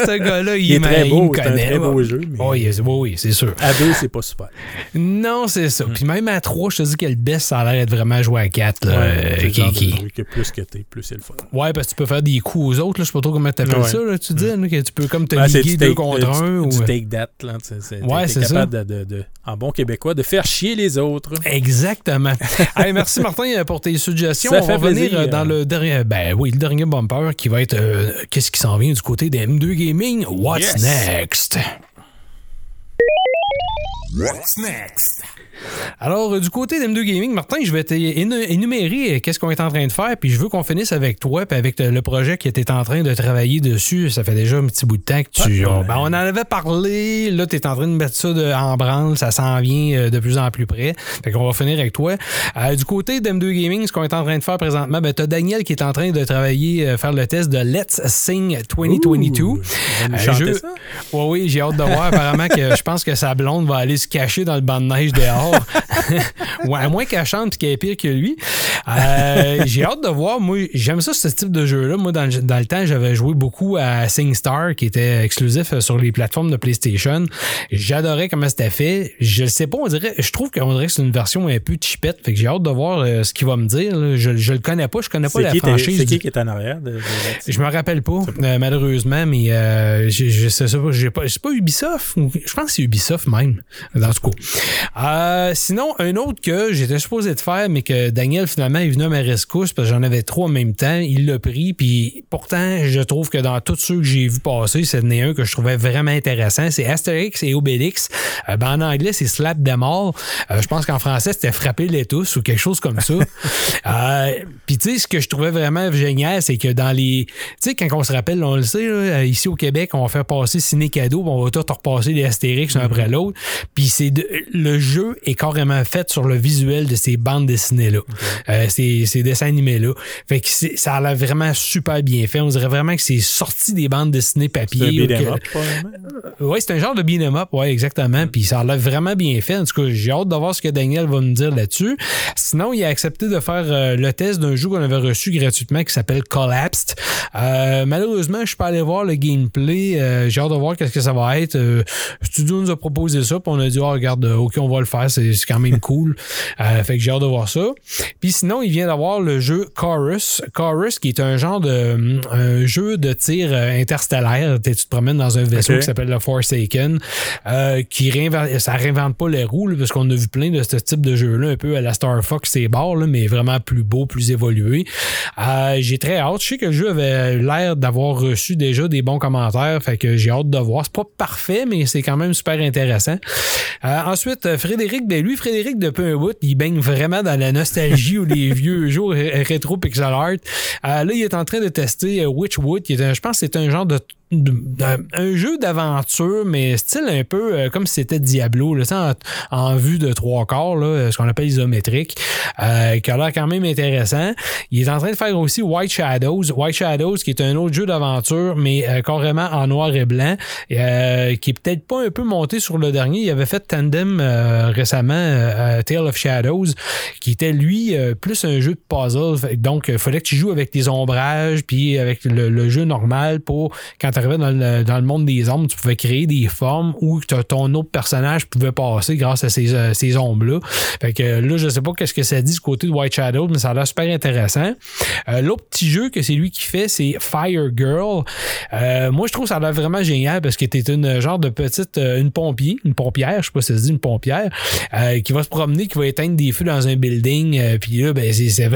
Ce gars-là, il, Il est très il beau, me connaît. très beau jeu. Mais Oh, yes, oui, oui, c'est sûr. À deux, c'est pas super. Non, c'est ça. Mm. Puis même à 3, je te dis que le best, ça a l'air d'être vraiment joué à 4. Là, Ouais, euh, qui- que plus que t'es, plus c'est le fun. Ouais, parce que tu peux faire des coups aux autres. Là, je sais pas trop comment t'appelles Ouais. Ça. Là, tu dis là, que tu peux comme te Ben, liguer deux take- contre euh, un. du, ou... take that, là. Ouais, c'est capable de, de- de- en bon québécois, de faire chier les autres. Exactement. [LAUGHS] Hey, merci Martin pour tes suggestions. Ça On va fait revenir plaisir. euh, dans le dernier, ben oui, le dernier bumper qui va être euh, qu'est-ce qui s'en vient du côté des M2 Gaming? What's Yes. next? What's next? Alors, euh, du côté d'M2 Gaming, Martin, je vais t'énumérer euh, qu'est-ce qu'on est en train de faire, puis je veux qu'on finisse avec toi, puis avec le projet que tu es en train de travailler dessus. Ça fait déjà un petit bout de temps que tu. On, ben, on en avait parlé, là, tu es en train de mettre ça de- en branle, ça s'en vient euh, de plus en plus près. Fait qu'on va finir avec toi. Euh, du côté d'M2 Gaming, ce qu'on est en train de faire présentement, ben, tu as Daniel qui est en train de travailler, euh, faire le test de Let's Sing 2022. Ouh, Euh, je- ça? Oui, oui, j'ai hâte de voir. Apparemment que je pense que sa blonde va aller se cacher dans le banc de neige dehors. [LAUGHS] ouais, à moins qu'elle chante et qu'elle est pire que lui. Euh, j'ai hâte de voir. Moi, j'aime ça, ce type de jeu-là. Moi, dans, le- dans le temps, j'avais joué beaucoup à SingStar, qui était exclusif euh, sur les plateformes de PlayStation. J'adorais comment c'était fait. Je sais pas, on dirait, je trouve qu'on dirait que c'est une version un peu cheapette. Fait que j'ai hâte de voir euh, ce qu'il va me dire. là. Je, je le connais pas, je connais pas la qui, franchise. c'est qui qui est en arrière de, de- de- je me rappelle pas, euh, malheureusement, mais euh, je, sais pas, j'ai pas, c'est pas Ubisoft, ou- je pense que c'est Ubisoft même, dans ce cas. Euh, sinon, un autre que j'étais supposé de faire, mais que Daniel finalement est venu à ma rescousse parce que j'en avais trois en même temps, il l'a pris, puis pourtant, je trouve que dans tous ceux que j'ai vu passer, c'est un que je trouvais vraiment intéressant, c'est Astérix et Obélix. Euh, ben, en anglais, c'est Slap them all. Euh, je pense qu'en français, c'était Frapper les tous ou quelque chose comme ça. [LAUGHS] Puis tu sais, ce que je trouvais vraiment génial, c'est que dans les... Tu sais, quand on se rappelle, on le sait, là, ici au Québec, on va faire passer Ciné Cadeau, puis on va tout repasser les Astérix un après l'autre. Puis c'est de- le jeu est carrément fait sur le visuel de ces bandes dessinées-là. Euh, ces, ces dessins animés-là. Fait que c'est- ça a l'air vraiment super bien fait. On dirait vraiment que c'est sorti des bandes dessinées C'est un papier. que- probablement. oui, c'est un genre de beat'em up, ouais, exactement. Puis ça a l'air vraiment bien fait. En tout cas, j'ai hâte de voir ce que Daniel va nous dire là-dessus. Sinon, il a accepté de faire euh, le test d'un jeu qu'on avait reçu gratuitement qui s'appelle Collapsed. Euh, malheureusement, je suis pas allé voir le gameplay. Euh, j'ai hâte de voir qu'est-ce que ça va être. Euh, Studio nous a proposé ça, puis on a dit, oh, regarde, ok, on va le faire, c'est quand même cool. Euh, fait que j'ai hâte de voir ça. Puis sinon, il vient d'avoir le jeu Chorus. Chorus, qui est un genre de un jeu de tir euh, interstellaire. Tu te promènes dans un vaisseau qui s'appelle le Forsaken, euh, qui réinvente, ça réinvente pas les roues, là, parce qu'on a vu plein de ce type de jeu-là, un peu à la Star Fox et barres, mais vraiment plus beau, plus évolué. Euh, j'ai très hâte. Je sais que le jeu avait l'air d'avoir reçu déjà des bons commentaires, fait que j'ai hâte de voir. C'est pas parfait, mais c'est quand même super intéressant. Euh, ensuite, euh, Frédéric, ben lui, Frédéric, depuis un bout, il baigne vraiment dans la nostalgie ou les [LAUGHS] vieux jeux ré- rétro pixel art. Euh, là, il est en train de tester euh, Witchwood, qui est un, je pense que c'est un genre de un, jeu d'aventure, mais style un peu euh, comme si c'était Diablo, là, en, en vue de trois quarts, là, ce qu'on appelle isométrique, euh, qui a l'air quand même intéressant. Il est en train de faire aussi White Shadows. White Shadows, qui est un autre jeu d'aventure, mais euh, carrément en noir et blanc, euh, qui est peut-être pas un peu monté sur le dernier. Il avait fait Tandem euh, récemment, Tale of Shadows, qui était lui plus un jeu de puzzle. Donc, il fallait que tu joues avec tes ombrages, puis avec le, le jeu normal pour quand tu dans le, dans le monde des ombres, tu pouvais créer des formes où ton autre personnage pouvait passer grâce à ces, euh, ces ombres-là. Fait que là, je sais pas qu'est-ce que ça dit du côté de White Shadow, mais ça a l'air super intéressant. Euh, L'autre petit jeu que c'est lui qui fait, c'est Fire Girl. Euh, moi, je trouve ça a l'air vraiment génial parce que t'es une genre de petite, une pompier, une pompière, je sais pas si ça se dit une pompière, qui va se promener, qui va éteindre des feux dans un building. Puis là, ben,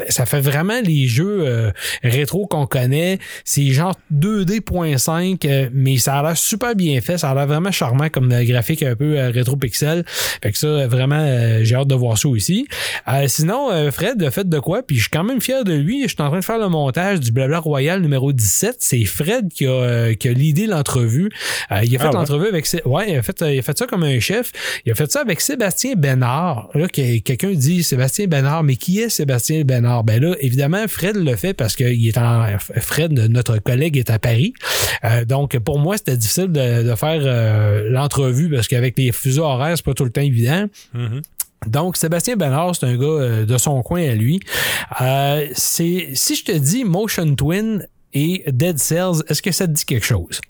ça fait vraiment les jeux rétro qu'on connaît. C'est genre 2D.5, mais ça a l'air super bien fait. Ça a l'air vraiment charmant comme graphique un peu euh, rétro pixel. Fait que ça, euh, vraiment, euh, j'ai hâte de voir ça aussi. Euh, sinon, Fred a fait de quoi? Puis je suis quand même fier de lui. Je suis en train de faire le montage du Blabla Royal numéro 17. C'est Fred qui a, qui a l'idée l'entrevue. Euh, il a fait Ah ouais? l'entrevue avec... Ouais, il a, fait, il a fait ça comme un chef. Il a fait ça avec Sébastien Bénard. Là, que- quelqu'un dit Sébastien Bénard, mais qui est Sébastien Bénard? Ben là, évidemment, Fred le fait parce que il est en, Fred, notre collègue, est à Paris. Euh, donc, pour moi, c'était difficile de, de faire euh, l'entrevue parce qu'avec les fuseaux horaires, c'est pas tout le temps évident. Mhm. Donc, Sébastien Bénard, c'est un gars euh, de son coin à lui. Euh, c'est si je te dis Motion Twin et Dead Cells, est-ce que ça te dit quelque chose?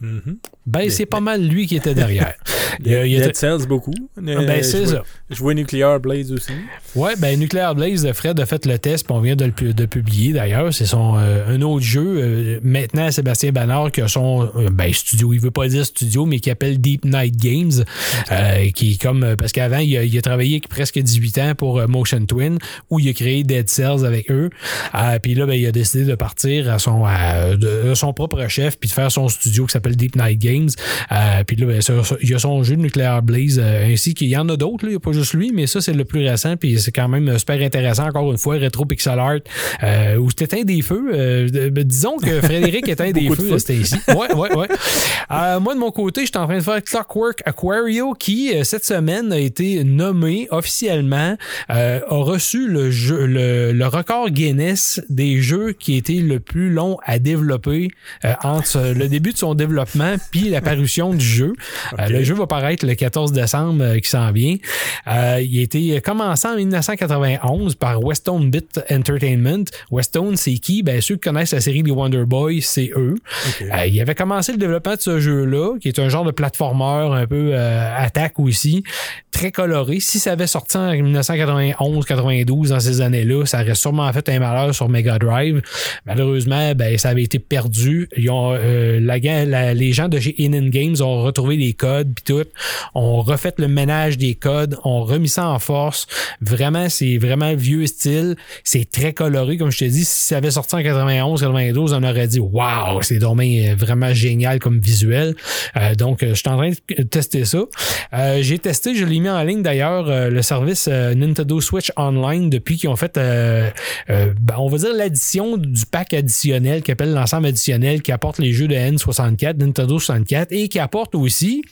Mhm. Ben, c'est pas mal lui qui était derrière. [LAUGHS] Il y a- il y a- Dead Cells beaucoup. Euh, Ben, c'est je ça. Je vois Nuclear Blaze aussi. Ouais, ben Nuclear Blaze, Fred a fait le test, puis on vient de le de publier d'ailleurs. C'est son euh, un autre jeu. Euh, maintenant, Sébastien Banard qui a son euh, ben, studio, il veut pas dire studio, mais qui appelle Deep Night Games, euh, qui est comme euh, parce qu'avant il a, il a travaillé presque 18 ans pour euh, Motion Twin, où il a créé Dead Cells avec eux. Euh, puis là, ben, il a décidé de partir à son à- de, de son propre chef, puis de faire son studio qui s'appelle Deep Night Games. Euh, puis là, ben, ça- ça- il y a son jeu de Nuclear Blaze, euh, ainsi qu'il y en a d'autres. Il n'y a pas juste lui, mais ça, c'est le plus récent. Puis c'est quand même euh, super intéressant, encore une fois, rétro pixel art, euh, où tu éteins des feux. Ben, disons que [LAUGHS] Frédéric éteint des Beaucoup de feux, c'était ici. [LAUGHS] Ouais, ouais, ouais. Moi, de mon côté, je suis en train de faire Clockwork Aquario, qui, cette semaine, a été nommé officiellement, a reçu le, jeu, le, le record Guinness des jeux qui étaient le plus long à développer entre le début de son développement puis la parution du jeu. [LAUGHS] Euh, le jeu va paraître le 14 décembre euh, qui s'en vient. Euh, il a été commencé en 1991 par Westone Bit Entertainment. Westone, c'est qui? Ben, ceux qui connaissent la série des Wonder Boys, c'est eux. Euh, il avait commencé le développement de ce jeu-là, qui est un genre de platformer un peu attaque aussi, très coloré. Si ça avait sorti en 1991-92 dans ces années-là, ça aurait sûrement fait un malheur sur Mega Drive. Malheureusement, ben, ça avait été perdu. Ils ont, la, gang- la- les gens de chez In Games ont retrouvé les codes puis tout, ont refait le ménage des codes, ont remis ça en force. Vraiment, c'est vraiment vieux style. C'est très coloré, comme je te dis. Si ça avait sorti en 91-92, on aurait dit Waouh, c'est euh, vraiment génial comme visuel. Euh, donc, euh, je suis en train de tester ça. Euh, J'ai testé, je l'ai mis en ligne d'ailleurs, euh, le service euh, Nintendo Switch Online depuis qu'ils ont fait, euh, euh, ben, on va dire, l'addition du pack additionnel qui appelle l'ensemble additionnel qui apporte les jeux de N64, Nintendo 64 et qui apporte aussi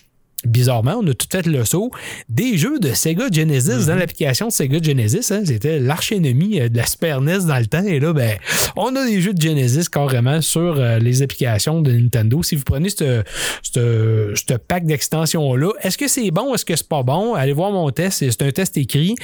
bizarrement, on a tout fait le saut, des jeux de Sega Genesis dans l'application de Sega Genesis. hein. C'était l'archénomie euh, de la Super NES dans le temps. Et là, ben, on a des jeux de Genesis carrément sur euh, les applications de Nintendo. Si vous prenez ce pack d'extensions-là, est-ce que c'est bon? Est-ce que c'est pas bon? Allez voir mon test. C'est un test écrit.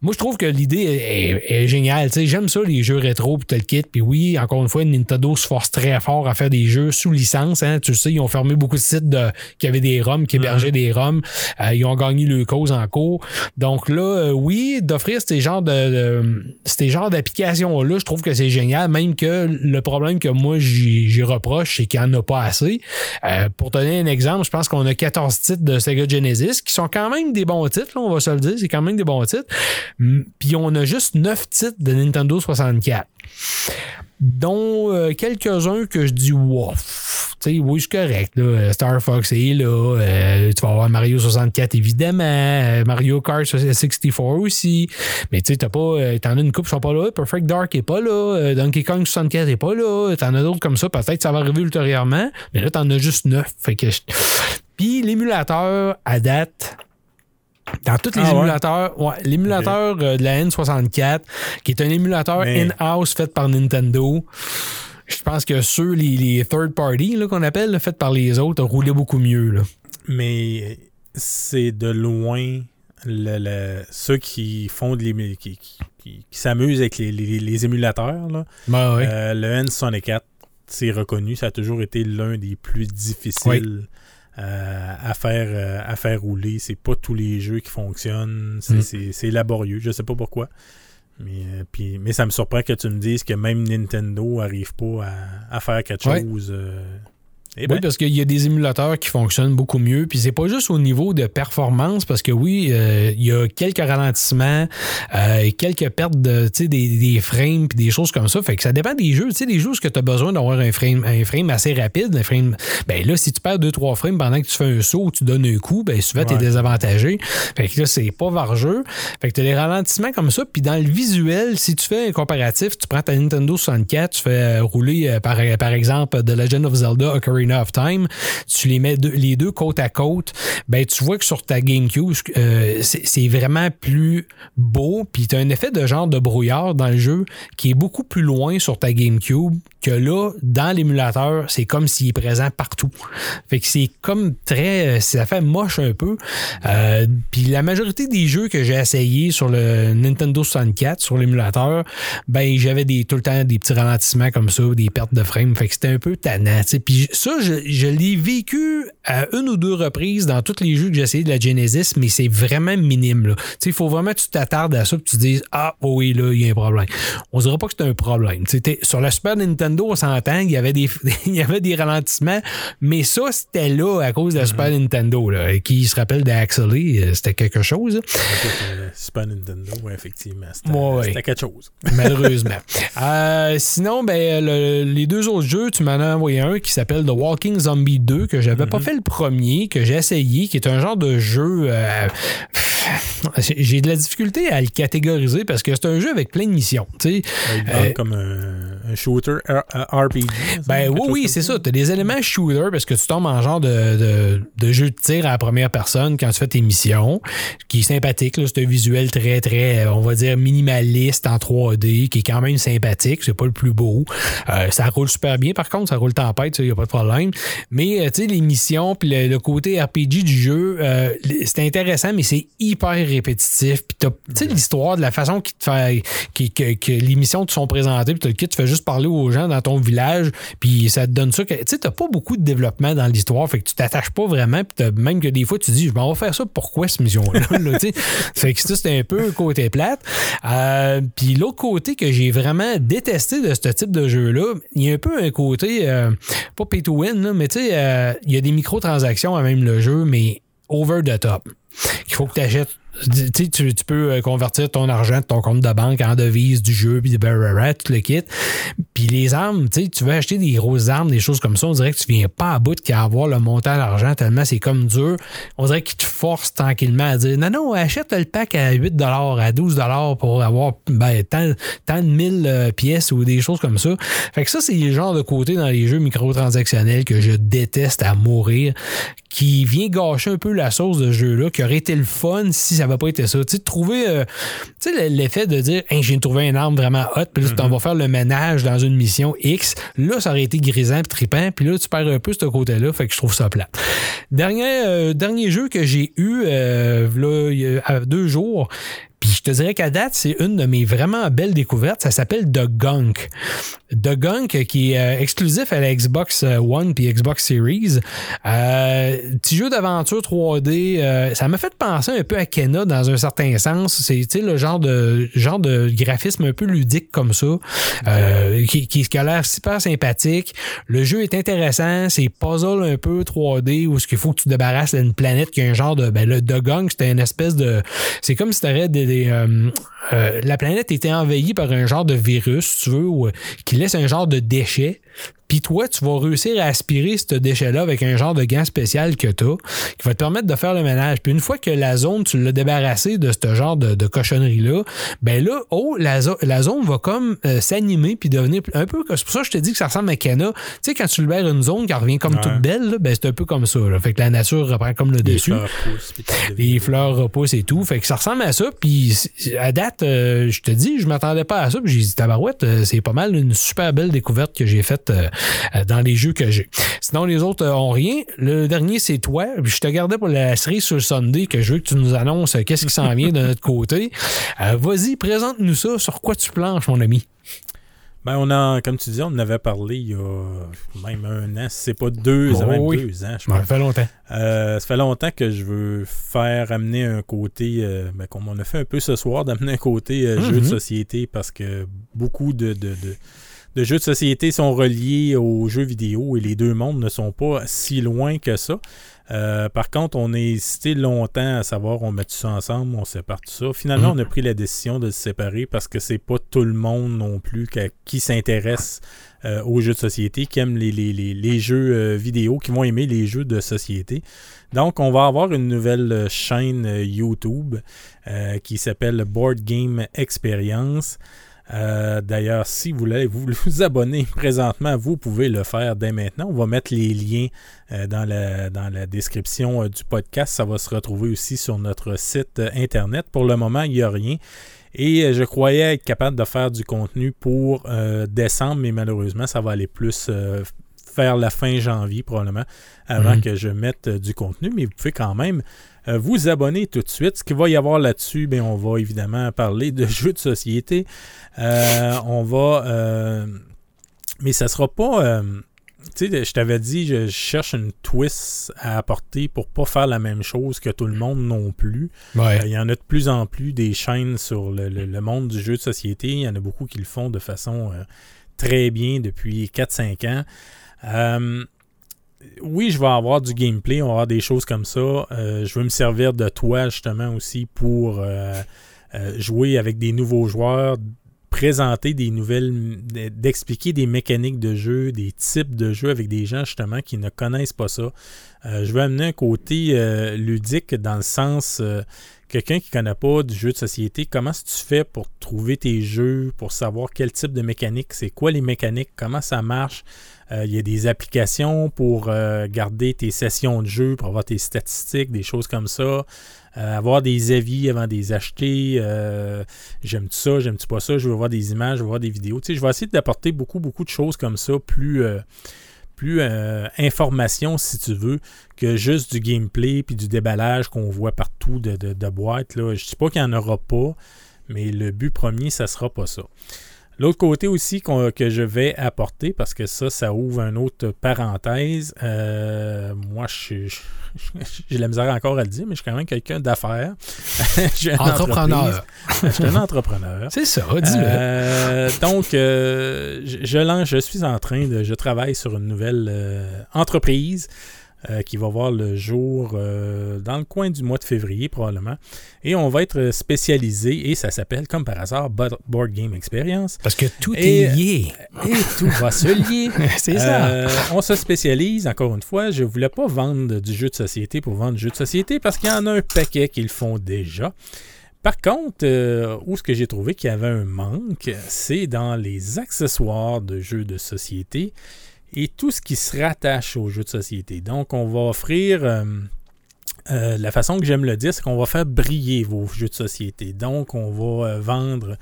Moi, je trouve que l'idée est, est- est géniale. J'aime ça, les jeux rétro, tel kit. Puis oui, encore une fois, Nintendo se force très fort à faire des jeux sous licence. hein. Tu sais, ils ont fermé beaucoup de sites de- qui avaient des ROM, qui hébergeaient des ROM. Euh, ils ont gagné le cause en cours. Donc là, euh, oui, d'offrir ces genres de, de- ces genres d'applications-là, je trouve que c'est génial. Même que le problème que moi, j'y reproche, c'est qu'il n'y en a pas assez. Euh, pour donner un exemple, je pense qu'on a 14 titres de Sega Genesis qui sont quand même des bons titres, là, on va se le dire, c'est quand même des bons titres. Puis on a juste 9 titres de Nintendo 64 dont euh, quelques-uns que je dis wow. Tu tu sais, oui, c'est correct. Là. Star Fox est là. Euh, tu vas avoir Mario 64, évidemment. Euh, Mario Kart 64 aussi. Mais tu sais, t'as pas. T'en as une coupe qui sont pas là. Perfect Dark est pas là. Donkey Kong 64 est pas là. T'en as d'autres comme ça. Peut-être que ça va arriver ultérieurement. Mais là, t'en as juste neuf. Puis l'émulateur, à date. Dans tous les Ah ouais? émulateurs, ouais, l'émulateur euh, de la N64, qui est un émulateur Mais- in-house fait par Nintendo, je pense que ceux, les, les third party là, qu'on appelle, faits par les autres, roulaient beaucoup mieux. Là. Mais c'est de loin le- le- ceux qui font de qui, qui, qui- qui s'amusent avec les, les- les émulateurs. Là. Ben ouais. Euh, le N64, c'est reconnu, ça a toujours été l'un des plus difficiles euh, à, faire, euh, à faire rouler. C'est pas tous les jeux qui fonctionnent. C'est Mm. laborieux. Je sais pas pourquoi. Mais, euh, puis, mais ça me surprend que tu me dises que même Nintendo arrive pas à, à faire quelque Ouais. chose. Eh ben, Oui, parce qu'il y a des émulateurs qui fonctionnent beaucoup mieux. Puis c'est pas juste au niveau de performance, parce que oui, euh, il y a quelques ralentissements, euh, quelques pertes de, tu des, des frames puis des choses comme ça. Fait que ça dépend des jeux. Tu sais, des jeux où tu as besoin d'avoir un frame, un frame assez rapide, un frame. Ben là, si tu perds 2-3 frames pendant que tu fais un saut ou tu donnes un coup, ben souvent t'es Ouais. désavantagé. Fait que là, c'est pas vargeux. Fait que t'as des ralentissements comme ça. Puis dans le visuel, si tu fais un comparatif, tu prends ta Nintendo 64, tu fais euh, rouler euh, par, par exemple The Legend of Zelda Ocarina of Time, tu les mets les deux côte à côte, ben tu vois que sur ta GameCube, euh, c'est vraiment plus beau. Puis tu as un effet de genre de brouillard dans le jeu qui est beaucoup plus loin sur ta GameCube que là, dans l'émulateur, c'est comme s'il est présent partout. Fait que c'est comme très. Ça fait moche un peu. Euh, Puis la majorité des jeux que j'ai essayés sur le Nintendo 64, sur l'émulateur, ben j'avais tout le temps des petits ralentissements comme ça, des pertes de frame. Fait que c'était un peu tannant. Puis ça, je, je l'ai vécu à une ou deux reprises dans tous les jeux que j'ai essayé de la Genesis, mais c'est vraiment minime. Il faut vraiment que tu t'attardes à ça et tu te dises Ah oui, là, il y a un problème. On dira pas que c'est un problème. Sur le Super Nintendo, on s'entend, il y avait des [LAUGHS] il y avait des ralentissements, mais ça, c'était là à cause de la Super Nintendo. Là. Et Qui se rappelle d'Axley, euh, c'était quelque chose. Super Nintendo, ouais, effectivement. C'était Ouais, ouais. c'était quelque chose. [LAUGHS] malheureusement. Euh, sinon, ben, le- les deux autres jeux, tu m'en as envoyé un qui s'appelle The Walking Zombie 2, que j'avais pas fait le premier, que j'ai essayé, qui est un genre de jeu. euh, j'ai de la difficulté à le catégoriser parce que c'est un jeu avec plein de missions. tu sais. Il Euh, comme un, un shooter RPG. Ben quelque oui, oui, c'est ça. Tu as des éléments shooter parce que tu tombes en genre de, de, de jeu de tir à la première personne quand tu fais tes missions, qui est sympathique. C'est un visuel très, très, euh, on va dire, minimaliste en 3D, qui est quand même sympathique. C'est pas le plus beau. Euh, ça roule super bien, par contre, ça roule tempête, il n'y a pas de problème. Mais, euh, tu sais, les missions, puis le, le côté RPG du jeu, euh, c'est intéressant, mais c'est hyper répétitif. Puis, t'as- tu sais, l'histoire, de la façon qui te fait, qui- que, que les missions te sont présentées, puis t'as le kit, tu fais juste parler aux gens dans ton village, puis ça te donne ça. que- Tu sais, t'as pas beaucoup de développement dans l'histoire, fait que tu t'attaches pas vraiment, puis même que des fois, tu dis, je m'en vais faire ça, pourquoi cette mission-là? [LAUGHS] là, fait que ça, c'est un peu côté plate. Euh, puis l'autre côté que j'ai vraiment détesté de ce type de jeu-là, il y a un peu un côté, euh, pas pay to win, mais tu sais, euh, il y a des microtransactions à même le jeu, mais over the top. Il faut que tu achètes. Tu, tu, peux euh, convertir ton argent de ton compte de banque en devise du jeu, puis blablabla, tout le kit. Puis les armes, tu veux acheter des grosses armes, des choses comme ça, on dirait que tu viens pas à bout qu'à avoir le montant d'argent tellement c'est comme dur. On dirait qu'il te force tranquillement à dire non, non, achète le pack à 8 à 12 pour avoir ben, tant, tant de 1000 euh, pièces ou des choses comme ça. Fait que ça, c'est le genre de côté dans les jeux microtransactionnels que je déteste à mourir, qui vient gâcher un peu la sauce de ce jeu-là, qui aurait été le fun si ça n'avait pas été ça. Tu sais, trouver euh, tu sais, l'effet de dire hey, j'ai trouvé une arme vraiment hot, puis là, tu t'en vas faire le ménage dans une mission X. Là, ça aurait été grisant et trippant, puis là, tu perds un peu ce côté-là, fait que je trouve ça plat. Dernier, euh, dernier jeu que j'ai eu euh, là, il y a deux jours, puis je te dirais qu'à date, c'est une de mes vraiment belles découvertes. Ça s'appelle The Gunk. The Gunk, qui est euh, exclusif à la Xbox One puis Xbox Series. Euh, petit jeu d'aventure 3D. euh, ça m'a fait penser un peu à Kena dans un certain sens. C'est le genre de genre de graphisme un peu ludique comme ça, euh, qui, qui, a l'air super sympathique. Le jeu est intéressant. C'est puzzle un peu 3D où ce qu'il faut que tu débarrasses d'une planète qui a un genre de. Ben, le The Gunk, c'était une espèce de. C'est comme si tu des. Euh, euh, la planète était envahie par un genre de virus, tu veux, euh, qui laisse un genre de déchet. Puis toi, tu vas réussir à aspirer ce déchet-là avec un genre de gant spécial que tu as qui va te permettre de faire le ménage. Puis une fois que la zone, tu l'as débarrassé de ce genre de, de cochonnerie-là, ben là, oh, la, zo- la zone va comme euh, s'animer puis devenir un peu. C'est pour ça que je te dis que ça ressemble à Cana. Tu sais, quand tu libères une zone qui revient comme Ouais. toute belle, là, ben c'est un peu comme ça. là. Fait que la nature reprend comme le Les dessus. fleurs poussent, Les fleurs repoussent et tout. Fait que ça ressemble à ça. Puis à date, euh, je te dis, je m'attendais pas à ça. Puis j'ai dit, tabarouette, euh, c'est pas mal une super belle découverte que j'ai faite euh, dans les jeux que j'ai. Sinon, les autres euh, ont rien. Le dernier, c'est toi. Je te gardais pour la série sur le Sunday que je veux que tu nous annonces euh, qu'est-ce qui s'en vient de notre côté. Euh, Vas-y, présente-nous ça. Sur quoi tu planches, mon ami? Ben, on a, comme tu dis, on en avait parlé il y a même un an, si c'est pas deux, Oh même oui. deux ans, je Ouais, pense. ça fait longtemps. Euh, ça fait longtemps que je veux faire amener un côté, euh, ben, comme on a fait un peu ce soir, d'amener un côté euh, jeu de Mhm. société parce que beaucoup de, de- de- de jeux de société sont reliés aux jeux vidéo et les deux mondes ne sont pas si loin que ça. Euh, par contre, on a hésité longtemps à savoir on met tout ça ensemble, on sépare tout ça. Finalement, on a pris la décision de se séparer parce que c'est pas tout le monde non plus qui, s'intéresse euh, aux jeux de société, qui aiment les, jeux euh, vidéo, qui vont aimer les jeux de société. Donc, on va avoir une nouvelle chaîne YouTube qui s'appelle Board Game Experience. Euh, D'ailleurs, si vous voulez vous, [LAUGHS] vous abonner présentement, vous pouvez le faire dès maintenant. On va mettre les liens euh, dans, la, dans la description euh, du podcast. Ça va se retrouver aussi sur notre site Internet. Pour le moment, il n'y a rien. Et je croyais être capable de faire du contenu pour décembre, mais malheureusement, ça va aller plus faire la fin janvier probablement avant Mhm. que je mette du contenu. Mais vous pouvez quand même vous abonner tout de suite. Ce qu'il va y avoir là-dessus, bien, on va évidemment parler de [LAUGHS] jeux de société. Euh, on va. euh, mais ça sera pas. euh, tu sais, je t'avais dit, je cherche une twist à apporter pour pas faire la même chose que tout le monde non plus. Ouais. Euh, Il y en a de plus en plus des chaînes sur le, le- le monde du jeu de société. Il y en a beaucoup qui le font de façon euh, très bien depuis 4-5 ans. Euh, oui, je vais avoir du gameplay, on va avoir des choses comme ça. Euh, je veux me servir de toi justement aussi pour euh, euh, jouer avec des nouveaux joueurs, présenter des nouvelles, d'expliquer des mécaniques de jeu, des types de jeux avec des gens justement qui ne connaissent pas ça. Je veux amener un côté ludique dans le sens quelqu'un qui ne connaît pas du jeu de société, comment tu fais pour trouver tes jeux, pour savoir quel type de mécanique, c'est quoi les mécaniques, comment ça marche. Euh, Il y a des applications pour euh, garder tes sessions de jeu, pour avoir tes statistiques, des choses comme ça. Euh, avoir des avis avant de les acheter. Euh, j'aime ça, j'aime-tu pas ça, je veux voir des images, je veux voir des vidéos. Tu sais, je vais essayer d'apporter beaucoup, beaucoup de choses comme ça, plus, plus information, si tu veux, que juste du gameplay puis du déballage qu'on voit partout de, de, boîtes. Je ne dis pas qu'il n'y en aura pas, mais le but premier, ça sera pas ça. L'autre côté aussi que je vais apporter, parce que ça, ça ouvre une autre parenthèse. euh, moi, je suis- [LAUGHS] j'ai la misère encore à le dire, mais je suis quand même quelqu'un d'affaires. Entrepreneur. [LAUGHS] Je suis un entrepreneur. [LAUGHS] C'est ça, dis-le. Euh, donc, euh, je, je lance, je suis en train de, je travaille sur une nouvelle entreprise euh, qui va voir le jour euh, dans le coin du mois de février probablement. Et on va être spécialisé et ça s'appelle comme par hasard Bo- Board Game Experience. Parce que tout Et- est lié. Et tout va se lier. [LAUGHS] C'est ça. Euh, on se spécialise, encore une fois. Je voulais pas vendre du jeu de société pour vendre du jeu de société parce qu'il y en a un paquet qui le font déjà. Par contre, euh, où ce que j'ai trouvé qu'il y avait un manque, c'est dans les accessoires de jeux de société et tout ce qui se rattache aux jeux de société. Donc, on va offrir... euh, euh, la façon que j'aime le dire, c'est qu'on va faire briller vos jeux de société. Donc, on va euh, vendre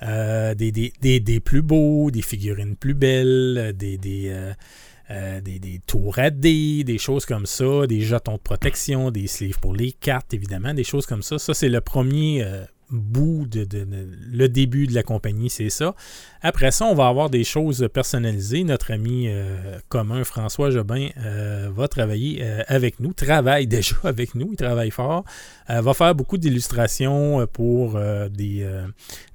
des, des- des- des plus beaux, des figurines plus belles, des, des, tours à dés, des choses comme ça, des jetons de protection, des sleeves pour les cartes, évidemment, des choses comme ça. Ça, c'est le premier bout, de, de- le début de la compagnie, c'est ça. Après ça, on va avoir des choses personnalisées. Notre ami euh, commun, François Jobin, euh, va travailler euh, avec nous, travaille [LAUGHS] déjà avec nous, il travaille fort. Va faire beaucoup d'illustrations pour des,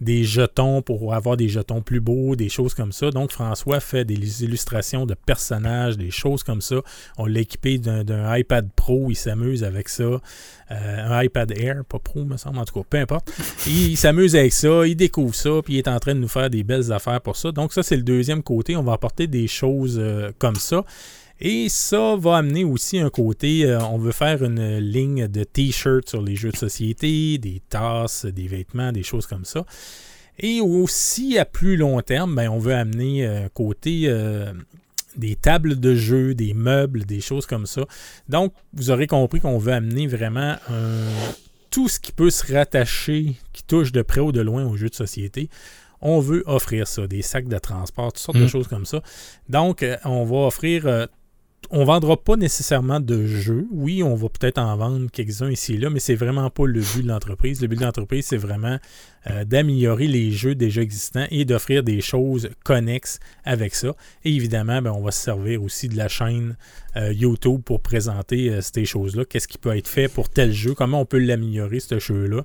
des jetons, pour avoir des jetons plus beaux, des choses comme ça. Donc, François fait des illustrations de personnages, des choses comme ça. On l'a équipé d'un iPad Pro, il s'amuse avec ça. Un iPad Air, pas Pro, me semble, en tout cas, peu importe. Il, s'amuse avec ça, il découvre ça, puis il est en train de nous faire des belles affaires pour ça. Donc ça, c'est le deuxième côté. On va apporter des choses euh, comme ça. Et ça va amener aussi un côté, euh, on veut faire une ligne de t-shirts sur les jeux de société, des tasses, des vêtements, des choses comme ça. Et aussi à plus long terme, ben, on veut amener un côté euh, des tables de jeu, des meubles, des choses comme ça. Donc, vous aurez compris qu'on veut amener vraiment un- tout ce qui peut se rattacher, qui touche de près ou de loin aux jeux de société. On veut offrir ça, des sacs de transport, toutes sortes de Mm. choses comme ça. Donc, euh, on va offrir. euh, on vendra pas nécessairement de jeux. Oui, on va peut-être en vendre quelques-uns ici et là, mais c'est vraiment pas le but de l'entreprise. Le but de l'entreprise, c'est vraiment euh, d'améliorer les jeux déjà existants et d'offrir des choses connexes avec ça. Et évidemment, ben, on va se servir aussi de la chaîne euh, YouTube pour présenter euh, ces choses-là. Qu'est-ce qui peut être fait pour tel jeu, comment on peut l'améliorer, ce jeu-là?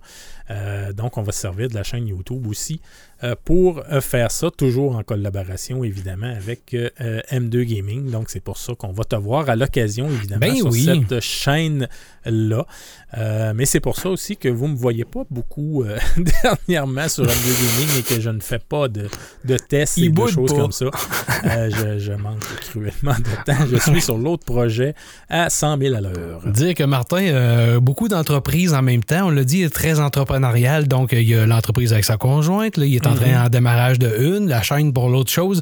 Donc, on va se servir de la chaîne YouTube aussi pour faire ça, toujours en collaboration, évidemment, avec euh, euh, M2 Gaming. Donc, c'est pour ça qu'on va te voir à l'occasion, évidemment, Ben sur oui. cette chaîne-là. Euh, mais c'est pour ça aussi que vous ne me voyez pas beaucoup euh, [LAUGHS] dernièrement sur M2 Gaming et que je ne fais pas de, de tests Il et de choses pas. comme ça. Euh, je, je manque cruellement de temps. Je suis sur l'autre projet à 100 000 à l'heure. Dire que Martin, euh, beaucoup d'entreprises en même temps, on l'a dit, est très entrepreneurial. Donc, euh, il y a l'entreprise avec sa conjointe, là, il est en train en démarrage de une, la chaîne pour l'autre chose.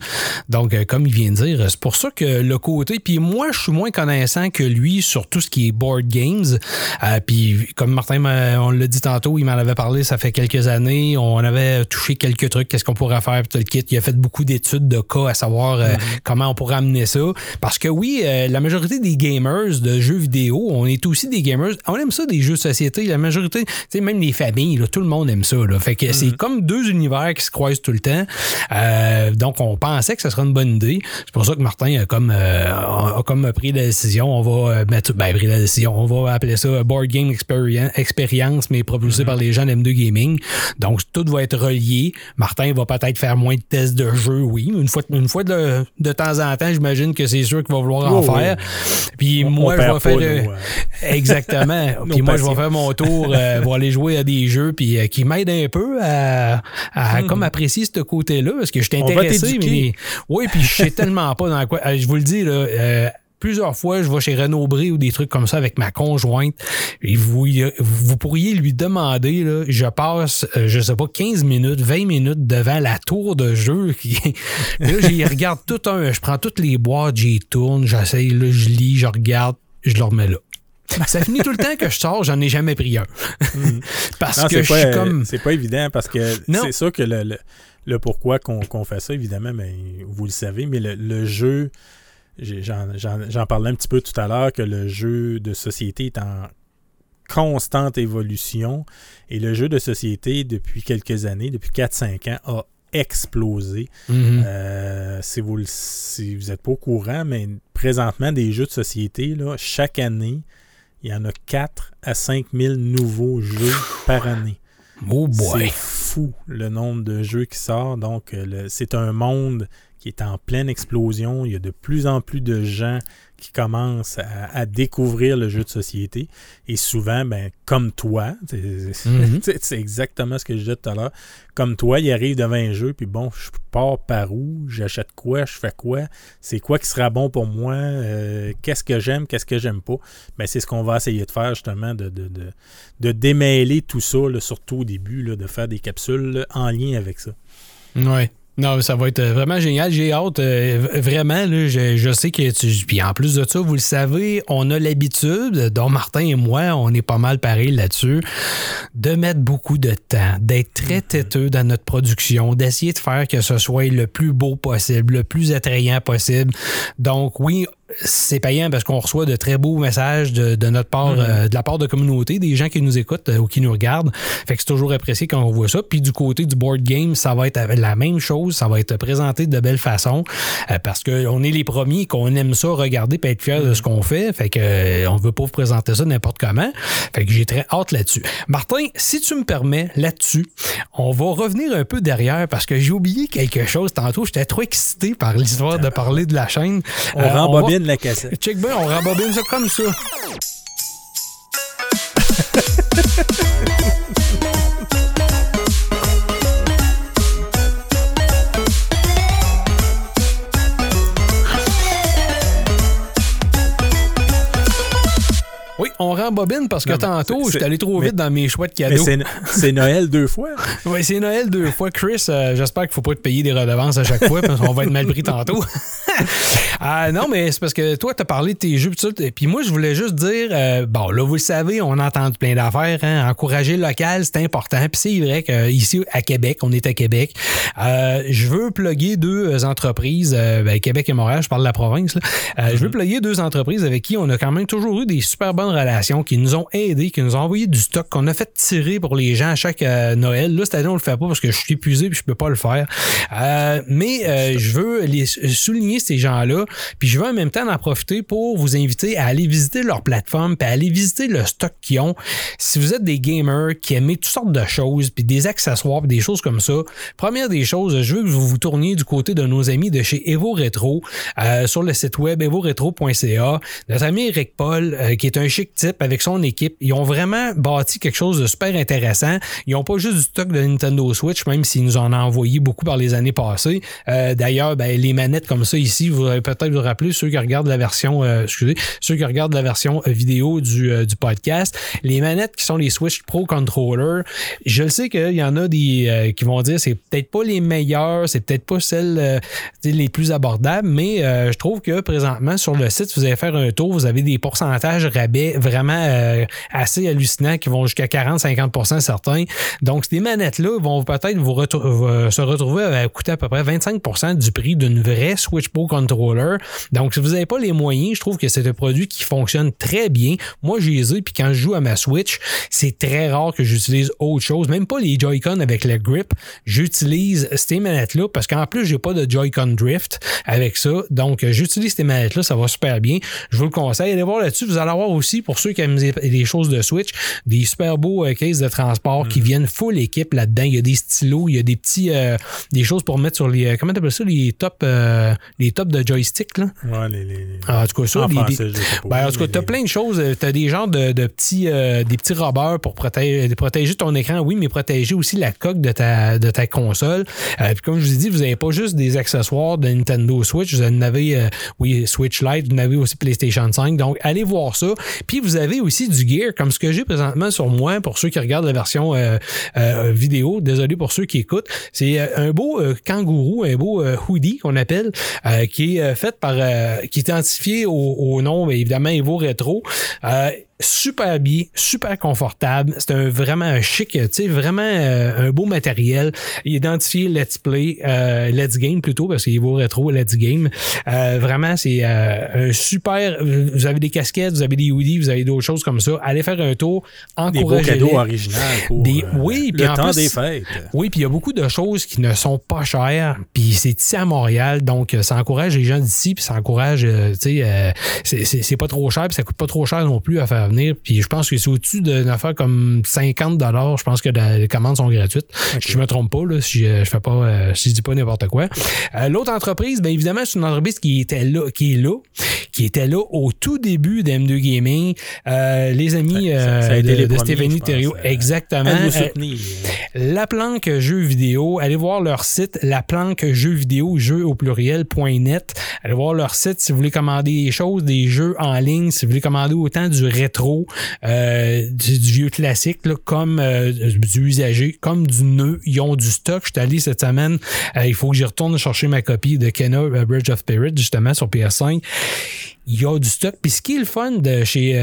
Donc, comme il vient de dire, c'est pour ça que le côté, puis moi, je suis moins connaissant que lui sur tout ce qui est board games. Euh, puis, comme Martin, m'a- on l'a dit tantôt, il m'en avait parlé, ça fait quelques années. On avait touché quelques trucs, qu'est-ce qu'on pourrait faire, tout le kit. Il a fait beaucoup d'études de cas à savoir euh, comment on pourrait amener ça. Parce que oui, euh, la majorité des gamers de jeux vidéo, on est aussi des gamers. On aime ça, des jeux de société. La majorité, tu sais, même les familles, là, tout le monde aime ça. Là. Fait que c'est comme deux univers qui se croisent tout le temps. Euh, donc, on pensait que ce serait une bonne idée. C'est pour ça que Martin a comme, euh, a comme pris la décision. On va mettre, ben, pris la décision. On va appeler ça Board Game Experience, mais propulsé par les gens d'M2 Gaming. Donc, tout va être relié. Martin va peut-être faire moins de tests de jeu, oui. Une fois, une fois de, de temps en temps, j'imagine que c'est sûr qu'il va vouloir en faire. Puis On- moi, on je vais faire. Exactement. [LAUGHS] puis moi, je vais faire mon tour, euh, [LAUGHS] vais aller jouer à des jeux puis euh, qui m'aident un peu à, à comme apprécier ce côté-là parce que je suis Hmm. Intéressé. Mais, oui, puis je sais tellement pas dans quoi. euh, Je vous le dis, là. euh, Plusieurs fois, je vais chez Renaud Bré ou des trucs comme ça avec ma conjointe. Et vous, vous pourriez lui demander, là, je passe, euh, je sais pas, 15 minutes, 20 minutes devant la tour de jeu. qui- là, j'y [LAUGHS] regarde tout un, je prends toutes les boîtes, j'y tourne, j'essaye, là, je lis, je regarde, je le remets là. Ça finit tout le temps que je sors, j'en ai jamais pris un. [LAUGHS] Parce Non, que c'est je pas, suis comme. c'est pas évident parce que c'est sûr que le, le- le pourquoi qu'on qu'on fait ça, évidemment, mais vous le savez, mais le, le jeu, j'en parlais un petit peu tout à l'heure, que le jeu de société est en constante évolution et le jeu de société, depuis quelques années, depuis 4-5 ans, a explosé. Mhm. Euh, si vous n'êtes si vous êtes pas au courant, mais présentement, des jeux de société, là, chaque année, il y en a 4 à 5 000 nouveaux jeux par année. Oh. C'est fou le nombre de jeux qui sort. Donc, euh, c'est un monde qui est en pleine explosion. Il y a de plus en plus de gens qui commencent à, à découvrir le jeu de société. Et souvent, ben, comme toi, c'est Mhm. [LAUGHS] c'est- exactement ce que je disais tout à l'heure. Comme toi, il arrive devant un jeu, puis bon, je pars par où, j'achète quoi, je fais quoi, c'est quoi qui sera bon pour moi, euh, qu'est-ce que j'aime, qu'est-ce que j'aime pas? Ben, c'est ce qu'on va essayer de faire justement, de, de, de, de démêler tout ça, là, surtout au début, là, de faire des capsules là, en lien avec ça. Ouais. Non, ça va être vraiment génial. J'ai hâte. euh, vraiment, là, je, je sais que tu. Puis en plus de ça, vous le savez, on a l'habitude, dont Martin et moi, on est pas mal pareil là-dessus, de mettre beaucoup de temps, d'être très têteux dans notre production, d'essayer de faire que ce soit le plus beau possible, le plus attrayant possible. Donc, oui, c'est payant parce qu'on reçoit de très beaux messages de, de notre part, euh, de la part de communauté, des gens qui nous écoutent euh, ou qui nous regardent. Fait que c'est toujours apprécié quand on voit ça. Puis du côté du board game, ça va être la même chose, ça va être présenté de belle façon euh, parce qu'on est les premiers qu'on aime ça regarder et être fiers de ce qu'on fait. Fait que euh, on veut pas vous présenter ça n'importe comment. Fait que j'ai très hâte là-dessus. Martin, si tu me permets là-dessus, on va revenir un peu derrière parce que j'ai oublié quelque chose tantôt. J'étais trop excité par l'histoire de parler de la chaîne. On Euh, va- rembobine la cassette. Check bien, on rembobine ça comme ça. [LAUGHS] on rembobine parce que Non, tantôt, je suis allé trop mais- vite dans mes choix de cadeaux. c'est Noël deux fois. [LAUGHS] Oui, c'est Noël deux fois. Chris, euh, j'espère qu'il faut pas te payer des redevances à chaque fois parce qu'on va être mal pris tantôt. [LAUGHS] Ah, non, mais c'est parce que toi, tu as parlé de tes jeux. Et puis moi, je voulais juste dire, euh, bon, là, vous le savez, on a entendu plein d'affaires. Hein, encourager le local, c'est important. Puis c'est vrai qu'ici, à Québec, on est à Québec. Euh, je veux plugger deux entreprises, euh, ben, Québec et Montréal, je parle de la province. là. Euh, Je veux plugger deux entreprises avec qui on a quand même toujours eu des super bonnes relations, qui nous ont aidés, qui nous ont envoyé du stock, qu'on a fait tirer pour les gens à chaque euh, Noël. Là, cette année, on le fait pas parce que je suis épuisé puis je peux pas le faire. Euh, mais euh, je veux les souligner ces gens-là, puis je veux en même temps en profiter pour vous inviter à aller visiter leur plateforme, puis à aller visiter le stock qu'ils ont. Si vous êtes des gamers qui aimez toutes sortes de choses, puis des accessoires, puis des choses comme ça, première des choses, je veux que vous vous tourniez du côté de nos amis de chez Evo Retro euh, sur le site web evoretro.ca. Notre ami Eric Paul, euh, qui est un chic avec son équipe, ils ont vraiment bâti quelque chose de super intéressant. Ils n'ont pas juste du stock de Nintendo Switch, même s'ils nous en ont envoyé beaucoup par les années passées. Euh, D'ailleurs, ben, les manettes comme ça ici, vous allez peut-être vous rappeler, ceux qui regardent la version, euh, excusez, ceux qui regardent la version euh, vidéo du, du podcast, les manettes qui sont les Switch Pro Controller, je le sais qu'il y en a des qui vont dire c'est peut-être pas les meilleurs, c'est peut-être pas celles les plus abordables, mais je trouve que présentement sur le site, vous allez faire un tour, vous avez des pourcentages rabais euh, assez hallucinants qui vont jusqu'à 40-50% certains. Donc, ces manettes-là vont peut-être vous euh, se retrouver à coûter à peu près 25% du prix d'une vraie Switch Pro Controller. Donc, si vous n'avez pas les moyens, je trouve que c'est un produit qui fonctionne très bien. Moi, j'ai les puis quand je joue à ma Switch, c'est très rare que j'utilise autre chose, même pas les Joy-Con avec le grip. J'utilise ces manettes-là parce qu'en plus, j'ai pas de Joy-Con Drift avec ça. Donc, j'utilise ces manettes-là, ça va super bien. Je vous le conseille. Allez voir là-dessus. Vous allez avoir aussi, pour ceux qui aiment les- les choses de Switch, des super beaux euh, cases de transport qui viennent full équipe là-dedans. Il y a des stylos, il y a des petits, euh, des choses pour mettre sur les, euh, comment t'appelles ça, les tops, euh, les tops de joystick, là. Ouais, les, les- En tout cas, ça, En les- français, des- ben, en tout cas, t'as les- plein de choses. T'as des genres de, de petits, des petits robbers pour protéger, protéger ton écran, oui, mais protéger aussi la coque de ta, de ta console. Puis comme je vous ai dit, vous n'avez pas juste des accessoires de Nintendo Switch, vous en avez, oui, Switch Lite, vous en avez aussi PlayStation 5. Donc, allez voir ça. Puis vous avez aussi du gear, comme ce que j'ai présentement sur moi, pour ceux qui regardent la version euh, euh, vidéo. Désolé pour ceux qui écoutent. C'est euh, un beau euh, kangourou, un beau euh, hoodie qu'on appelle, qui est fait par, qui est identifié au, au nom, évidemment, Evo Retro. Super bien, super confortable. C'est un, vraiment un chic, tu sais, vraiment euh, un beau matériel. Identifié Let's Play, euh, Let's Game plutôt, parce qu'il vaut rétro Let's Game. Euh, vraiment, c'est euh, un super. Vous avez des casquettes, vous avez des hoodies, vous avez d'autres choses comme ça. Allez faire un tour, Des beaux encouragez cadeaux originaux Des- oui, puis en temps plus- des fêtes. oui, puis il y a beaucoup de choses qui ne sont pas chères, puis c'est ici à Montréal, donc ça encourage les gens d'ici, puis ça encourage, tu sais, euh, c'est- c'est c'est pas trop cher, puis ça coûte pas trop cher non plus à faire venir, puis je pense que c'est au-dessus d'une affaire comme 50 dollars, je pense que la- les commandes sont gratuites. Je me trompe pas, là, si je, je fais pas, euh, si je dis pas n'importe quoi. Euh, L'autre entreprise, bien évidemment, c'est une entreprise qui était là, qui est là, qui était là au tout début d'M2 Gaming. Euh, les amis Ça- ça a euh, été de, les de Stéphanie Thériault, euh, exactement. Euh, la planque jeux vidéo, allez voir leur site, la planque jeux vidéo, jeux au pluriel.net. Allez voir leur site si vous voulez commander des choses, des jeux en ligne, si vous voulez commander autant du rétro, euh, du, vieux classique, comme euh, du usagé, comme du nœud. Ils ont du stock. Je suis allé cette semaine. Euh, il faut que j'y retourne chercher ma copie de Kena Bridge of Spirit, justement, sur PS5 il y a du stock. Puis ce qui est le fun de chez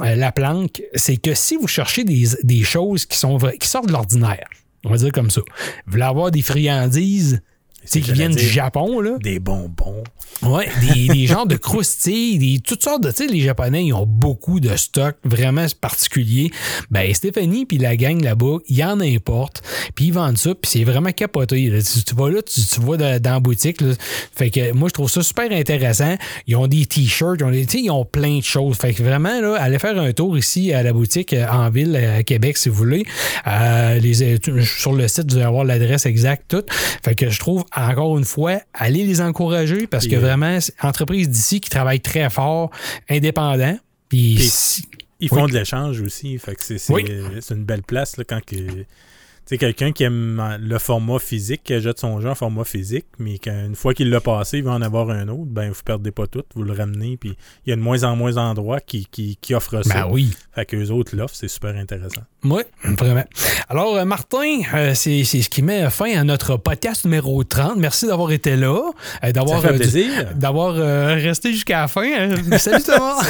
La Planque, c'est que si vous cherchez des, des choses qui, sont, qui sortent de l'ordinaire, on va dire comme ça, vous voulez avoir des friandises sais, qui viennent du. Japon, là. Des bonbons. Ouais, des, des genres de croustilles, des, toutes sortes de. Tu sais, les Japonais, ils ont beaucoup de stock vraiment particuliers. Ben, Stéphanie puis la gang là-bas, ils en importent, puis ils vendent ça, puis c'est vraiment capoté. là. Tu, tu vas là, tu, tu vas dans, dans la boutique. là. Fait que moi, je trouve ça super intéressant. Ils ont des t-shirts, ils ont, des- ils ont plein de choses. Fait que vraiment, là, allez faire un tour ici à la boutique euh, en ville, à Québec, si vous voulez. Euh, les, sur le site, vous allez avoir l'adresse exacte, tout. Fait que je trouve, encore une fois, allez les encourager parce que euh, vraiment, entreprise d'ici qui travaille très fort, indépendant. Puis, Ils Oui. font de l'échange aussi. Fait que c'est Oui. une belle place là, quand que. Sais, quelqu'un qui aime le format physique, qui jette son jeu en format physique, mais qu'une fois qu'il l'a passé, il va en avoir un autre, ben vous perdez pas tout, vous le ramenez, puis il y a de moins en moins d'endroits qui, qui, qui offrent ça. Ben oui. Fait qu'eux autres l'offrent, c'est super intéressant. Oui, vraiment. Alors, euh, Martin, euh, c'est c'est ce qui met fin à notre podcast numéro 30. Merci d'avoir été là, euh, d'avoir euh, d'avoir euh, resté jusqu'à la fin. hein. [LAUGHS] Salut Thomas!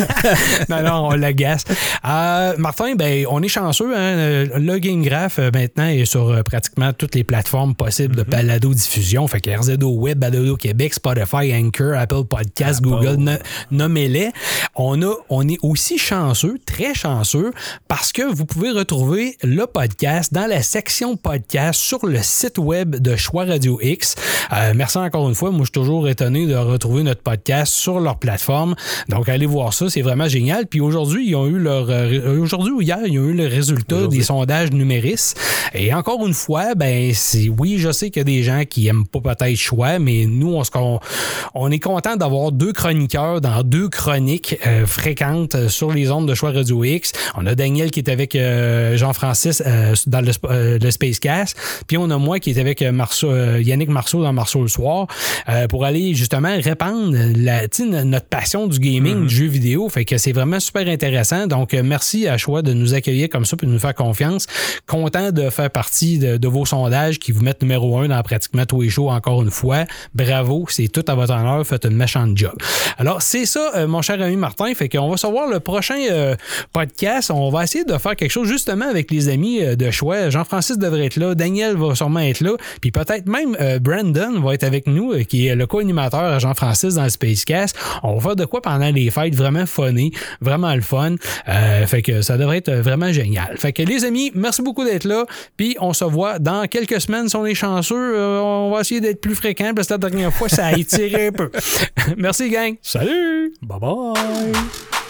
[LAUGHS] non, non, on l'agace. Euh, Martin, ben, on est chanceux. Hein? Euh, Le Game Graph, euh, maintenant, est sur euh, pratiquement toutes les plateformes possibles de balado-diffusion. Fait que RZO Web, Balado Québec, Spotify, Anchor, Apple Podcasts, Google, no- nommez-les. On, a, on est aussi chanceux, très chanceux, parce que vous pouvez retrouver le podcast dans la section podcast sur le site web de Choix Radio X. Euh, merci encore une fois. Moi, je suis toujours étonné de retrouver notre podcast sur leur plateforme. Donc, allez voir ça. C'est vraiment génial. Puis aujourd'hui, ils ont eu leur. euh, aujourd'hui ou hier, ils ont eu le résultat des sondages numéris. Et encore une fois, ben, c'est. Oui, je sais qu'il y a des gens qui aiment pas peut-être choix, mais nous, on, on, on est content d'avoir deux chroniqueurs dans deux chroniques euh, fréquentes euh, sur les ondes de choix Radio X. On a Daniel qui est avec euh, Jean-Francis euh, dans le, le Spacecast. Puis on a moi qui est avec Marceau, Yannick Marceau dans Marceau le soir pour aller justement répandre la, notre passion du gaming, du jeu vidéo. Fait que c'est vraiment super intéressant. Donc, merci à Choix de nous accueillir comme ça et de nous faire confiance. Content de faire partie de, vos sondages qui vous mettent numéro un dans pratiquement tous les shows encore une fois. Bravo, c'est tout à votre honneur. Faites une méchante job. Alors, c'est ça, euh, mon cher ami Martin. Fait qu'on va savoir le prochain euh, podcast. On va essayer de faire quelque chose justement avec les amis euh, de choix. Jean-Francis devrait être là. Daniel va sûrement être là. Puis peut-être même Brandon va être avec nous, qui est le co-animateur à Jean-Francis dans le Spacecast. On va faire de quoi pendant les fêtes vraiment funny, vraiment le fun. Fait que ça devrait être vraiment génial. Fait que les amis, merci beaucoup d'être là. Puis on se voit dans quelques semaines si on est chanceux. Euh, on va essayer d'être plus fréquent parce que la dernière fois, ça a étiré un peu. [LAUGHS] merci, gang. Salut! Bye bye!